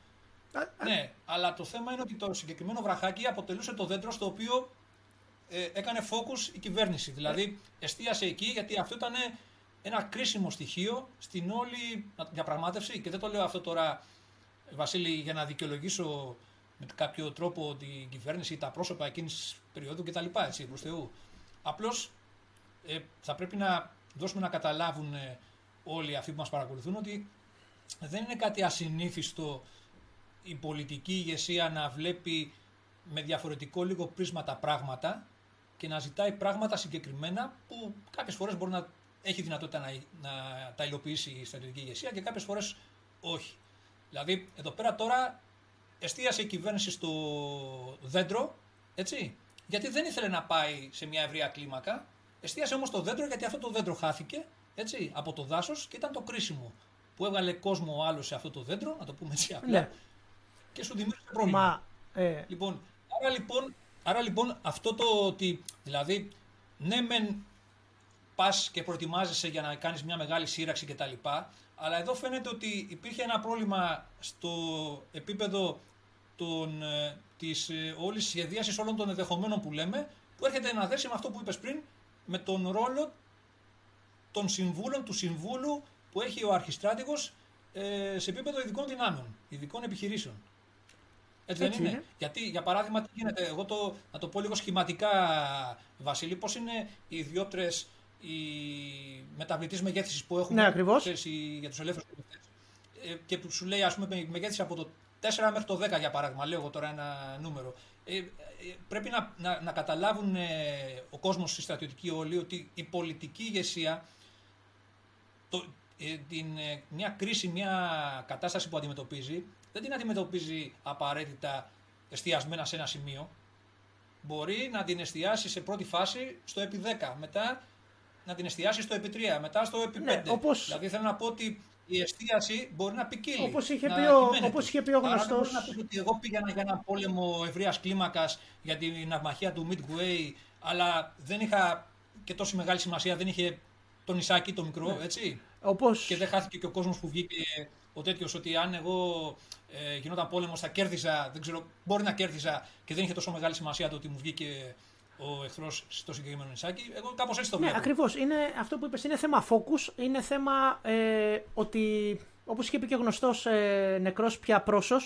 Ναι, αλλά το θέμα είναι ότι το συγκεκριμένο βραχάκι αποτελούσε το δέντρο στο οποίο ε, έκανε focus η κυβέρνηση. Δηλαδή εστίασε εκεί γιατί αυτό ήταν ένα κρίσιμο στοιχείο στην όλη διαπραγμάτευση. Και δεν το λέω αυτό τώρα, Βασίλη, για να δικαιολογήσω με κάποιο τρόπο την κυβέρνηση ή τα πρόσωπα εκείνης της περίοδου κτλ. Έτσι, προς Θεού. Απλώς ε, θα πρέπει να δώσουμε να καταλάβουν ε, όλοι αυτοί που μας παρακολουθούν ότι δεν είναι κάτι ασυνήθιστο η πολιτική ηγεσία να βλέπει με διαφορετικό λίγο πρίσμα τα πράγματα και να ζητάει πράγματα συγκεκριμένα που κάποιες φορές μπορεί να έχει δυνατότητα να, να τα υλοποιήσει η στρατιωτική ηγεσία και κάποιες φορές όχι. Δηλαδή, εδώ πέρα τώρα εστίασε η κυβέρνηση στο δέντρο, έτσι, γιατί δεν ήθελε να πάει σε μια ευρεία κλίμακα, Εστίασε όμως το δέντρο γιατί αυτό το δέντρο χάθηκε έτσι, από το δάσος και ήταν το κρίσιμο. Που έβγαλε κόσμο ο άλλος σε αυτό το δέντρο, να το πούμε έτσι απλά, ναι. και σου δημιούργησε πρόβλημα. Μα, ε... Λοιπόν, άρα λοιπόν, άρα λοιπόν αυτό το ότι, δηλαδή, ναι μεν πας και προετοιμάζεσαι για να κάνεις μια μεγάλη σύραξη κτλ. Αλλά εδώ φαίνεται ότι υπήρχε ένα πρόβλημα στο επίπεδο των, ε, της ε, όλης σχεδίασης όλων των ενδεχομένων που λέμε, που έρχεται να δέσει με αυτό που είπες πριν, με τον ρόλο των συμβούλων, του συμβούλου που έχει ο αρχιστράτηγος ε, σε επίπεδο ειδικών δυνάμεων, ειδικών επιχειρήσεων. Έτσι, δεν είναι; Γιατί, για παράδειγμα, τι γίνεται, εγώ το, να το πω λίγο σχηματικά, Βασίλη, πώς είναι οι ιδιώτρες, οι μεταβλητής μεγέθυνσης που έχουμε ναι, ξέρεις, για τους ελεύθερους ε, και που σου λέει, ας πούμε, μεγέθυνση από το 4 μέχρι το 10, για παράδειγμα, λέω εγώ τώρα ένα νούμερο. Ε, ε, πρέπει να, να, να καταλάβουν ε, ο κόσμος στη στρατιωτική όλη ότι η πολιτική ηγεσία το, την, μια κρίση, μια κατάσταση που αντιμετωπίζει δεν την αντιμετωπίζει απαραίτητα εστιασμένα σε ένα σημείο. Μπορεί να την εστιάσει σε πρώτη φάση στο επί 10, μετά να την εστιάσει στο επί 3, μετά στο επί 5. Ναι, όπως... Δηλαδή θέλω να πω ότι η εστίαση μπορεί να ποικίλει. Όπως είχε, πει ο, όπως είχε πει ο γνωστό. Μπορεί να πει ότι εγώ πήγαινα για ένα πόλεμο ευρείας κλίμακας για την αυμαχία του Midway, αλλά δεν είχα και τόση μεγάλη σημασία, δεν είχε το νησάκι το μικρό, ναι. έτσι. Όπως... Και δεν χάθηκε και ο κόσμος που βγήκε ο τέτοιος ότι αν εγώ ε, γινόταν πόλεμος θα κέρδιζα, δεν ξέρω, μπορεί να κέρδιζα και δεν είχε τόσο μεγάλη σημασία το ότι μου βγήκε ο εχθρός στο συγκεκριμένο νησάκι. Εγώ κάπως έτσι το ναι, βλέπω. Ναι, ακριβώ. Αυτό που είπες είναι θέμα focus. Είναι θέμα ε, ότι. Όπως είχε πει και ο γνωστός ε, νεκρός πια πρόσω,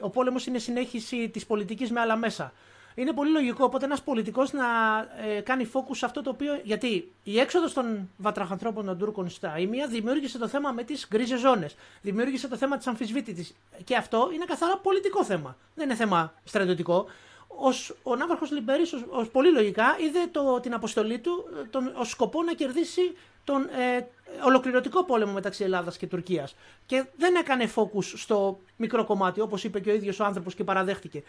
ο πόλεμος είναι συνέχιση της πολιτικής με άλλα μέσα. είναι πολύ λογικό οπότε ένας πολιτικός να ε, κάνει focus σε αυτό το οποίο. Γιατί η έξοδος των βατραχανθρώπων των Τούρκων στα Ήμια δημιούργησε το θέμα με τις γκρίζες ζώνες. Δημιούργησε το θέμα της αμφισβήτητης. Και αυτό είναι καθαρά πολιτικό θέμα. Δεν είναι θέμα στρατιωτικό. Ως, ο Ναύαρχος Λιμπέρης, ως, πολύ λογικά, είδε το, την αποστολή του τον, ως σκοπό να κερδίσει τον ε, ολοκληρωτικό πόλεμο μεταξύ Ελλάδας και Τουρκίας. Και δεν έκανε focus στο μικρό κομμάτι, όπως είπε και ο ίδιος ο άνθρωπος και παραδέχτηκε.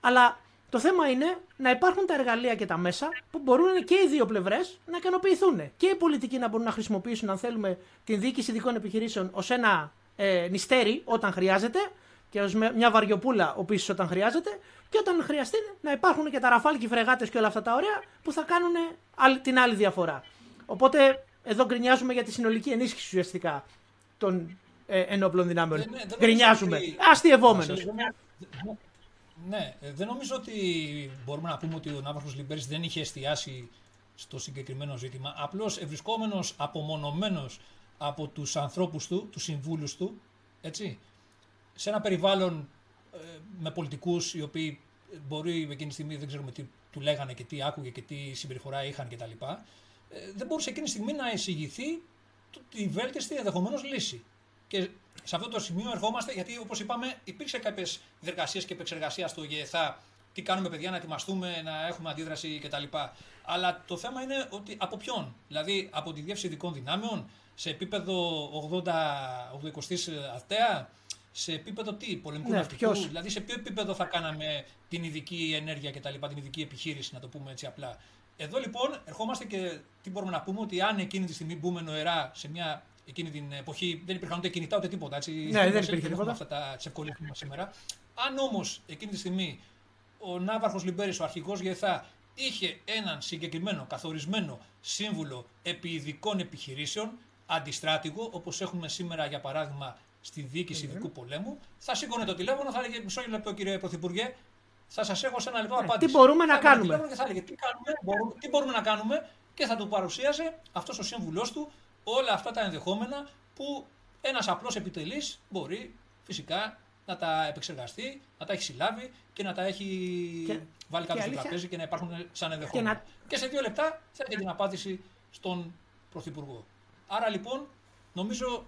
Αλλά το θέμα είναι να υπάρχουν τα εργαλεία και τα μέσα που μπορούν και οι δύο πλευρές να ικανοποιηθούν. Και οι πολιτικοί να μπορούν να χρησιμοποιήσουν, αν θέλουμε, την διοίκηση ειδικών επιχειρήσεων ως ένα ε, νηστέρι όταν χρειάζεται και ως μια βαριοπούλα οπίσω όταν χρειάζεται. Και όταν χρειαστεί να υπάρχουν και τα ραφάλ και οι φρεγάτες και όλα αυτά τα ωραία που θα κάνουν την άλλη διαφορά. Οπότε εδώ γκρινιάζουμε για τη συνολική ενίσχυση ουσιαστικά των ε, ενόπλων δυνάμεων. Ε, ναι, γκρινιάζουμε. Αστειευόμενο. Ναι, ε, δεν νομίζω ότι μπορούμε να πούμε ότι ο Ναύαρχος Λιμπέρης δεν είχε εστιάσει στο συγκεκριμένο ζήτημα. Απλώς ευρισκόμενος απομονωμένος από τους ανθρώπους του, τους συμβούλους του, έτσι, σε ένα περιβάλλον ε, με πολιτικούς οι οποίοι μπορεί εκείνη τη στιγμή δεν ξέρουμε τι του λέγανε και τι άκουγε και τι συμπεριφορά είχαν κτλ. Ε, δεν μπορούσε εκείνη τη στιγμή να εισηγηθεί τη βέλτιστη ενδεχομένως λύση. Και σε αυτό το σημείο ερχόμαστε, γιατί όπως είπαμε, υπήρξε κάποιες διεργασίες και επεξεργασίας στο ΓΕΘΑ. Τι κάνουμε, παιδιά, να ετοιμαστούμε, να έχουμε αντίδραση κτλ. Αλλά το θέμα είναι ότι από ποιον; Δηλαδή από τη Διεύθυνση Ειδικών Δυνάμεων, σε επίπεδο 80-80 αρτέα, σε επίπεδο τι, πολεμικού ναι, ναυτικού; Δηλαδή σε ποιο επίπεδο θα κάναμε την ειδική ενέργεια κτλ. Την ειδική επιχείρηση, να το πούμε έτσι απλά; Εδώ λοιπόν ερχόμαστε και τι μπορούμε να πούμε ότι αν εκείνη τη στιγμή μπούμε νοερά σε μια εκείνη την εποχή δεν υπήρχαν ούτε κινητά ούτε τίποτα. Έτσι, ναι, δεν υπήρχε τίποτα. Αυτά τα ευκολίε που σήμερα. Αν όμως εκείνη τη στιγμή ο Ναύαρχος Λιμπέρης, ο αρχηγός ΓΕΘΑ, είχε έναν συγκεκριμένο καθορισμένο σύμβουλο επί ειδικών επιχειρήσεων, αντιστράτηγο, όπως έχουμε σήμερα για παράδειγμα στη διοίκηση ειδικού πολέμου, θα σήκωνε το τηλέφωνο, θα έλεγε μισό λεπτό κύριε Πρωθυπουργέ, θα σας έχω σε ένα λεπτό ναι, απάντηση. Τι μπορούμε να κάνουμε; Και θα έλεγε τι, κάνουμε, μπορούμε, τι μπορούμε να κάνουμε και θα του παρουσίαζε αυτός ο σύμβουλός του όλα αυτά τα ενδεχόμενα που ένας απλός επιτελής μπορεί φυσικά να τα επεξεργαστεί, να τα έχει συλλάβει και να τα έχει και, βάλει κάτω στο τραπέζι και να υπάρχουν σαν ενδεχόμενα. Και, και σε δύο λεπτά θα έχει την απάντηση στον Πρωθυπουργό. Άρα λοιπόν νομίζω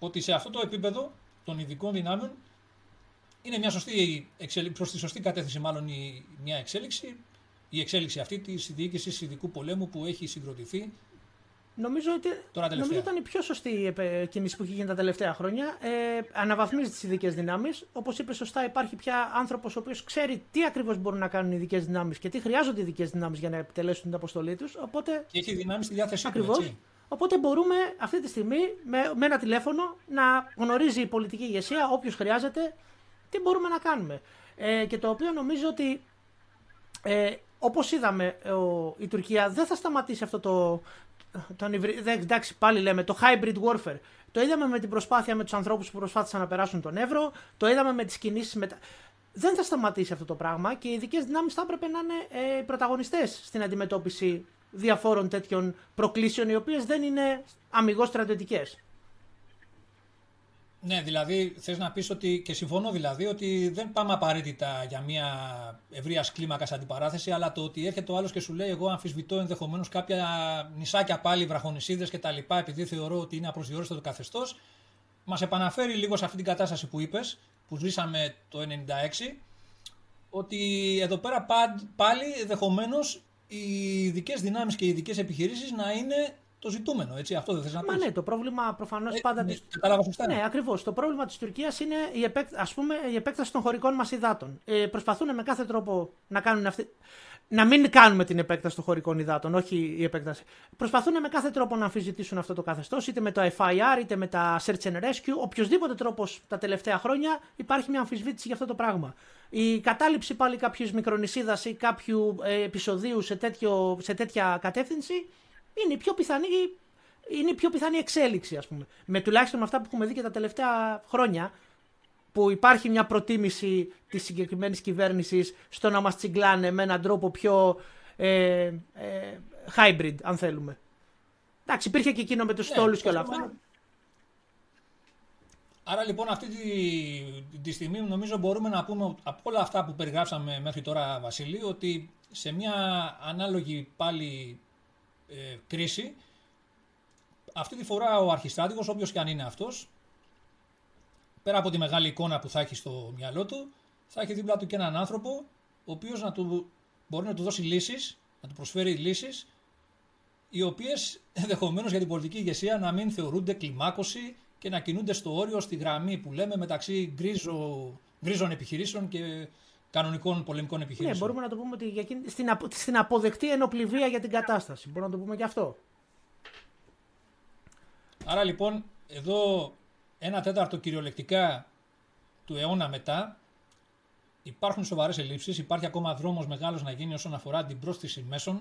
ότι σε αυτό το επίπεδο των ειδικών δυνάμεων είναι μια σωστή εξέλιξη, προς τη σωστή κατεύθυνση μάλλον η, μια εξέλιξη, η εξέλιξη αυτή της διοίκησης ειδικού πολέμου που έχει συγκροτηθεί Νομίζω ότι νομίζω ήταν η πιο σωστή κίνηση που έχει γίνει τα τελευταία χρόνια. Ε, αναβαθμίζει τις ειδικές δυνάμεις. Όπως είπε σωστά, υπάρχει πια άνθρωπος ο οποίος ξέρει τι ακριβώς μπορούν να κάνουν οι ειδικές δυνάμεις και τι χρειάζονται οι ειδικές δυνάμεις για να επιτελέσουν την αποστολή τους. Οπότε... Και έχει δυνάμεις στη διάθεσή του. Οπότε μπορούμε αυτή τη στιγμή με, με ένα τηλέφωνο να γνωρίζει η πολιτική ηγεσία, όποιος χρειάζεται, τι μπορούμε να κάνουμε. Ε, και το οποίο νομίζω ότι ε, όπως είδαμε, ο, η Τουρκία δεν θα σταματήσει αυτό το, τον εντάξει, πάλι λέμε το hybrid warfare. Το είδαμε με την προσπάθεια με τους ανθρώπους που προσπάθησαν να περάσουν τον Εύρο, το είδαμε με τις κινήσεις μετά. Δεν θα σταματήσει αυτό το πράγμα και οι ειδικές δυνάμεις θα έπρεπε να είναι ε, πρωταγωνιστές στην αντιμετώπιση διαφόρων τέτοιων προκλήσεων, οι οποίες δεν είναι αμυγός στρατιωτικές. Ναι, δηλαδή θες να πεις ότι, και συμφωνώ δηλαδή, ότι δεν πάμε απαραίτητα για μια ευρείας κλίμακας αντιπαράθεση, αλλά το ότι έρχεται ο άλλος και σου λέει: Εγώ αμφισβητώ ενδεχομένως κάποια νησάκια πάλι, βραχονισίδες κτλ., επειδή θεωρώ ότι είναι απροσδιορίστο το καθεστώς, μας επαναφέρει λίγο σε αυτή την κατάσταση που είπες, που ζήσαμε το 1996, ότι εδώ πέρα πάλι ενδεχομένως οι ειδικές δυνάμεις και οι ειδικές επιχειρήσεις να είναι το ζητούμενο. Έτσι, αυτό δεν θες να πεις. Μα ναι, το πρόβλημα προφανώς ε, πάντα. Ναι, κατάλαβα σωστά. Ναι, ακριβώς. Το πρόβλημα της Τουρκίας είναι η, επέκ... ας πούμε, η επέκταση των χωρικών μας υδάτων. Ε, προσπαθούν με κάθε τρόπο να κάνουν αυτή. Να μην κάνουμε την επέκταση των χωρικών υδάτων, όχι η επέκταση. Προσπαθούν με κάθε τρόπο να αμφισβητήσουν αυτό το καθεστώς, είτε με το FIR, είτε με τα Search and Rescue. Οποιοδήποτε τρόπος τα τελευταία χρόνια υπάρχει μια αμφισβήτηση για αυτό το πράγμα. Η κατάληψη πάλι κάποιου μικρονησίδα ή κάποιου ε, επεισοδίου σε, τέτοιο, σε τέτοια κατεύθυνση είναι η πιο πιθανή, είναι η πιο πιθανή εξέλιξη, ας πούμε. Με τουλάχιστον αυτά που έχουμε δει και τα τελευταία χρόνια, που υπάρχει μια προτίμηση της συγκεκριμένης κυβέρνησης στο να μας τσιγκλάνε με έναν τρόπο πιο ε, ε, hybrid, αν θέλουμε. Εντάξει, υπήρχε και εκείνο με τους ναι, στόλους και όλα αυτά. Άρα λοιπόν αυτή τη, τη στιγμή νομίζω μπορούμε να πούμε από όλα αυτά που περιγράψαμε μέχρι τώρα Βασίλη ότι σε μια ανάλογη πάλι ε, κρίση αυτή τη φορά ο αρχιστράτηγος, όποιος και αν είναι αυτός, πέρα από τη μεγάλη εικόνα που θα έχει στο μυαλό του, θα έχει δίπλα του και έναν άνθρωπο ο οποίος να του, μπορεί να του δώσει λύσεις, να του προσφέρει λύσεις οι οποίες ενδεχομένως για την πολιτική ηγεσία να μην θεωρούνται κλιμάκωση και να κινούνται στο όριο, στη γραμμή που λέμε μεταξύ γκρίζο, γκρίζων επιχειρήσεων και κανονικών πολεμικών επιχειρήσεων. Ναι, μπορούμε να το πούμε ότι στην, στην αποδεκτή ενοπληβία για την κατάσταση. Μπορούμε να το πούμε και αυτό. Άρα λοιπόν, εδώ ένα τέταρτο κυριολεκτικά του αιώνα μετά, υπάρχουν σοβαρές ελλείψεις, υπάρχει ακόμα δρόμος μεγάλος να γίνει όσον αφορά την πρόσθεση μέσων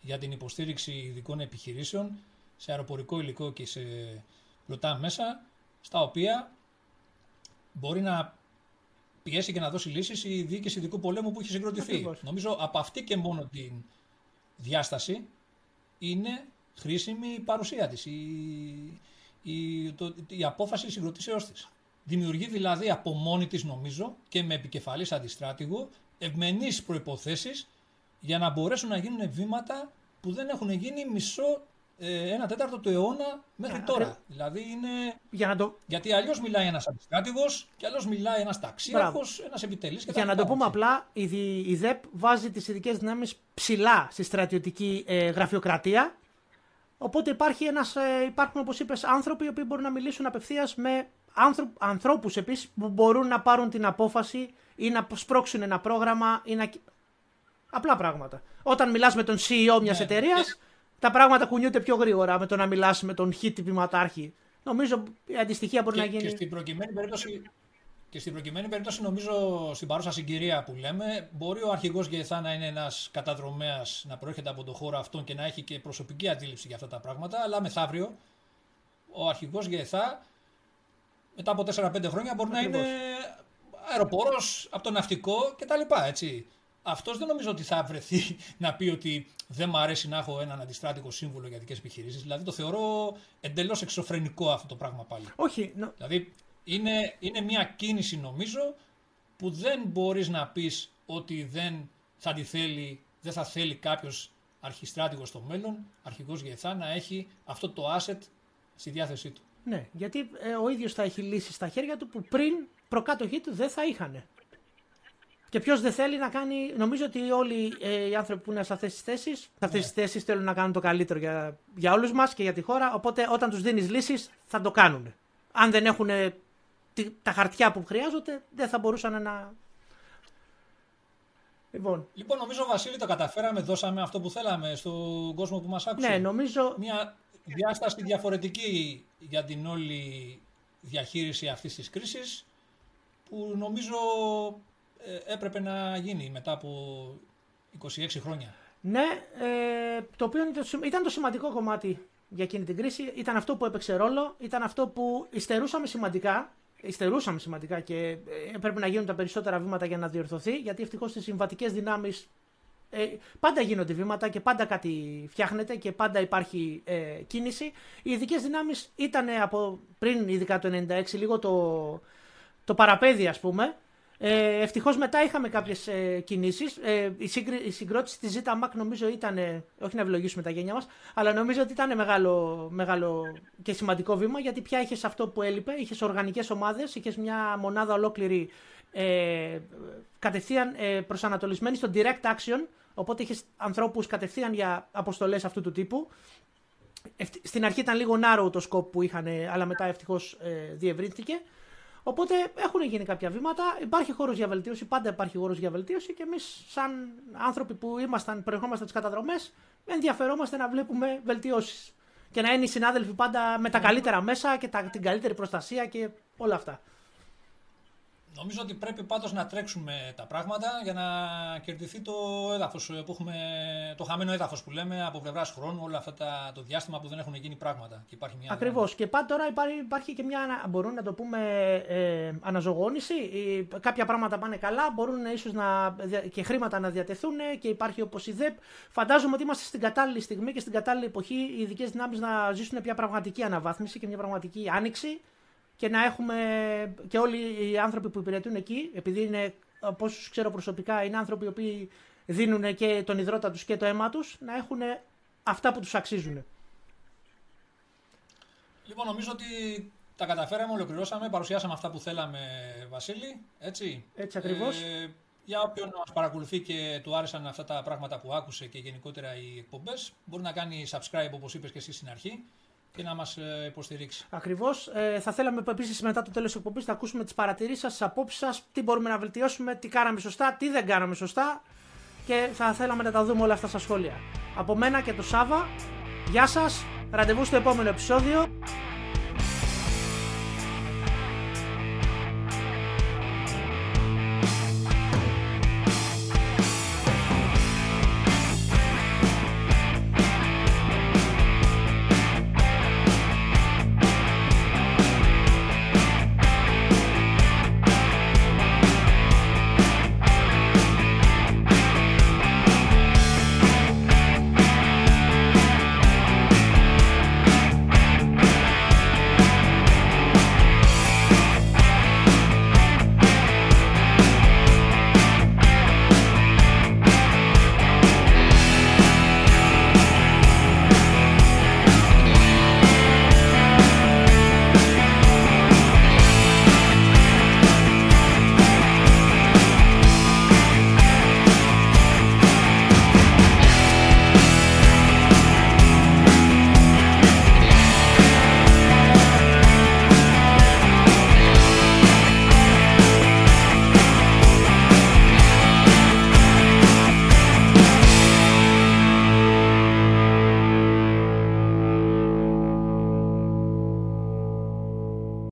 για την υποστήριξη ειδικών επιχειρήσεων σε αεροπορικό υλικό και σε πλωτά μέσα, στα οποία μπορεί να πιέσει και να δώσει λύσεις η διοίκηση ειδικού πολέμου που έχει συγκροτηθεί. Νομίζω από αυτή και μόνο την διάσταση είναι χρήσιμη η παρουσία της, η, η, το, η απόφαση συγκροτήσεώς της. Δημιουργεί δηλαδή από μόνη της νομίζω και με επικεφαλής αντιστράτηγο ευμενείς προϋποθέσεις για να μπορέσουν να γίνουν βήματα που δεν έχουν γίνει μισό ε, ένα τέταρτο του αιώνα μέχρι τώρα. Δηλαδή είναι. Για να το... Γιατί αλλιώς μιλάει ένας αντιστράτηγος και αλλιώς μιλάει ένας ταξίαρχος, ένας επιτελής. Για να το πούμε απλά, η, η ΔΕΠ βάζει τις ειδικές δυνάμεις ψηλά στη στρατιωτική ε, γραφειοκρατία. Οπότε υπάρχει ένας, ε, υπάρχουν, όπως είπες, άνθρωποι οι οποίοι μπορούν να μιλήσουν απευθείας με ανθρώπους επίσης που μπορούν να πάρουν την απόφαση ή να σπρώξουν ένα πρόγραμμα ή να. Απλά πράγματα. Όταν μιλάς με τον CEO μιας ναι. εταιρείας, τα πράγματα κουνιούνται πιο γρήγορα με το να μιλάς με τον χ τυπηματάρχη. Νομίζω η αντιστοιχεία μπορεί και, να γίνει. Και στην προκειμένη περίπτωση, και στην προκειμένη περίπτωση, νομίζω στην παρούσα συγκυρία που λέμε, μπορεί ο αρχηγός Γεθά να είναι ένας καταδρομέας, να προέρχεται από τον χώρο αυτόν και να έχει και προσωπική αντίληψη για αυτά τα πράγματα. Αλλά μεθαύριο ο αρχηγός Γεθά μετά από 4-5 χρόνια μπορεί να είναι αεροπόρος από το ναυτικό κτλ. Έτσι αυτός δεν νομίζω ότι θα βρεθεί να πει ότι δεν μου αρέσει να έχω έναν αντιστράτηγο σύμβουλο για δικέ επιχειρήσεις. Δηλαδή το θεωρώ εντελώς εξωφρενικό αυτό το πράγμα πάλι. Όχι. Δηλαδή είναι, είναι μια κίνηση νομίζω που δεν μπορείς να πεις ότι δεν θα τη θέλει, δεν θα θέλει κάποιος αρχιστράτηγος στο μέλλον, αρχηγός ΓΕΘΑ, να έχει αυτό το asset στη διάθεσή του. Ναι, γιατί ε, ο ίδιος θα έχει λύσει στα χέρια του που πριν προκάτοχή του δεν θα είχαν. Και ποιος δεν θέλει να κάνει. Νομίζω ότι όλοι ε, οι άνθρωποι που είναι σε αυτές τις θέσεις, σε αυτές τις θέσεις θέλουν να κάνουν το καλύτερο για, για όλους μας και για τη χώρα. Οπότε όταν τους δίνεις λύσεις θα το κάνουν. Αν δεν έχουν ε, τα χαρτιά που χρειάζονται, δεν θα μπορούσαν να. Λοιπόν. λοιπόν, νομίζω Βασίλη το καταφέραμε, δώσαμε αυτό που θέλαμε στον κόσμο που μας άκουσε. Ναι, νομίζω... Μια διάσταση διαφορετική για την όλη διαχείριση αυτής της κρίσης που νομίζω ε, έπρεπε να γίνει μετά από 26 χρόνια. Ναι, ε, το οποίο ήταν το σημαντικό κομμάτι για εκείνη την κρίση. Ήταν αυτό που έπαιξε ρόλο, ήταν αυτό που υστερούσαμε σημαντικά. Υστερούσαμε σημαντικά και ε, έπρεπε να γίνουν τα περισσότερα βήματα για να διορθωθεί, γιατί ευτυχώς στις συμβατικές δυνάμεις ε, πάντα γίνονται βήματα και πάντα κάτι φτιάχνεται και πάντα υπάρχει ε, κίνηση. Οι ειδικές δυνάμεις ήταν από πριν, ειδικά το 96, λίγο το, το παραπέδι, ας πούμε, ε, Ευτυχώς μετά είχαμε κάποιες ε, κινήσεις. Ε, η, η συγκρότηση της Zeta Mac νομίζω ήταν. όχι να ευλογήσουμε τα γένια μας, αλλά νομίζω ότι ήταν μεγάλο, μεγάλο και σημαντικό βήμα γιατί πια είχες αυτό που έλειπε. Είχες οργανικές ομάδες, είχες μια μονάδα ολόκληρη ε, κατευθείαν ε, προσανατολισμένη στο direct action. Οπότε είχες ανθρώπους κατευθείαν για αποστολές αυτού του τύπου. Στην αρχή ήταν λίγο narrow το scope που είχαν, αλλά μετά ευτυχώς ε, διευρύνθηκε. Οπότε έχουν γίνει κάποια βήματα. Υπάρχει χώρος για βελτίωση, πάντα υπάρχει χώρος για βελτίωση και εμείς, σαν άνθρωποι που ήμασταν, προερχόμαστε τις καταδρομές, ενδιαφερόμαστε να βλέπουμε βελτιώσεις. Και να είναι οι συνάδελφοι πάντα με τα καλύτερα μέσα και τα, την καλύτερη προστασία και όλα αυτά. Νομίζω ότι πρέπει πάντως να τρέξουμε τα πράγματα για να κερδιθεί το έδαφος που έχουμε, το χαμένο έδαφος που λέμε από πλευράς χρόνου, όλα αυτά τα, το διάστημα που δεν έχουν γίνει πράγματα. Και υπάρχει μια Ακριβώς. Και πάντα τώρα υπάρχει, υπάρχει και μια, μπορούμε να το πούμε, ε, αναζωγόνηση. κάποια πράγματα πάνε καλά, μπορούν ίσως να, και χρήματα να διατεθούν και υπάρχει όπως η ΔΕΠ. Φαντάζομαι ότι είμαστε στην κατάλληλη στιγμή και στην κατάλληλη εποχή οι ειδικές δυνάμεις να ζήσουν μια πραγματική αναβάθμιση και μια πραγματική άνοιξη και να έχουμε και όλοι οι άνθρωποι που υπηρετούν εκεί, επειδή είναι, από όσους ξέρω προσωπικά, είναι άνθρωποι οι οποίοι δίνουν και τον υδρότα τους και το αίμα τους, να έχουν αυτά που τους αξίζουν. Λοιπόν, νομίζω ότι τα καταφέραμε, ολοκληρώσαμε, παρουσιάσαμε αυτά που θέλαμε, Βασίλη. Έτσι, έτσι ακριβώς. Ε, για όποιον μας παρακολουθεί και του άρεσαν αυτά τα πράγματα που άκουσε και γενικότερα οι εκπομπές, μπορεί να κάνει subscribe όπως είπες και εσύ στην αρχή και να μας ε, υποστηρίξει. Ακριβώς. Ε, θα θέλαμε επίσης μετά το τέλος της εκπομπής να ακούσουμε τις παρατηρήσεις σας, τις απόψεις σας, τι μπορούμε να βελτιώσουμε, τι κάναμε σωστά, τι δεν κάναμε σωστά και θα θέλαμε να τα δούμε όλα αυτά στα σχόλια. Από μένα και το Σάβα, γεια σας, ραντεβού στο επόμενο επεισόδιο.